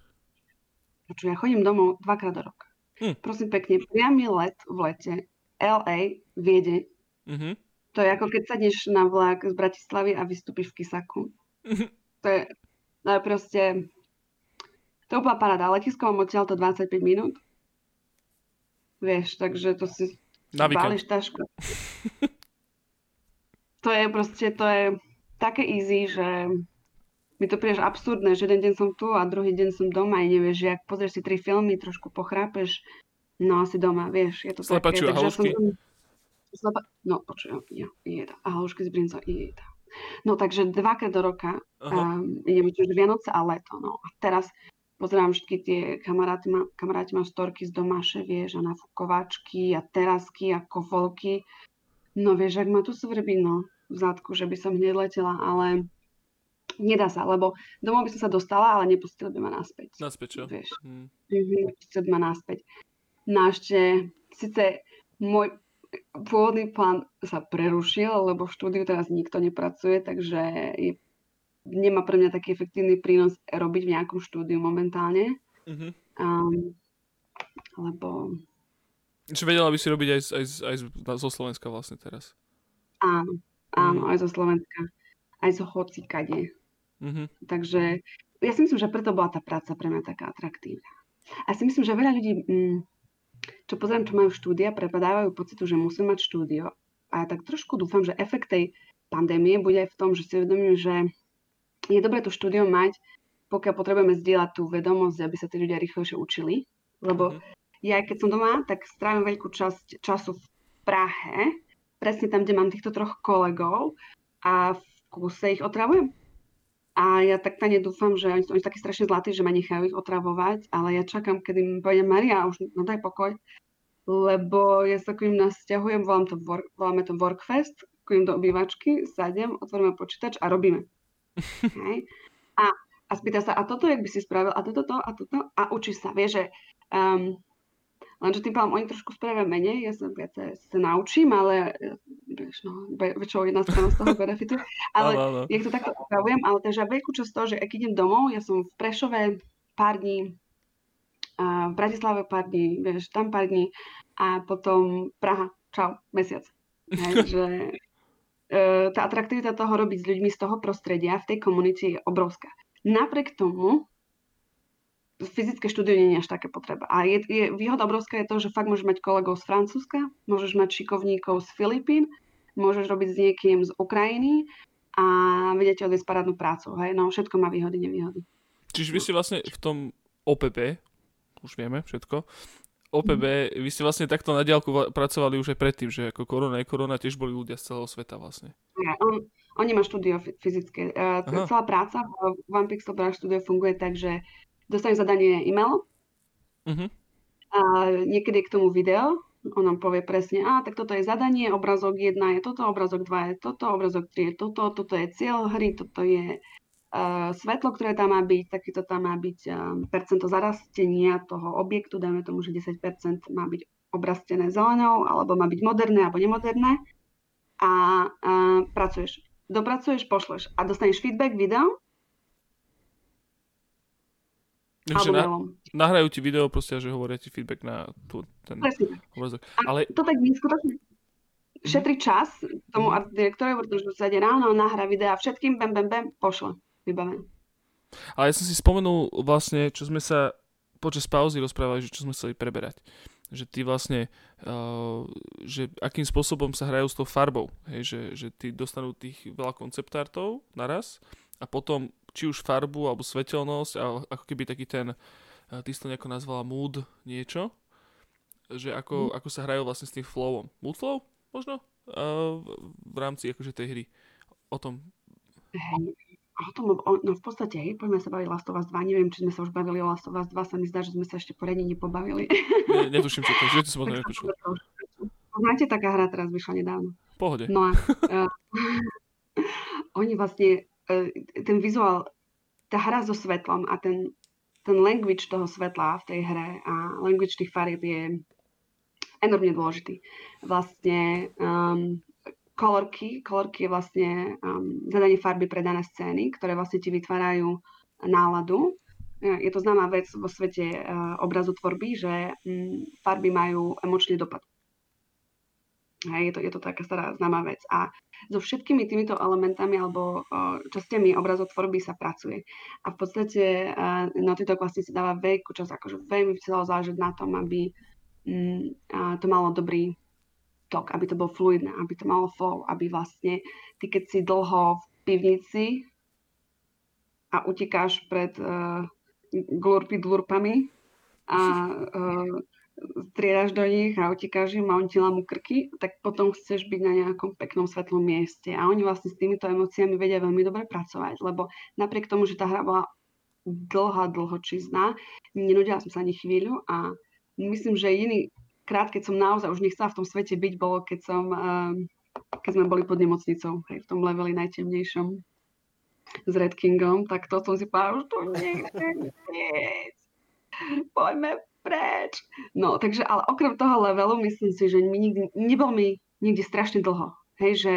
Počuj, ja chodím domov dvakrát do roka. Hm. Prosím pekne, priamy let v lete, LA, Viedeň, Mhm. To je ako keď sadneš na vlak z Bratislavy a vystúpiš v Kisaku. To je, to je proste, to je úplná paráda. Letisko mám odtiaľ to 25 minút. Vieš, takže to si Na. Báliš tašku. to je proste, to je také easy, že mi to prídeš absurdné, že jeden deň som tu a druhý deň som doma a nevieš, že ak pozrieš si tri filmy, trošku pochrápeš, no asi doma, vieš, je to Slepaču a také. som Slepa... No, počuj, ja, jeda. A halušky z brincov, jeda. No, takže dvakrát do roka Aha. um, ideme či už Vianoce a leto, no. A teraz pozerám všetky tie kamaráty, ma, kamaráti mám storky z domaše, vieš, a nafúkovačky a terasky a kofolky. No vieš, ak ma tu svrbí, no, v zadku, že by som hneď letela, ale nedá sa, lebo domov by som sa dostala, ale nepustili by ma naspäť. Naspäť, čo? Vieš, Hm. Mhm, nepustili by ma naspäť. No a ešte, síce môj pôvodný plán sa prerušil, lebo v štúdiu teraz nikto nepracuje, takže je, nemá pre mňa taký efektívny prínos robiť v nejakom štúdiu momentálne. Mhm. Um, lebo Čiže vedela by si robiť aj, aj, aj zo Slovenska vlastne teraz. áno, áno, Mhm. aj zo Slovenska, aj zo hocikade. Mhm. Takže ja si myslím, že preto bola tá práca pre mňa taká atraktívna. A si myslím, že veľa ľudí, mm, čo pozerám, čo majú štúdia, prepadávajú pocitu, že musím mať štúdio. A ja tak trošku dúfam, že efekt tej pandémie bude aj v tom, že si uvedomím, že je dobré to štúdio mať, pokiaľ potrebujeme zdieľať tú vedomosť, aby sa tí ľudia rýchlejšie učili. Lebo Mhm. ja keď som doma, tak strávim veľkú časť času v Prahe, presne tam, kde mám týchto troch kolegov a v kuse ich otravujem. A ja tak tajne dúfam, že oni oni sú takí strašne zlatí, že ma nechajú ich otravovať, ale ja čakám, kedy mi povede Maria, už no daj pokoj, lebo ja sa k ním nasťahujem, volám to work, voláme to Workfest, k ním do obývačky, sadem, otvoríme počítač a robíme. Hej. A, a spýta sa, a toto, jak by si spravil, a toto, to, a toto, a učí sa. Vie, že um, lenže tým pádom oni trošku spravia menej, ja sa viac sa naučím, ale e, vieš, no, väčšinou jedna strana z toho benefitu. Ale áno. ja to takto upravujem, ale takže veľkú časť toho, že ak idem domov, ja som v Prešove pár dní, a v Bratislave pár dní, vieš, tam pár dní a potom Praha, čau, mesiac. Hej, že e, tá atraktivita toho robiť s ľuďmi z toho prostredia v tej komunite je obrovská. Napriek tomu fyzické štúdio nie je až také potreba. A je, je, výhoda obrovská je to, že fakt môžeš mať kolegov z Francúzska, môžeš mať šikovníkov z Filipín, môžeš robiť s niekým z Ukrajiny a vedieť odviesť parádnu prácu. Hej? No všetko má výhody, nevýhody. Čiže vy ste vlastne v tom OPP, už vieme všetko, OPB, vy ste vlastne takto na diálku va- pracovali už aj predtým, že ako korona je korona, tiež boli ľudia z celého sveta vlastne. Ja, on, on nemá štúdio fy- fyzické. Uh, celá práca v One Pixel Brush Studio funguje tak, že dostanem zadanie e-mail Mhm. a niekedy je k tomu video, on nám povie presne, a tak toto je zadanie, obrazok 1 je toto, obrazok 2 je toto, obrazok 3 je toto, toto je cieľ hry, toto je uh, svetlo, ktoré tam má byť, takýto tam má byť um, percento zarastenia toho objektu, dajme tomu, že 10% má byť obrastené zelenou, alebo má byť moderné alebo nemoderné a uh, pracuješ. Dopracuješ, pošleš a dostaneš feedback video Takže na, nahrajú ti video proste, že hovoria ti feedback na tú, ten obrazok. Ale to tak neskutočne šetrí čas tomu Mhm. art direktorovi, pretože sa ide ráno, nahrá videa všetkým, bam, bam, bam, pošle. Vybavené. Ale ja som si spomenul vlastne, čo sme sa počas pauzy rozprávali, že čo sme chceli preberať. Že ty vlastne, uh, že akým spôsobom sa hrajú s tou farbou. Hej, že, že ty dostanú tých veľa konceptártov naraz a potom či už farbu alebo svetelnosť a ako keby taký ten, uh, ty si to nejako nazvala mood niečo, že ako, ako sa hrajú vlastne s tým flowom. Mood flow možno? Uh, v rámci akože tej hry. O tom. Hej. O tom, o, no v podstate, hej, poďme sa baviť Last of Us 2. Neviem, či sme sa už bavili o Last of Us 2. Sa mi zdá, že sme sa ešte poriadne nepobavili. Ne, netuším, čo to je, že ty som o tom nepočul. Znáte, taká hra teraz vyšla nedávno. Pohode. No a uh, oni vlastne, ten vizuál, tá hra so svetlom a ten, ten language toho svetla v tej hre a language tých farieb je enormne dôležitý. Vlastne um, kolorky, kolorky je vlastne um, zadanie farby pre dané scény, ktoré vlastne ti vytvárajú náladu. Je to známa vec vo svete uh, obrazotvorby, že um, farby majú emočný dopad. Hej, je to, je to taká stará známa vec. A so všetkými týmito elementami alebo uh, častiami obrazotvorby sa pracuje. A v podstate uh, Naughty Dog vlastne si dáva veľkú časť, akože veľmi chcelo záležať na tom, aby um, uh, to malo dobrý tok, aby to bolo fluidné, aby to malo flow, aby vlastne ty keď si dlho v pivnici a utekáš pred uh, glurpy dlurpami a uh, striedaš do nich a utekáš im a on ti lámu krky, tak potom chceš byť na nejakom peknom svetlom mieste. A oni vlastne s týmito emóciami vedia veľmi dobre pracovať, lebo napriek tomu, že tá hra bola dlhá, dlhočizná. Nenudila som sa ani chvíľu a myslím, že jediný krát, keď som naozaj už nechcela v tom svete byť, bolo keď som, uh, keď sme boli pod nemocnicou, hej, v tom leveli najtemnejšom s Red Kingom, tak to som si povedala, už to nechcem Poďme preč. No, takže, ale okrem toho levelu, myslím si, že mi nikdy, nebol mi nikdy strašne dlho. Hej, že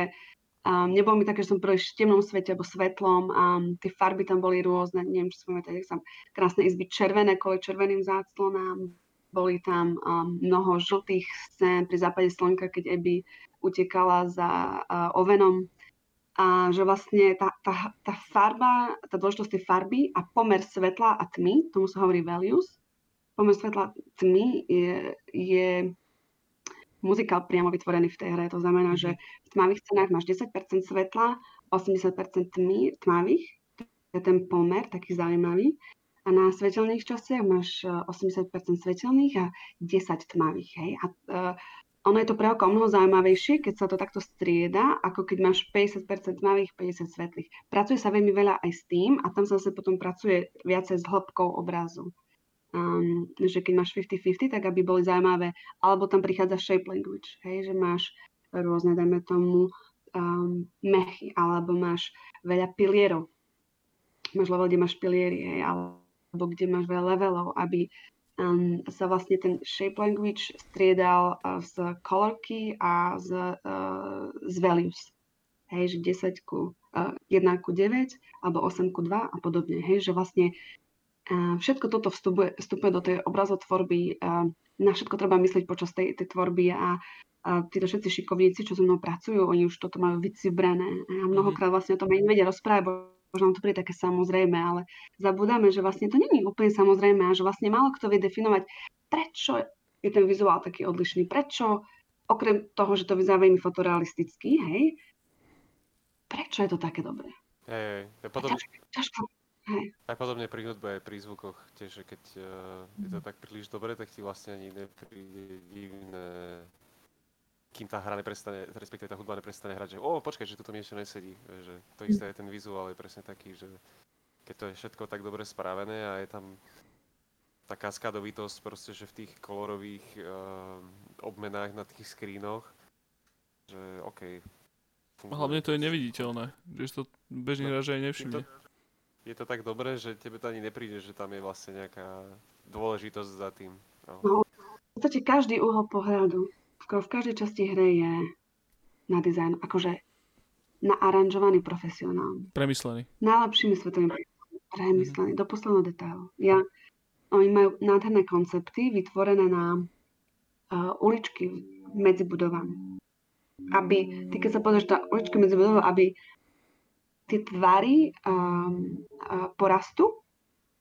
um, nebolo mi také, že som prejšť v temnom svete alebo svetlom. Um, tie farby tam boli rôzne, neviem, či spomínate, som krásne izby červené kvôli červeným záclonám. Boli tam um, mnoho žltých scén pri západe slnka, keď Abby utekala za uh, ovenom. A že vlastne tá, tá, tá farba, tá dôležitosť tej farby a pomer svetla a tmy, tomu sa hovorí values, pomer svetla tmy je, je muzikál priamo vytvorený v tej hre. To znamená, že v tmavých cenách máš 10% svetla, 80% tmy, tmavých, to je ten pomer, taký zaujímavý. A na svetelných častiach máš 80% e, svetelných a 10 tmavých. Hej? A uh, ono je to pre oko mnoho zaujímavejšie, keď sa to takto strieda, ako keď máš 50% tmavých, 50 svetlých. Pracuje sa veľmi veľa aj s tým a tam sa zase potom pracuje viacej s hĺbkou obrazu um, že keď máš 50-50, tak aby boli zaujímavé, alebo tam prichádza shape language, hej, že máš rôzne, dajme tomu, um, mechy, alebo máš veľa pilierov. Máš level, kde máš piliery, hej, alebo kde máš veľa levelov, aby um, sa vlastne ten shape language striedal uh, z color key a z, uh, z values. Hej, že 10 ku, uh, 1 ku 9 alebo 8 ku 2 a podobne. Hej, že vlastne všetko toto vstupuje, vstupuje do tej obrazotvorby. Na všetko treba myslieť počas tej, tej tvorby a, a títo všetci šikovníci, čo so mnou pracujú, oni už toto majú vycibrané. A mnohokrát mhm. vlastne o tom aj nevedia rozprávať, možno nám to príde také samozrejme, ale zabudáme, že vlastne to není úplne samozrejme a že vlastne málo kto vie definovať, prečo je ten vizuál taký odlišný, prečo okrem toho, že to vyzerá veľmi fotorealisticky, hej, prečo je to také dobré? Hej, hej, potom... Ťažko, ťažko, Hej. Aj podobne pri hudbe, aj pri zvukoch, tiež, že keď uh, je to mhm. tak príliš dobre, tak ti vlastne ani nepríde divné, kým tá hra neprestane, respektíve tá hudba neprestane hrať, že o, počkaj, že toto niečo nesedí. Že to isté je ten vizuál, je presne taký, že keď to je všetko tak dobre spravené a je tam tá kaskádovitosť proste, že v tých kolorových uh, obmenách na tých skrínoch, že OK. Hlavne to je neviditeľné, že to bežný no, hráč aj nevšimne. To, je to tak dobré, že tebe to ani nepríde, že tam je vlastne nejaká dôležitosť za tým. No. no v podstate každý uhol pohľadu, skoro v každej časti hry je na dizajn, akože naaranžovaný profesionálne. Premyslený. Najlepšími svetovými premyslený, mm. do posledného detailu. Ja, oni majú nádherné koncepty vytvorené na uh, uličky medzi budovami. Aby, ty keď sa pozrieš na uličky medzi budovami, aby tie tvary um, uh, porastu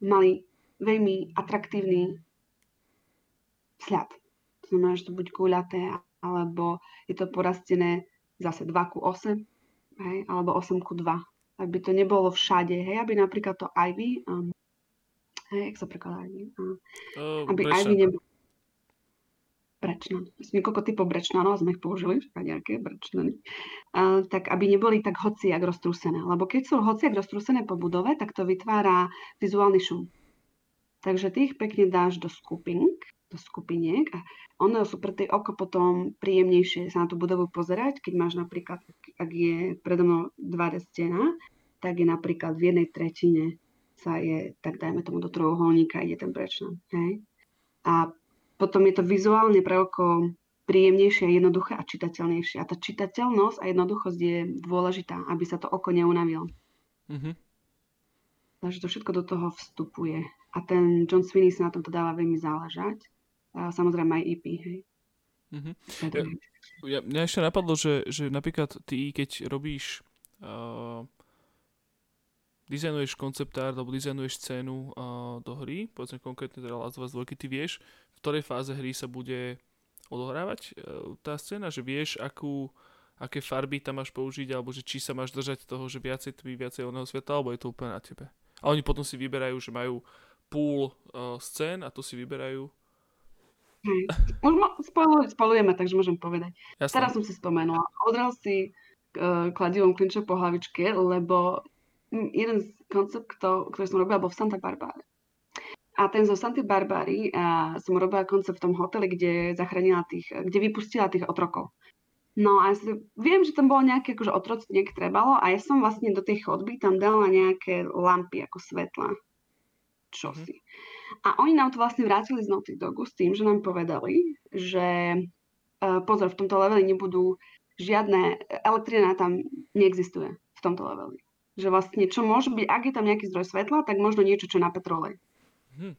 mali veľmi atraktívny vzhľad. To znamená, že to buď guľaté, alebo je to porastené zase 2 ku 8, hej, alebo 8 ku 2. Aby to nebolo všade, hej, aby napríklad to Ivy, um, hej, jak sa prekladá Ivy? Uh, uh, aby Ivy nebolo brečnan. Niekoľko typov brečnanov sme ich použili, nejaké brečnany. Tak aby neboli tak hociak roztrúsené. Lebo keď sú hociak roztrúsené po budove, tak to vytvára vizuálny šum. Takže ty ich pekne dáš do skupink, do skupiniek a ono sú pre tej oko potom príjemnejšie sa na tú budovu pozerať, keď máš napríklad, ak je predo mnou 2D stena, tak je napríklad v jednej tretine sa je, tak dajme tomu do trojuholníka, ide ten brečnan. A potom je to vizuálne pre oko príjemnejšie, jednoduché a čitateľnejšie. A tá čitateľnosť a jednoduchosť je dôležitá, aby sa to oko neunavilo. Mm-hmm. Takže to všetko do toho vstupuje. A ten John Sweeney sa na tomto dáva veľmi záležať. A samozrejme aj EP, hej. Mm-hmm. Ja, mňa ešte napadlo, že, že napríklad ty, keď robíš uh, dizajnuješ koncept art alebo dizajnuješ scénu uh, do hry, povedzme konkrétne teda Last of Us 2, ty vieš, ktorej fáze hry sa bude odohrávať uh, tá scéna, že vieš, akú, aké farby tam máš použiť, alebo že či sa máš držať toho, že viacej tmy, viacej oného sveta, alebo je to úplne na tebe. A oni potom si vyberajú, že majú pool uh, scén a to si vyberajú. Hej. Už ma, takže môžem povedať. Jasne. Teraz som si spomenula. Odral si uh, kladivom klinče po hlavičke, lebo jeden z konceptov, ktorý som robila, bol v Santa Barbara. A ten zo Santa Barbary a som robila koncept v tom hoteli, kde zachránila tých, kde vypustila tých otrokov. No a ja si, viem, že tam bolo nejaké akože otroctvo, trebalo a ja som vlastne do tej chodby tam dala nejaké lampy ako svetla. Čo si. A oni nám to vlastne vrátili z Naughty Dogu s tým, že nám povedali, že uh, pozor, v tomto leveli nebudú žiadne, elektrina tam neexistuje v tomto leveli. Že vlastne, čo môže byť, ak je tam nejaký zdroj svetla, tak možno niečo, čo na petrolej. Hm.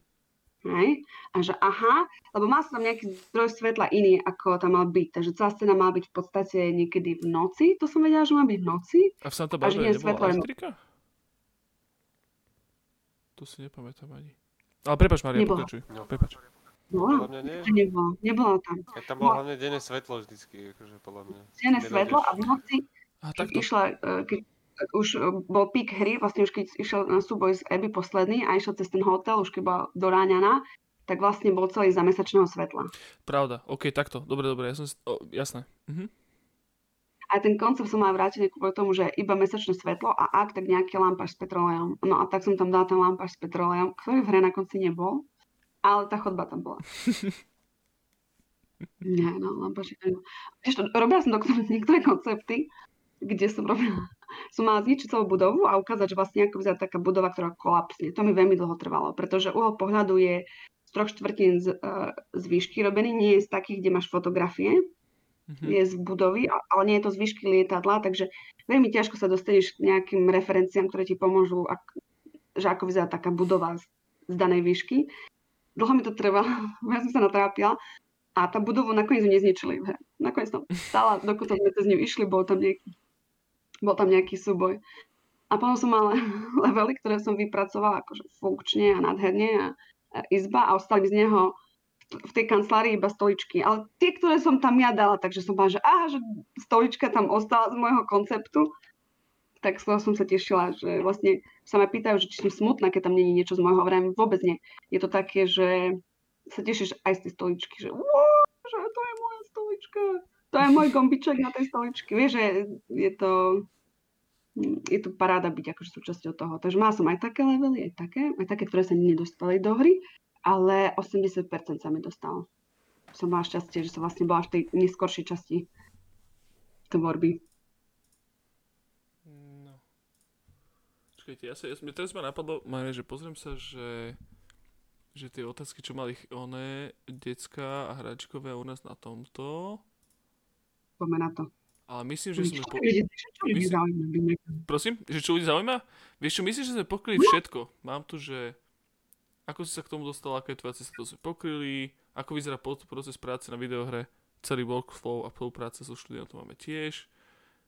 Hej? A že aha, lebo má sa tam nejaký zdroj svetla iný, ako tam mal byť. Takže celá scéna má byť v podstate niekedy v noci. To som vedela, že má byť v noci. A v Santa Barbara nebola svetlo... elektrika? To si nepamätám ani. Ale prepač, Maria, pokračuj. No. Prepač. Bola? Podľa mňa nie. Nebolo, nebolo tam. Ja tam bolo hlavne denné svetlo vždycky, akože podľa mňa. Denné svetlo a v noci, keď išla, e, keď už e, bol pík hry, vlastne už keď išiel na súboj z Abby posledný a išiel cez ten hotel, už keď bola doráňaná, tak vlastne bol celý za mesačného svetla. Pravda, ok, takto, dobre, dobre, ja som oh, jasné. Mhm. A ten koncept som mal vrátiť kvôli tomu, že iba mesačné svetlo a ak, tak nejaký lampáš s petrolejom. No a tak som tam dal ten lampáš s petrolejom, ktorý v hre na konci nebol, ale tá chodba tam bola. Nie, no, lampáš robila som doktor niektoré koncepty, kde som robila, som mala zničiť celú budovu a ukázať, že vlastne ako vyzerá taká budova, ktorá kolapsne. To mi veľmi dlho trvalo, pretože uhol pohľadu je z troch štvrtín z, uh, z výšky robený, nie je z takých, kde máš fotografie, mm-hmm. je z budovy, ale nie je to z výšky lietadla, takže veľmi ťažko sa dostaneš k nejakým referenciám, ktoré ti pomôžu, ak, že ako vyzerá taká budova z, z danej výšky. Dlho mi to trvalo, ja som sa natrápila a tá budovu nakoniec nezničili. Nakoniec tam stála, dokud sme cez ňu išli, bol tam nejaký bol tam nejaký súboj. A potom som mala levely, ktoré som vypracovala akože funkčne a nádherne a, izba a ostali z neho v tej kancelárii iba stoličky. Ale tie, ktoré som tam ja dala, takže som bola, že aha, že stolička tam ostala z môjho konceptu, tak z toho som sa tešila, že vlastne sa ma pýtajú, že či som smutná, keď tam je niečo z môjho vrajme. Vôbec nie. Je to také, že sa tešíš aj z tej stoličky, že, že to je moja stolička to je môj gombiček na tej stoličke. Vieš, že je to, je to paráda byť akože súčasťou toho. Takže mala som aj také levely, aj také, aj také, ktoré sa nedostali do hry, ale 80% sa mi dostalo. Som mala šťastie, že som vlastne bola v tej neskoršej časti tvorby. No. Čakajte, ja sa, ja, teraz ma napadlo, Maria, že pozriem sa, že že tie otázky, čo mali oné, decka a hračkové u nás na tomto, poďme na to. Ale myslím, že sme... Po... Myslím... Prosím, že čo ľudí zaujíma? Vieš čo, myslím, že sme pokryli no. všetko. Mám tu, že ako si sa k tomu dostal, aké tvoje cesta to sme pokryli, ako vyzerá proces práce na videohre, celý workflow a spolupráca so štúdiom to máme tiež.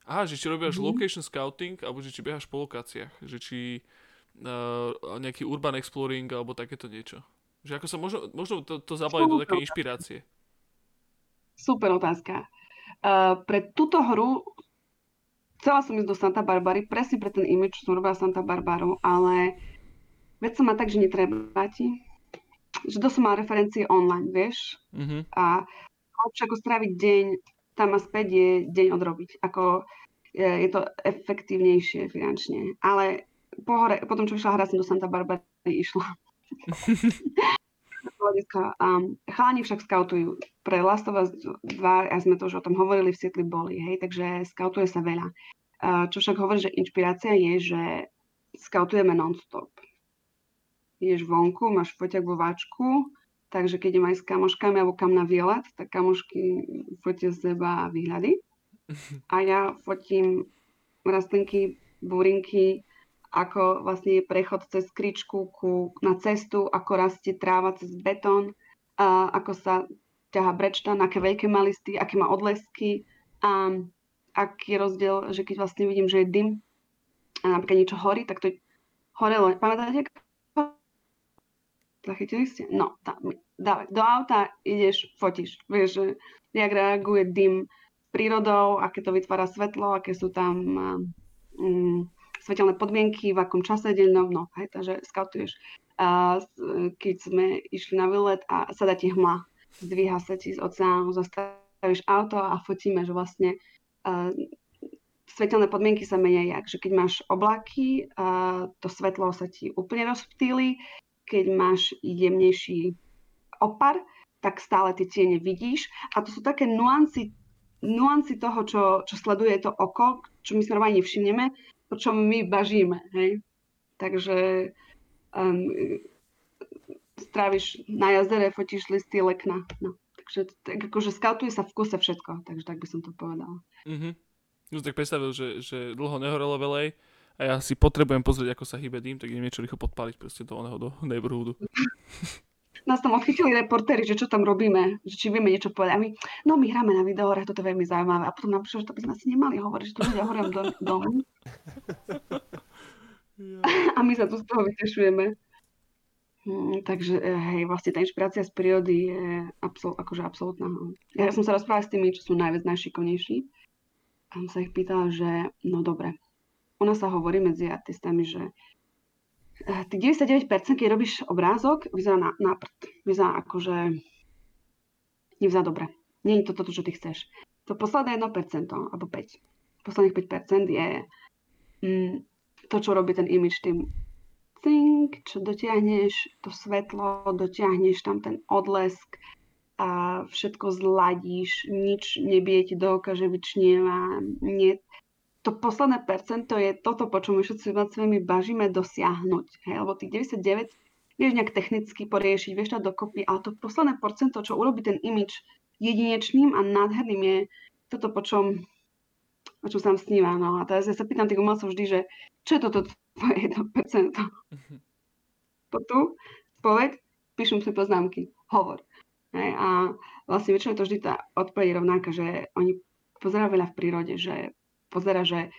Aha, že či robíš mm-hmm. location scouting, alebo že či behaš po lokáciách, že či uh, nejaký urban exploring, alebo takéto niečo. Že ako sa možno, možno to, to zabaliť do také inšpirácie. Super otázka. Uh, pre túto hru chcela som ísť do Santa Barbary, presne pre ten image, čo som robila Santa Barbaru, ale veď som ma tak, že netreba ti. Že to som mala referencie online, vieš. Mm-hmm. A lepšie ako stráviť deň tam a späť je deň odrobiť. Ako je, je to efektívnejšie finančne. Ale po hore, potom, čo vyšla hra, som do Santa Barbary išla. hľadiska. Um, chalani však skautujú. Pre Last of Us 2, a sme to už o tom hovorili, v Sietli boli, hej, takže skautuje sa veľa. Uh, čo však hovorí, že inšpirácia je, že skautujeme non-stop. Ideš vonku, máš váčku, takže keď idem aj s kamoškami alebo kam na výlet, tak kamošky fotia z seba výhľady. A ja fotím rastlinky, burinky, ako vlastne je prechod cez kričku ku, na cestu, ako rastie tráva cez betón, a ako sa ťaha brečtan, aké veľké má listy, aké má odlesky a aký je rozdiel, že keď vlastne vidím, že je dym a napríklad niečo horí, tak to je horelo. Pamätáte? Zachytili ste? No, tá, dávaj. Do auta ideš, fotíš. Vieš, že jak reaguje dym prírodou, aké to vytvára svetlo, aké sú tam um, svetelné podmienky, v akom čase deľnom, no, hej, takže skautuješ. A keď sme išli na výlet a sada ti hmla, zdvíha sa ti z oceánu, zastavíš auto a fotíme, že vlastne uh, svetelné podmienky sa menia jak, že keď máš oblaky, uh, to svetlo sa ti úplne rozptýli, keď máš jemnejší opar, tak stále tie tiene vidíš. A to sú také nuancy, nuancy toho, čo, čo sleduje to oko, čo my si normálne nevšimneme, po čom my bažíme. Hej? Takže um, stráviš na jazere, fotíš listy lekna. No. Takže tak akože skautuje sa v kuse všetko, takže tak by som to povedala. Mhm. No tak predstavil, že, že dlho nehorelo velej a ja si potrebujem pozrieť, ako sa hýbe dým, tak idem niečo rýchlo podpáliť proste do oného, do neighborhoodu. Nás tam odchytili reportéri, že čo tam robíme, že či vieme niečo povedať. A my, no my hráme na videohrách, toto je veľmi zaujímavé. A potom nám prišlo, že to by sme asi nemali hovoriť, že tu ľudia horia do, domu. A my sa tu z toho vytešujeme. Hmm, takže eh, hej, vlastne tá inšpirácia z prírody je absol- akože absolútna. Ja som sa rozprávala s tými, čo sú najviac najšikovnejší. A som sa ich pýtala, že no dobre, u nás sa hovorí medzi artistami, že tých 99%, keď robíš obrázok, vyzerá na, na prd. Vyzerá akože nevyzerá dobre. Je to toto, čo ty chceš. To posledné 1%, alebo 5. Posledných 5% je mm, to, čo robí ten image tým think, čo dotiahneš to svetlo, dotiahneš tam ten odlesk a všetko zladíš, nič nebije ti do oka, že vyčnieva. Nie. To posledné percento je toto, po čom my všetci nad svojimi bažíme dosiahnuť. Hej? Lebo tých 99 vieš nejak technicky poriešiť, vieš dať dokopy, ale to posledné percento, čo urobí ten image jedinečným a nádherným je toto, po čom o čom sa nám sníva. No. A teraz ja sa pýtam tých umelcov vždy, že čo je toto tvoje 1%? Mhm. tu, povedz, píšem si poznámky, hovor. Hej, a vlastne väčšinou je to vždy tá odpoveď je rovnaká, že oni pozerajú veľa v prírode, že pozera, že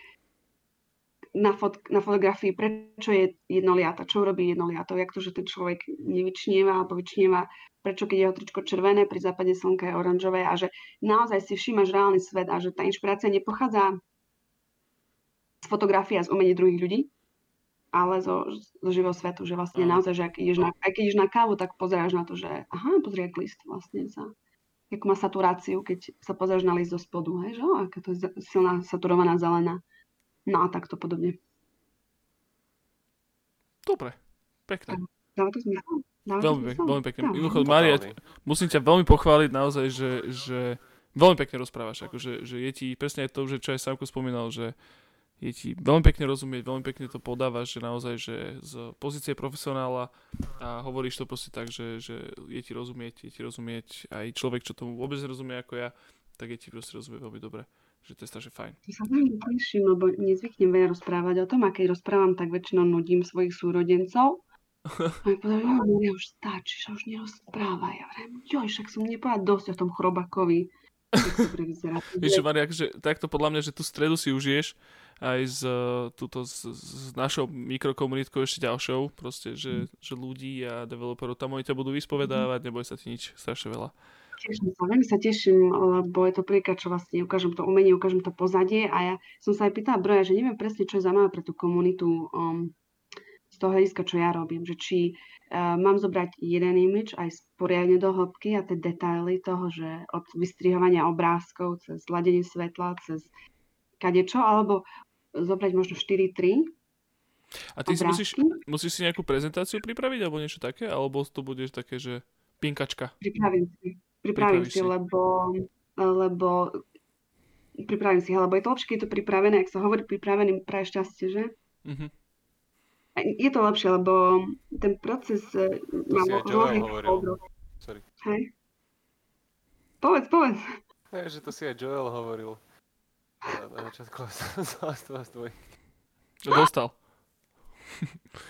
na, fot, na fotografii, prečo je jedno liata, čo urobí jedno liato, jak to, že ten človek nevyčnieva alebo vyčnieva, prečo keď je jeho tričko červené, pri západe slnka je oranžové a že naozaj si všímaš reálny svet a že tá inšpirácia nepochádza z fotografie a z umení druhých ľudí, ale zo, zo živého svetu, že vlastne naozaj, že ak ideš na, keď ideš na kávu, tak pozeráš na to, že aha, pozri, jak list vlastne sa, ako má saturáciu, keď sa pozeráš na list zo spodu, hej, že o, aká to je silná saturovaná zelená. No a takto podobne. Dobre, pekné. Dáva to zmysel? Veľmi, pek, veľmi pekne. Mimochodom, Mária, Totálny. musím ťa veľmi pochváliť naozaj, že, že veľmi pekne rozprávaš. Akože, že je ti presne aj to, že čo aj Samko spomínal, že je ti veľmi pekne rozumieť, veľmi pekne to podávaš, že naozaj, že z pozície profesionála a hovoríš to proste tak, že, že je ti rozumieť, je ti rozumieť aj človek, čo tomu vôbec nerozumie ako ja, tak je ti proste rozumie veľmi dobre. Že to je strašne fajn. To sa veľmi teším, lebo nezvyknem veľa rozprávať o tom a keď rozprávam, tak väčšinou nudím svojich súrodencov. A mi povedali, jo, Maria, už stačí, že už nerozprávaj. Ja vrem, joj, však som nepovedala dosť o tom chrobakovi. Vieš, Maria, akože takto podľa mňa, že tú stredu si užiješ aj z, uh, túto, s, s našou mikrokomunitkou ešte ďalšou, proste, že, že ľudí a developerov tam oni ťa budú vyspovedávať, neboj sa ti nič, strašne veľa. Teším sa, veľmi sa teším, lebo je to príklad, čo vlastne ukážem to umenie, ukážem to pozadie a ja som sa aj pýtala Broja, že neviem presne, čo je zaujímavé pre tú komunitu um, z toho hľadiska, čo ja robím, že či uh, mám zobrať jeden image aj poriadne do hĺbky a tie detaily toho, že od vystrihovania obrázkov cez ladenie svetla, cez kadečo, alebo zobrať možno 4-3 A ty si musíš, musíš si nejakú prezentáciu pripraviť, alebo niečo také, alebo to budeš také, že pinkačka. Pripravím si. Pripravím si, si. lebo, lebo pripravím si, lebo je to lepšie, keď je to pripravené, ak sa hovorí pripravený, praje šťastie, že? Mhm. A Je to lepšie, lebo ten proces e, má si aj Joel rôznych. Sorry. Hej? Povedz, povedz. Hej, že to si aj Joel hovoril. Na, na začiatku Us 2. Čo dostal.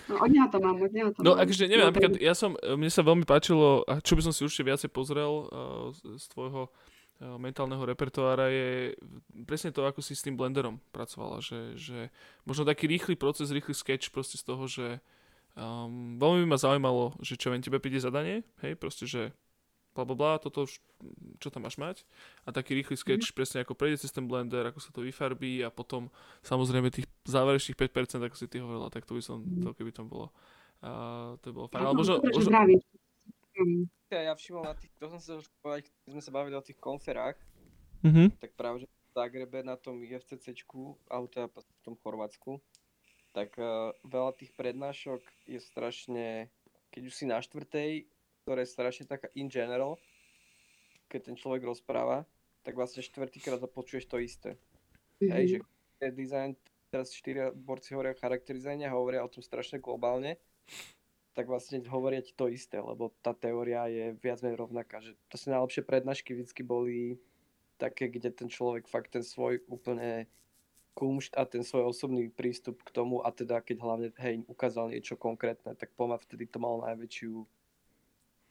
No, od neho to mám, od neho to No mám. akože neviem, No, napríklad ja som, mne sa veľmi páčilo, a čo by som si určite viacej pozrel uh, z, z tvojho uh, mentálneho repertoára je presne to, ako si s tým blenderom pracovala, že, že možno taký rýchly proces, rýchly sketch proste z toho, že um, veľmi by ma zaujímalo, že čo viem, tebe príde zadanie, hej, proste, že bla bla bla, toto už, čo tam máš mať a taký rýchly sketch presne ako prejde cez ten blender, ako sa to vyfarbí a potom samozrejme tých záverečných 5%, ako si ty hovorila, tak to by som, to keby tam bolo a to by bolo fajn, ale možno, možno. Mm. Ja, ja všimol na tých, to som sa povedať, keď sme sa bavili o tých konferách, Mhm. tak práve, že Zagrebe na tom IFCCčku, alebo teda v tom Chorvátsku, tak uh, veľa tých prednášok je strašne, keď už si na štvrtej, ktorá je strašne taká in general, keď ten človek rozpráva, tak vlastne štvrtýkrát počuješ to isté. Mm-hmm. Hej, že design, teraz štyria borci hovoria o charakterizajne a hovoria o tom strašne globálne, tak vlastne hovoria ti to isté, lebo tá teória je viac menej rovnaká. Že to si najlepšie prednášky vždy boli také, kde ten človek fakt ten svoj úplne kumšt a ten svoj osobný prístup k tomu a teda keď hlavne hej, ukázal niečo konkrétne, tak pomáha vtedy to malo najväčšiu,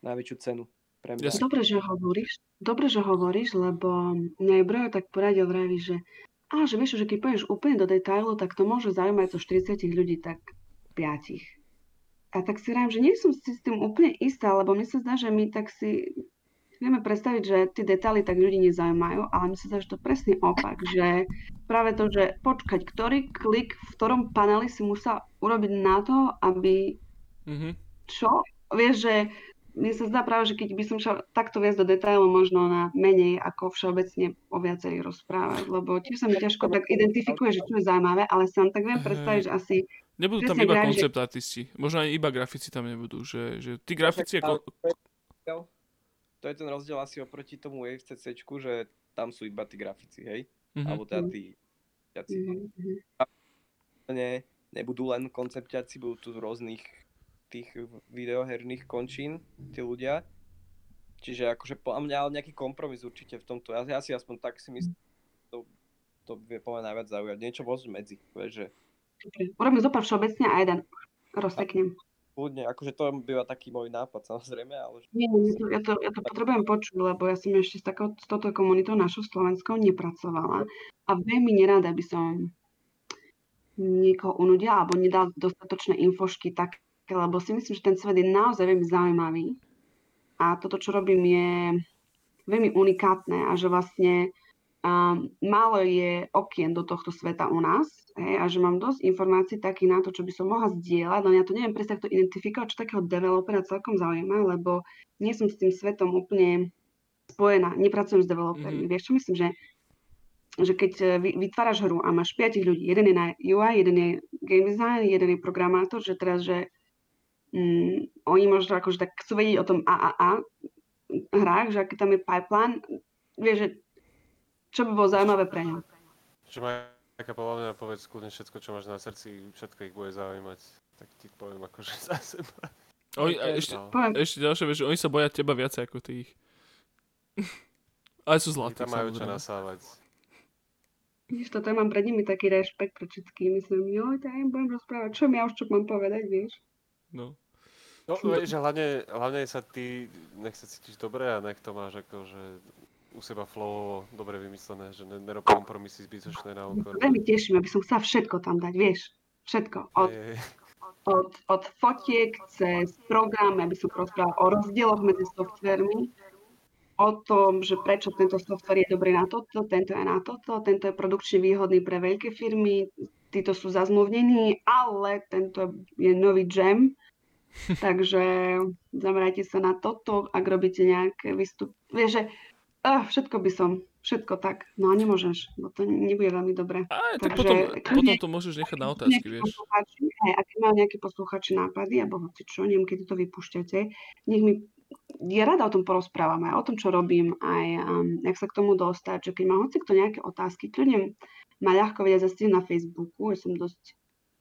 najväčšiu cenu pre mňa. Dobre, že hovoríš, dobre, že hovoríš, lebo Brojo tak poradil vraví, že a že vieš, že keď pôjdeš úplne do detailu, tak to môže zaujímať zo 40 ľudí tak 5. A tak si rám, že nie som si s tým úplne istá, lebo mne sa zdá, že my tak si vieme predstaviť, že tie detaily tak ľudí nezaujímajú, ale mi sa zdá, že to presne opak, že práve to, že počkať, ktorý klik v ktorom paneli si musel urobiť na to, aby mm-hmm. čo? Vieš, že mne sa zdá práve, že keď by som šla takto viac do detailu, možno na menej ako všeobecne o viacerých rozprávať, lebo tiež sa mi ťažko tak identifikuje, že čo je zaujímavé, ale sa tak viem predstaviť, že asi Nebudú tam iba konceptátisti, že... možno aj iba grafici tam nebudú, že, že tí grafici ako to je ten rozdiel asi oproti tomu UFCC, že tam sú iba tí grafici, hej? Mm-hmm. Alebo teda tí. Mm-hmm. Ne, nebudú len koncepťaci, budú tu z rôznych tých videoherných končín, tí ľudia. Čiže akože po mňa nejaký kompromis určite v tomto. Ja, ja si aspoň tak si myslím, to, to vie povedať najviac zaujať. Niečo voz medzi, vieš, že... Urobím zopár všeobecne a jeden rozseknem kľudne, akože to býva taký môj nápad samozrejme, ale... Nie, nie, ja to, ja to potrebujem počuť, lebo ja som ešte s, takou, s touto komunitou našou slovenskou nepracovala a veľmi nerada by som niekoho unudila alebo nedal dostatočné infošky tak, lebo si myslím, že ten svet je naozaj veľmi zaujímavý a toto, čo robím, je veľmi unikátne a že vlastne um, málo je okien do tohto sveta u nás hej, a že mám dosť informácií taký na to, čo by som mohla zdieľať, len ja to neviem presne to identifikovať, čo takého developera celkom zaujíma, lebo nie som s tým svetom úplne spojená, nepracujem s developermi. Mm-hmm. Vieš čo myslím, že, že keď e, vytváraš hru a máš 5 ľudí, jeden je na UI, jeden je game design, jeden je programátor, že teraz, že mm, oni možno akože tak chcú vedieť o tom AAA hrách, že aký tam je pipeline, vieš, že čo by bolo zaujímavé pre ňa. Čo má Taká podľa mňa povedz kľudne všetko, čo máš na srdci, všetko ich bude zaujímať. Tak ti poviem akože za seba. Oni, a ešte, no. ešte ďalšia vec, že oni sa boja teba viac ako tých. Ale sú zlatí. Tam majú čo nasávať. Víš, toto ja mám pred nimi taký rešpekt pre všetkým. Myslím, jo, tak im budem rozprávať, čo ja už čo mám povedať, vieš. No. No, vieš, hlavne, hlavne sa ty, nech sa cítiš dobre a nech to máš akože u seba flow dobre vymyslené, že nerob kompromisy zbytočné na úkor. Veľmi teším, aby som sa všetko tam dať, vieš, všetko. Od, je, je. od, od fotiek cez program, aby som rozprával o rozdieloch medzi softvermi, o tom, že prečo tento software je dobrý na toto, tento je na toto, tento je produkčne výhodný pre veľké firmy, títo sú zazmluvnení, ale tento je nový jam, takže zamerajte sa na toto, ak robíte nejaké výstup. Vieš, že Uh, všetko by som, všetko tak. No a nemôžeš, bo to nebude veľmi dobré. Aj, tak Takže, potom, potom to môžeš nechať na otázky, vieš. Hej, ak majú nejaké posluchači nápady, alebo hoci čo, neviem, keď to vypúšťate, nech mi ja rada o tom porozprávam, aj o tom, čo robím, aj um, jak sa k tomu dostať, že keď má hoci kto nejaké otázky, kľudne ma ľahko vedia zastiť na Facebooku, ja som dosť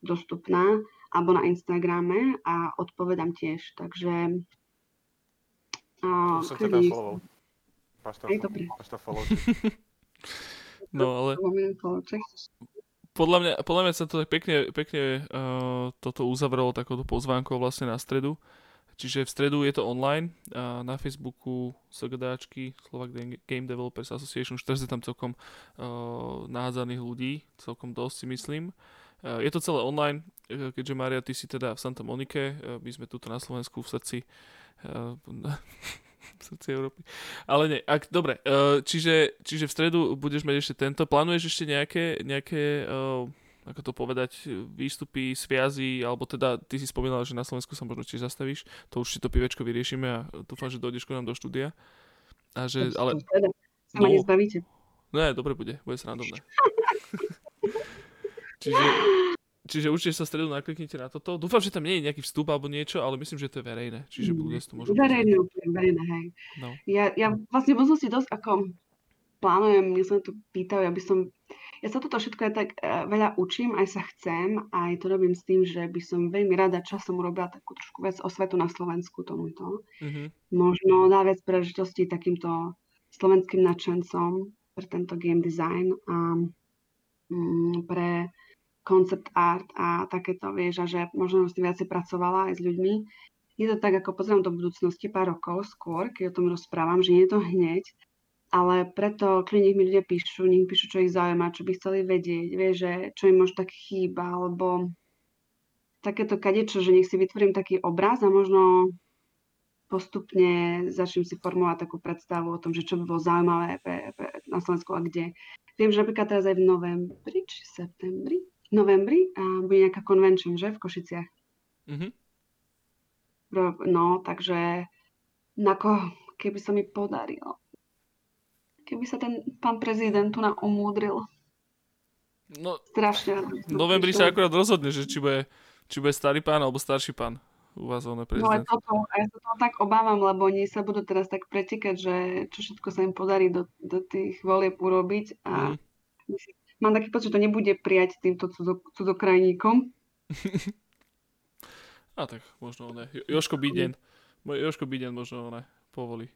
dostupná, alebo na Instagrame a odpovedám tiež, takže uh, teda follow. no ale... Podľa mňa, podľa mňa sa to tak pekne, pekne uh, toto uzavrelo takouto pozvánkou vlastne na stredu. Čiže v stredu je to online uh, na Facebooku SGDAčky, Slovak Game Developers Association, už teraz je tam celkom uh, nahádzaných ľudí, celkom dosť si myslím. Uh, je to celé online, keďže Maria, ty si teda v Santa Monike, uh, my sme tuto na Slovensku v srdci uh, v srdci Európy. Ale nie, ak, dobre, uh, čiže, čiže v stredu budeš mať ešte tento. Plánuješ ešte nejaké, nejaké uh, ako to povedať, výstupy, sviazy, alebo teda ty si spomínal, že na Slovensku sa možno tiež zastavíš, to už si to pivečko vyriešime a dúfam, že dojdeš k nám do štúdia. A že, ale... No, Ne, dobre bude, bude srandovné. čiže, čiže určite sa stredu nakliknite na toto. Dúfam, že tam nie je nejaký vstup alebo niečo, ale myslím, že to je verejné. Čiže Mm, ľudia si to môžu Verejné, úplne verejné, hej. No. Ja, ja vlastne možno si dosť ako plánujem, mne sa to pýtajú, aby som, ja sa toto všetko aj tak uh, veľa učím, aj sa chcem, aj to robím s tým, že by som veľmi rada časom urobila takú trošku viac osvetu na Slovensku tomuto. Mhm. Možno dá viac príležitosti takýmto slovenským nadšencom pre tento game design a mm, pre concept art a takéto, vieš, a že možno som viacej pracovala aj s ľuďmi. Je to tak, ako pozerám do budúcnosti pár rokov skôr, keď o tom rozprávam, že nie je to hneď, ale preto nech mi ľudia píšu, nech píšu, čo ich zaujíma, čo by chceli vedieť, vieš, že čo im možno tak chýba, alebo takéto kadečo, že nech si vytvorím taký obraz a možno postupne začnem si formovať takú predstavu o tom, že čo by bolo zaujímavé pre, pre, na Slovensku a kde. Viem, že napríklad teraz aj v novembri, či septembri, novembri a bude nejaká convention, že, v Košiciach. Mhm. Pro- No, takže nako, keby sa mi podarilo. Keby sa ten pán prezident tu nám omúdril. No, Strašne. v novembri sa akurát rozhodne, že či bude, či bude starý pán alebo starší pán u vás on No aj prezident. toto, a ja sa toho tak obávam, lebo oni sa budú teraz tak pretekať, že čo všetko sa im podarí do, do tých volieb urobiť a Mhm. mám taký pocit, že to nebude prijať týmto cudzo, cudzokrajníkom. A tak možno ne. Jo- Joško Biden. Joško Biden možno ne povolí.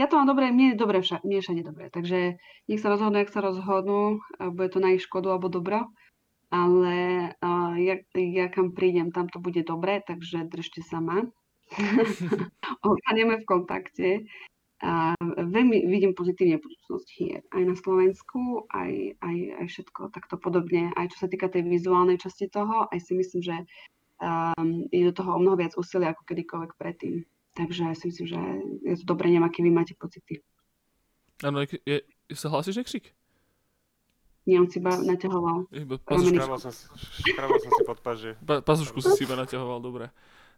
Ja to mám dobre, mne je dobre je všade dobre, takže nech sa rozhodnú, jak sa rozhodnú, bude to na ich škodu alebo dobro, ale uh, ja, ja kam prídem, tam to bude dobre, takže držte sa ma. Ostaneme v kontakte. A veľmi vidím pozitívne budúcnosť hier. Aj na Slovensku, aj, aj, aj všetko takto podobne. Aj čo sa týka tej vizuálnej časti toho, aj si myslím, že um, je do toho o mnoho viac úsilia ako kedykoľvek predtým. Takže si myslím, že je to dobré, neviem, aké vy máte pocity. Áno, je, je, sa hlasíš nekřik? Nie, on si iba naťahoval. Iba som, si- škrabal som si pod paže. pa, pasušku si si iba naťahoval, dobre.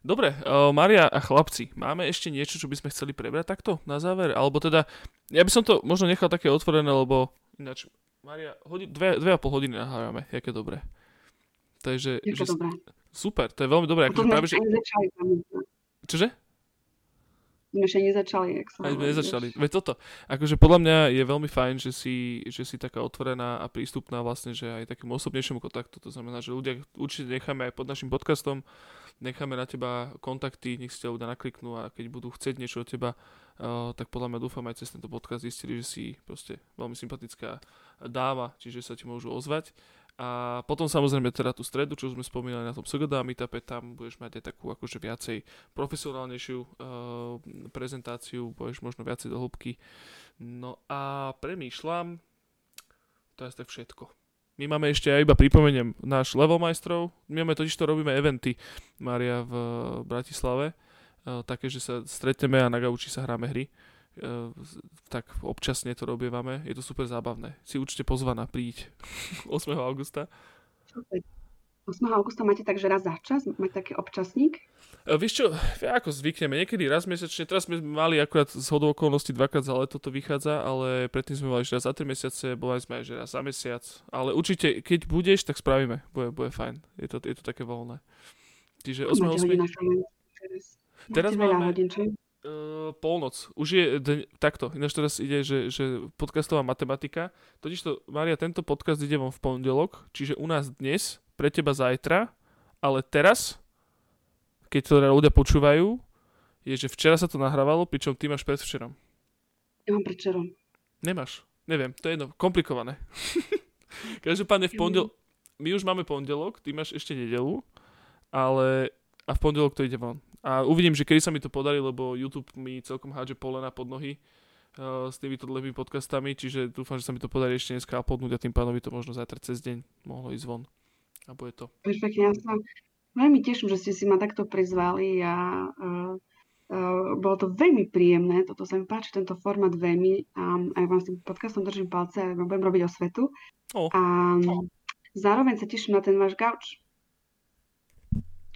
Dobre, uh, Maria a chlapci, máme ešte niečo, čo by sme chceli prebrať takto na záver? Alebo teda, ja by som to možno nechal také otvorené, lebo ináč, Maria, hodi, dve, dve a pol hodiny nahrávame, jaké dobré. Takže, Je že, to dobré. super, to je veľmi dobré. Akože práve, že, čože? Sme ešte nezačali, jak sa Aj sme nezačali. Veď toto. Akože podľa mňa je veľmi fajn, že si, že si taká otvorená a prístupná vlastne, že aj takému osobnejšiemu kontaktu. To znamená, že ľudia určite necháme aj pod našim podcastom, necháme na teba kontakty, nech si ťa ľudia nakliknú a keď budú chcieť niečo od teba, uh, tak podľa mňa dúfam aj cez tento podcast zistili, že si proste veľmi sympatická dáma, čiže sa ti môžu ozvať. A potom samozrejme teda tú stredu, čo sme spomínali na tom Sogoda tam budeš mať aj takú akože viacej profesionálnejšiu uh, prezentáciu, budeš možno viacej do hĺbky. No a premýšľam, to je tak všetko. My máme ešte, ja iba pripomeniem, náš level majstrov, my máme totiž to robíme eventy, Maria v Bratislave, uh, také, že sa stretneme a na gauči sa hráme hry. Uh, tak občasne to robievame, je to super zábavné. Si určite pozvaná, príď 8. augusta. 8. augusta máte tak, že raz za čas? Máte taký občasník? E, Vieš čo, ako zvykneme, niekedy raz mesačne, teraz sme mali akurát z hodou okolností dvakrát za leto to vychádza, ale predtým sme mali raz za 3 mesiace, boli sme aj že raz za mesiac, ale určite, keď budeš, tak spravíme, bude, bude fajn, je to, je to také voľné. Čiže 8. Máte 8. hodín na Slovensku teraz. Máme- hodín? Uh, polnoc. Už je deň, takto, ináč teraz ide, že, že podcastová matematika. Totižto, Maria, tento podcast ide von v pondelok, čiže u nás dnes, pre teba zajtra, ale teraz, keď to teda ľudia počúvajú, je, že včera sa to nahrávalo, pričom ty máš predvčerom. Ja mám predčerom. Nemáš. Neviem, to je jedno, komplikované. Každopádne v pondel... My už máme pondelok, ty máš ešte nedelu, ale a v pondelok to ide von. A uvidím, že kedy sa mi to podarí, lebo YouTube mi celkom hádže polena pod nohy uh, s týmito dlhými podcastami, čiže dúfam, že sa mi to podarí ešte dneska uploadnúť a tým pánom by to možno zajtra cez deň mohlo ísť von. A bude to. Perfektne, ja sa veľmi teším, že ste si ma takto prizvali a uh, uh, bolo to veľmi príjemné, toto sa mi páči, tento formát veľmi a aj vám s tým podcastom držím palce a budem robiť osvetu. O. A zároveň sa teším na ten váš gauč.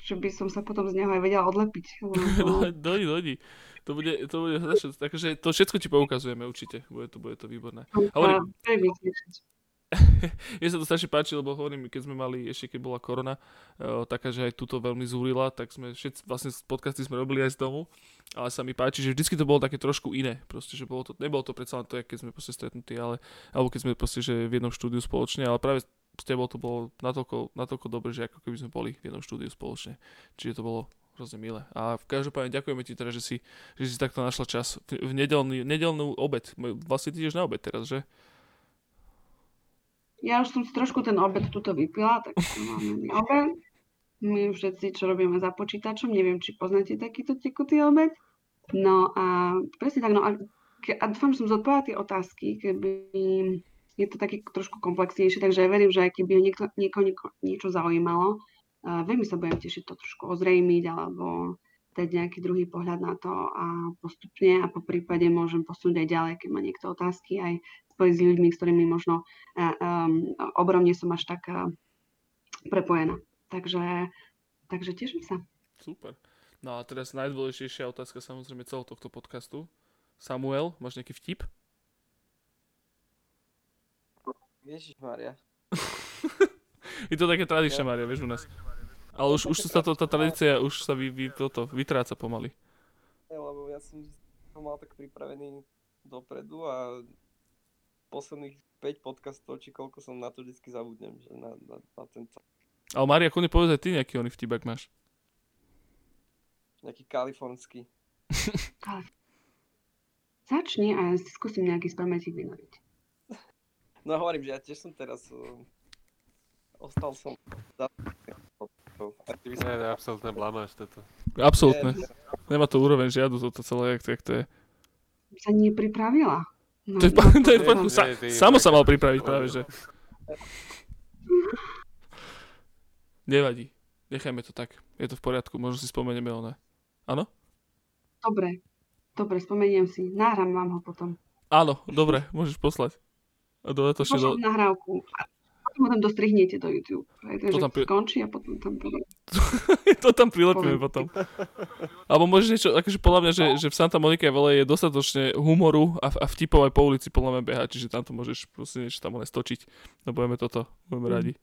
Že by som sa potom z neho aj vedela odlepiť. Lebo... dojdi, dojdi. To bude, to bude, takže to všetko ti poukazujeme určite. Bude to, bude to výborné. Hovorím, mne sa to strašne páči, lebo hovorím, keď sme mali, ešte keď bola korona, uh, taká, že aj túto veľmi zúrila, tak sme všetci, vlastne podcasty sme robili aj z domu, ale sa mi páči, že vždycky to bolo také trošku iné, proste, že bolo to, nebolo to predsa len to, keď sme proste stretnutí, ale, alebo keď sme proste, že v jednom štúdiu spoločne, ale práve s tebou to bolo natoľko, natoľko dobre, že ako keby sme boli v jednom štúdiu spoločne. Čiže to bolo hrozne milé. A v každopádne ďakujeme ti teda, že si, že si takto našla čas v, v nedelný, nedelnú obed. Vlastne ty ideš na obed teraz, že? Ja už som si trošku ten obed tuto vypila, tak máme obed. My všetci, čo robíme za počítačom, neviem, či poznáte takýto tekutý obed. No a presne tak, no a, a dúfam, že som zodpovedala tie otázky, keby je to také trošku komplexnejšie, takže ja verím, že aj keby niekto, niekoho nieko, niečo zaujímalo, uh, veľmi sa budem tešiť to trošku ozrejmiť alebo dať nejaký druhý pohľad na to a postupne a po prípade môžem posunúť aj ďalej, keď má niekto otázky, aj spojiť s ľuďmi, s ktorými možno uh, um, obromne som až tak uh, prepojená. Takže, takže teším sa. Super. No a teraz najdôležitejšia otázka samozrejme celého tohto podcastu. Samuel, máš nejaký vtip? Ježiš Maria. je to také tradičné, ja. Maria, vieš u nás. Ale už, už sa to, tá tradícia už sa vy, vy, toto, vytráca pomaly. Ja, lebo ja som to mal tak pripravený dopredu a posledných 5 podcastov, či koľko som na to vždycky zabudnem, že na, na, na tento. Ale Maria, kľudne povedz aj ty nejaký oný vtip, ak máš. Nejaký kalifornský. Začni a ja si skúsim nejaký spamätík vynoriť. No hovorím, že ja tiež som teraz... Uh, ostal som... Sa je absolútne blamáš toto. Absolútne. Nemá to úroveň žiadu toto celé, jak, jak to je. Sa nepripravila. No, to je, no, to je, to je, sa, samo sa mal pripraviť práve, že. Nevadí. Nechajme to tak. Je to v poriadku. Možno si spomenieme ne. Áno? Dobre. Dobre, spomeniem si. Nahrám vám ho potom. Áno, dobre. Môžeš poslať. A dodatočne do... nahrávku. A potom tam dostrihnete do YouTube. To tam pri... skončí a potom tam... to tam prilepíme potom. Alebo môžeš niečo, akože podľa mňa, že, že v Santa Monica Valley je dostatočne humoru a, a vtipov aj po ulici podľa mňa behať, čiže tam to môžeš proste niečo tam len stočiť. No budeme toto, budeme mm. radi.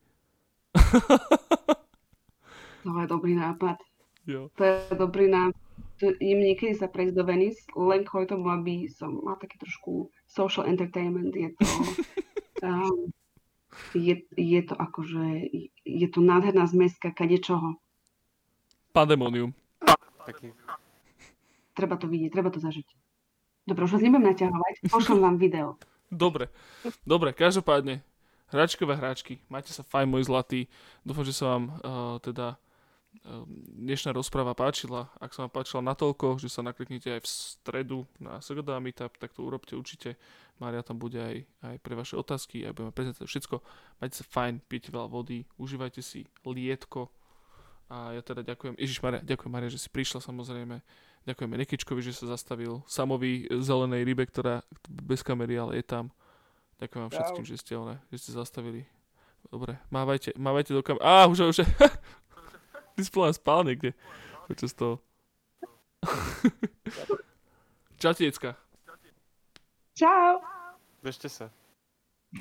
to je dobrý nápad. Jo. To je dobrý nápad. Im niekedy sa prejsť do Venice, len kvôli tomu, aby som mal taký trošku social entertainment, je to, um, je, je to akože, je to nádherná zmeska kadečoho. Pandemonium. Taký. Treba to vidieť, treba to zažiť. Dobre, už vás nebudem naťahovať, pošlem vám video. Dobre, dobre, každopádne, hračkové hráčky, majte sa fajn, môj zlatý. Dúfam, že sa vám uh, teda dnešná rozpráva páčila. Ak sa vám páčila natoľko, že sa nakliknite aj v stredu na Srda Meetup, tak to urobte určite. Mária tam bude aj, aj pre vaše otázky, aj budeme prezentovať všetko. Majte sa fajn, pijte veľa vody, užívajte si lietko. A ja teda ďakujem, Ježiš Maria, ďakujem Maria, že si prišla samozrejme. Ďakujeme Nekičkovi, že sa zastavil. Samovi zelenej rybe, ktorá bez kamery, ale je tam. Ďakujem vám všetkým, že ste, one, že ste zastavili. Dobre, mávajte, mávajte do kamery. Á, už, už, Ty si spal niekde. Počas toho. Čau, Čau. Držte sa.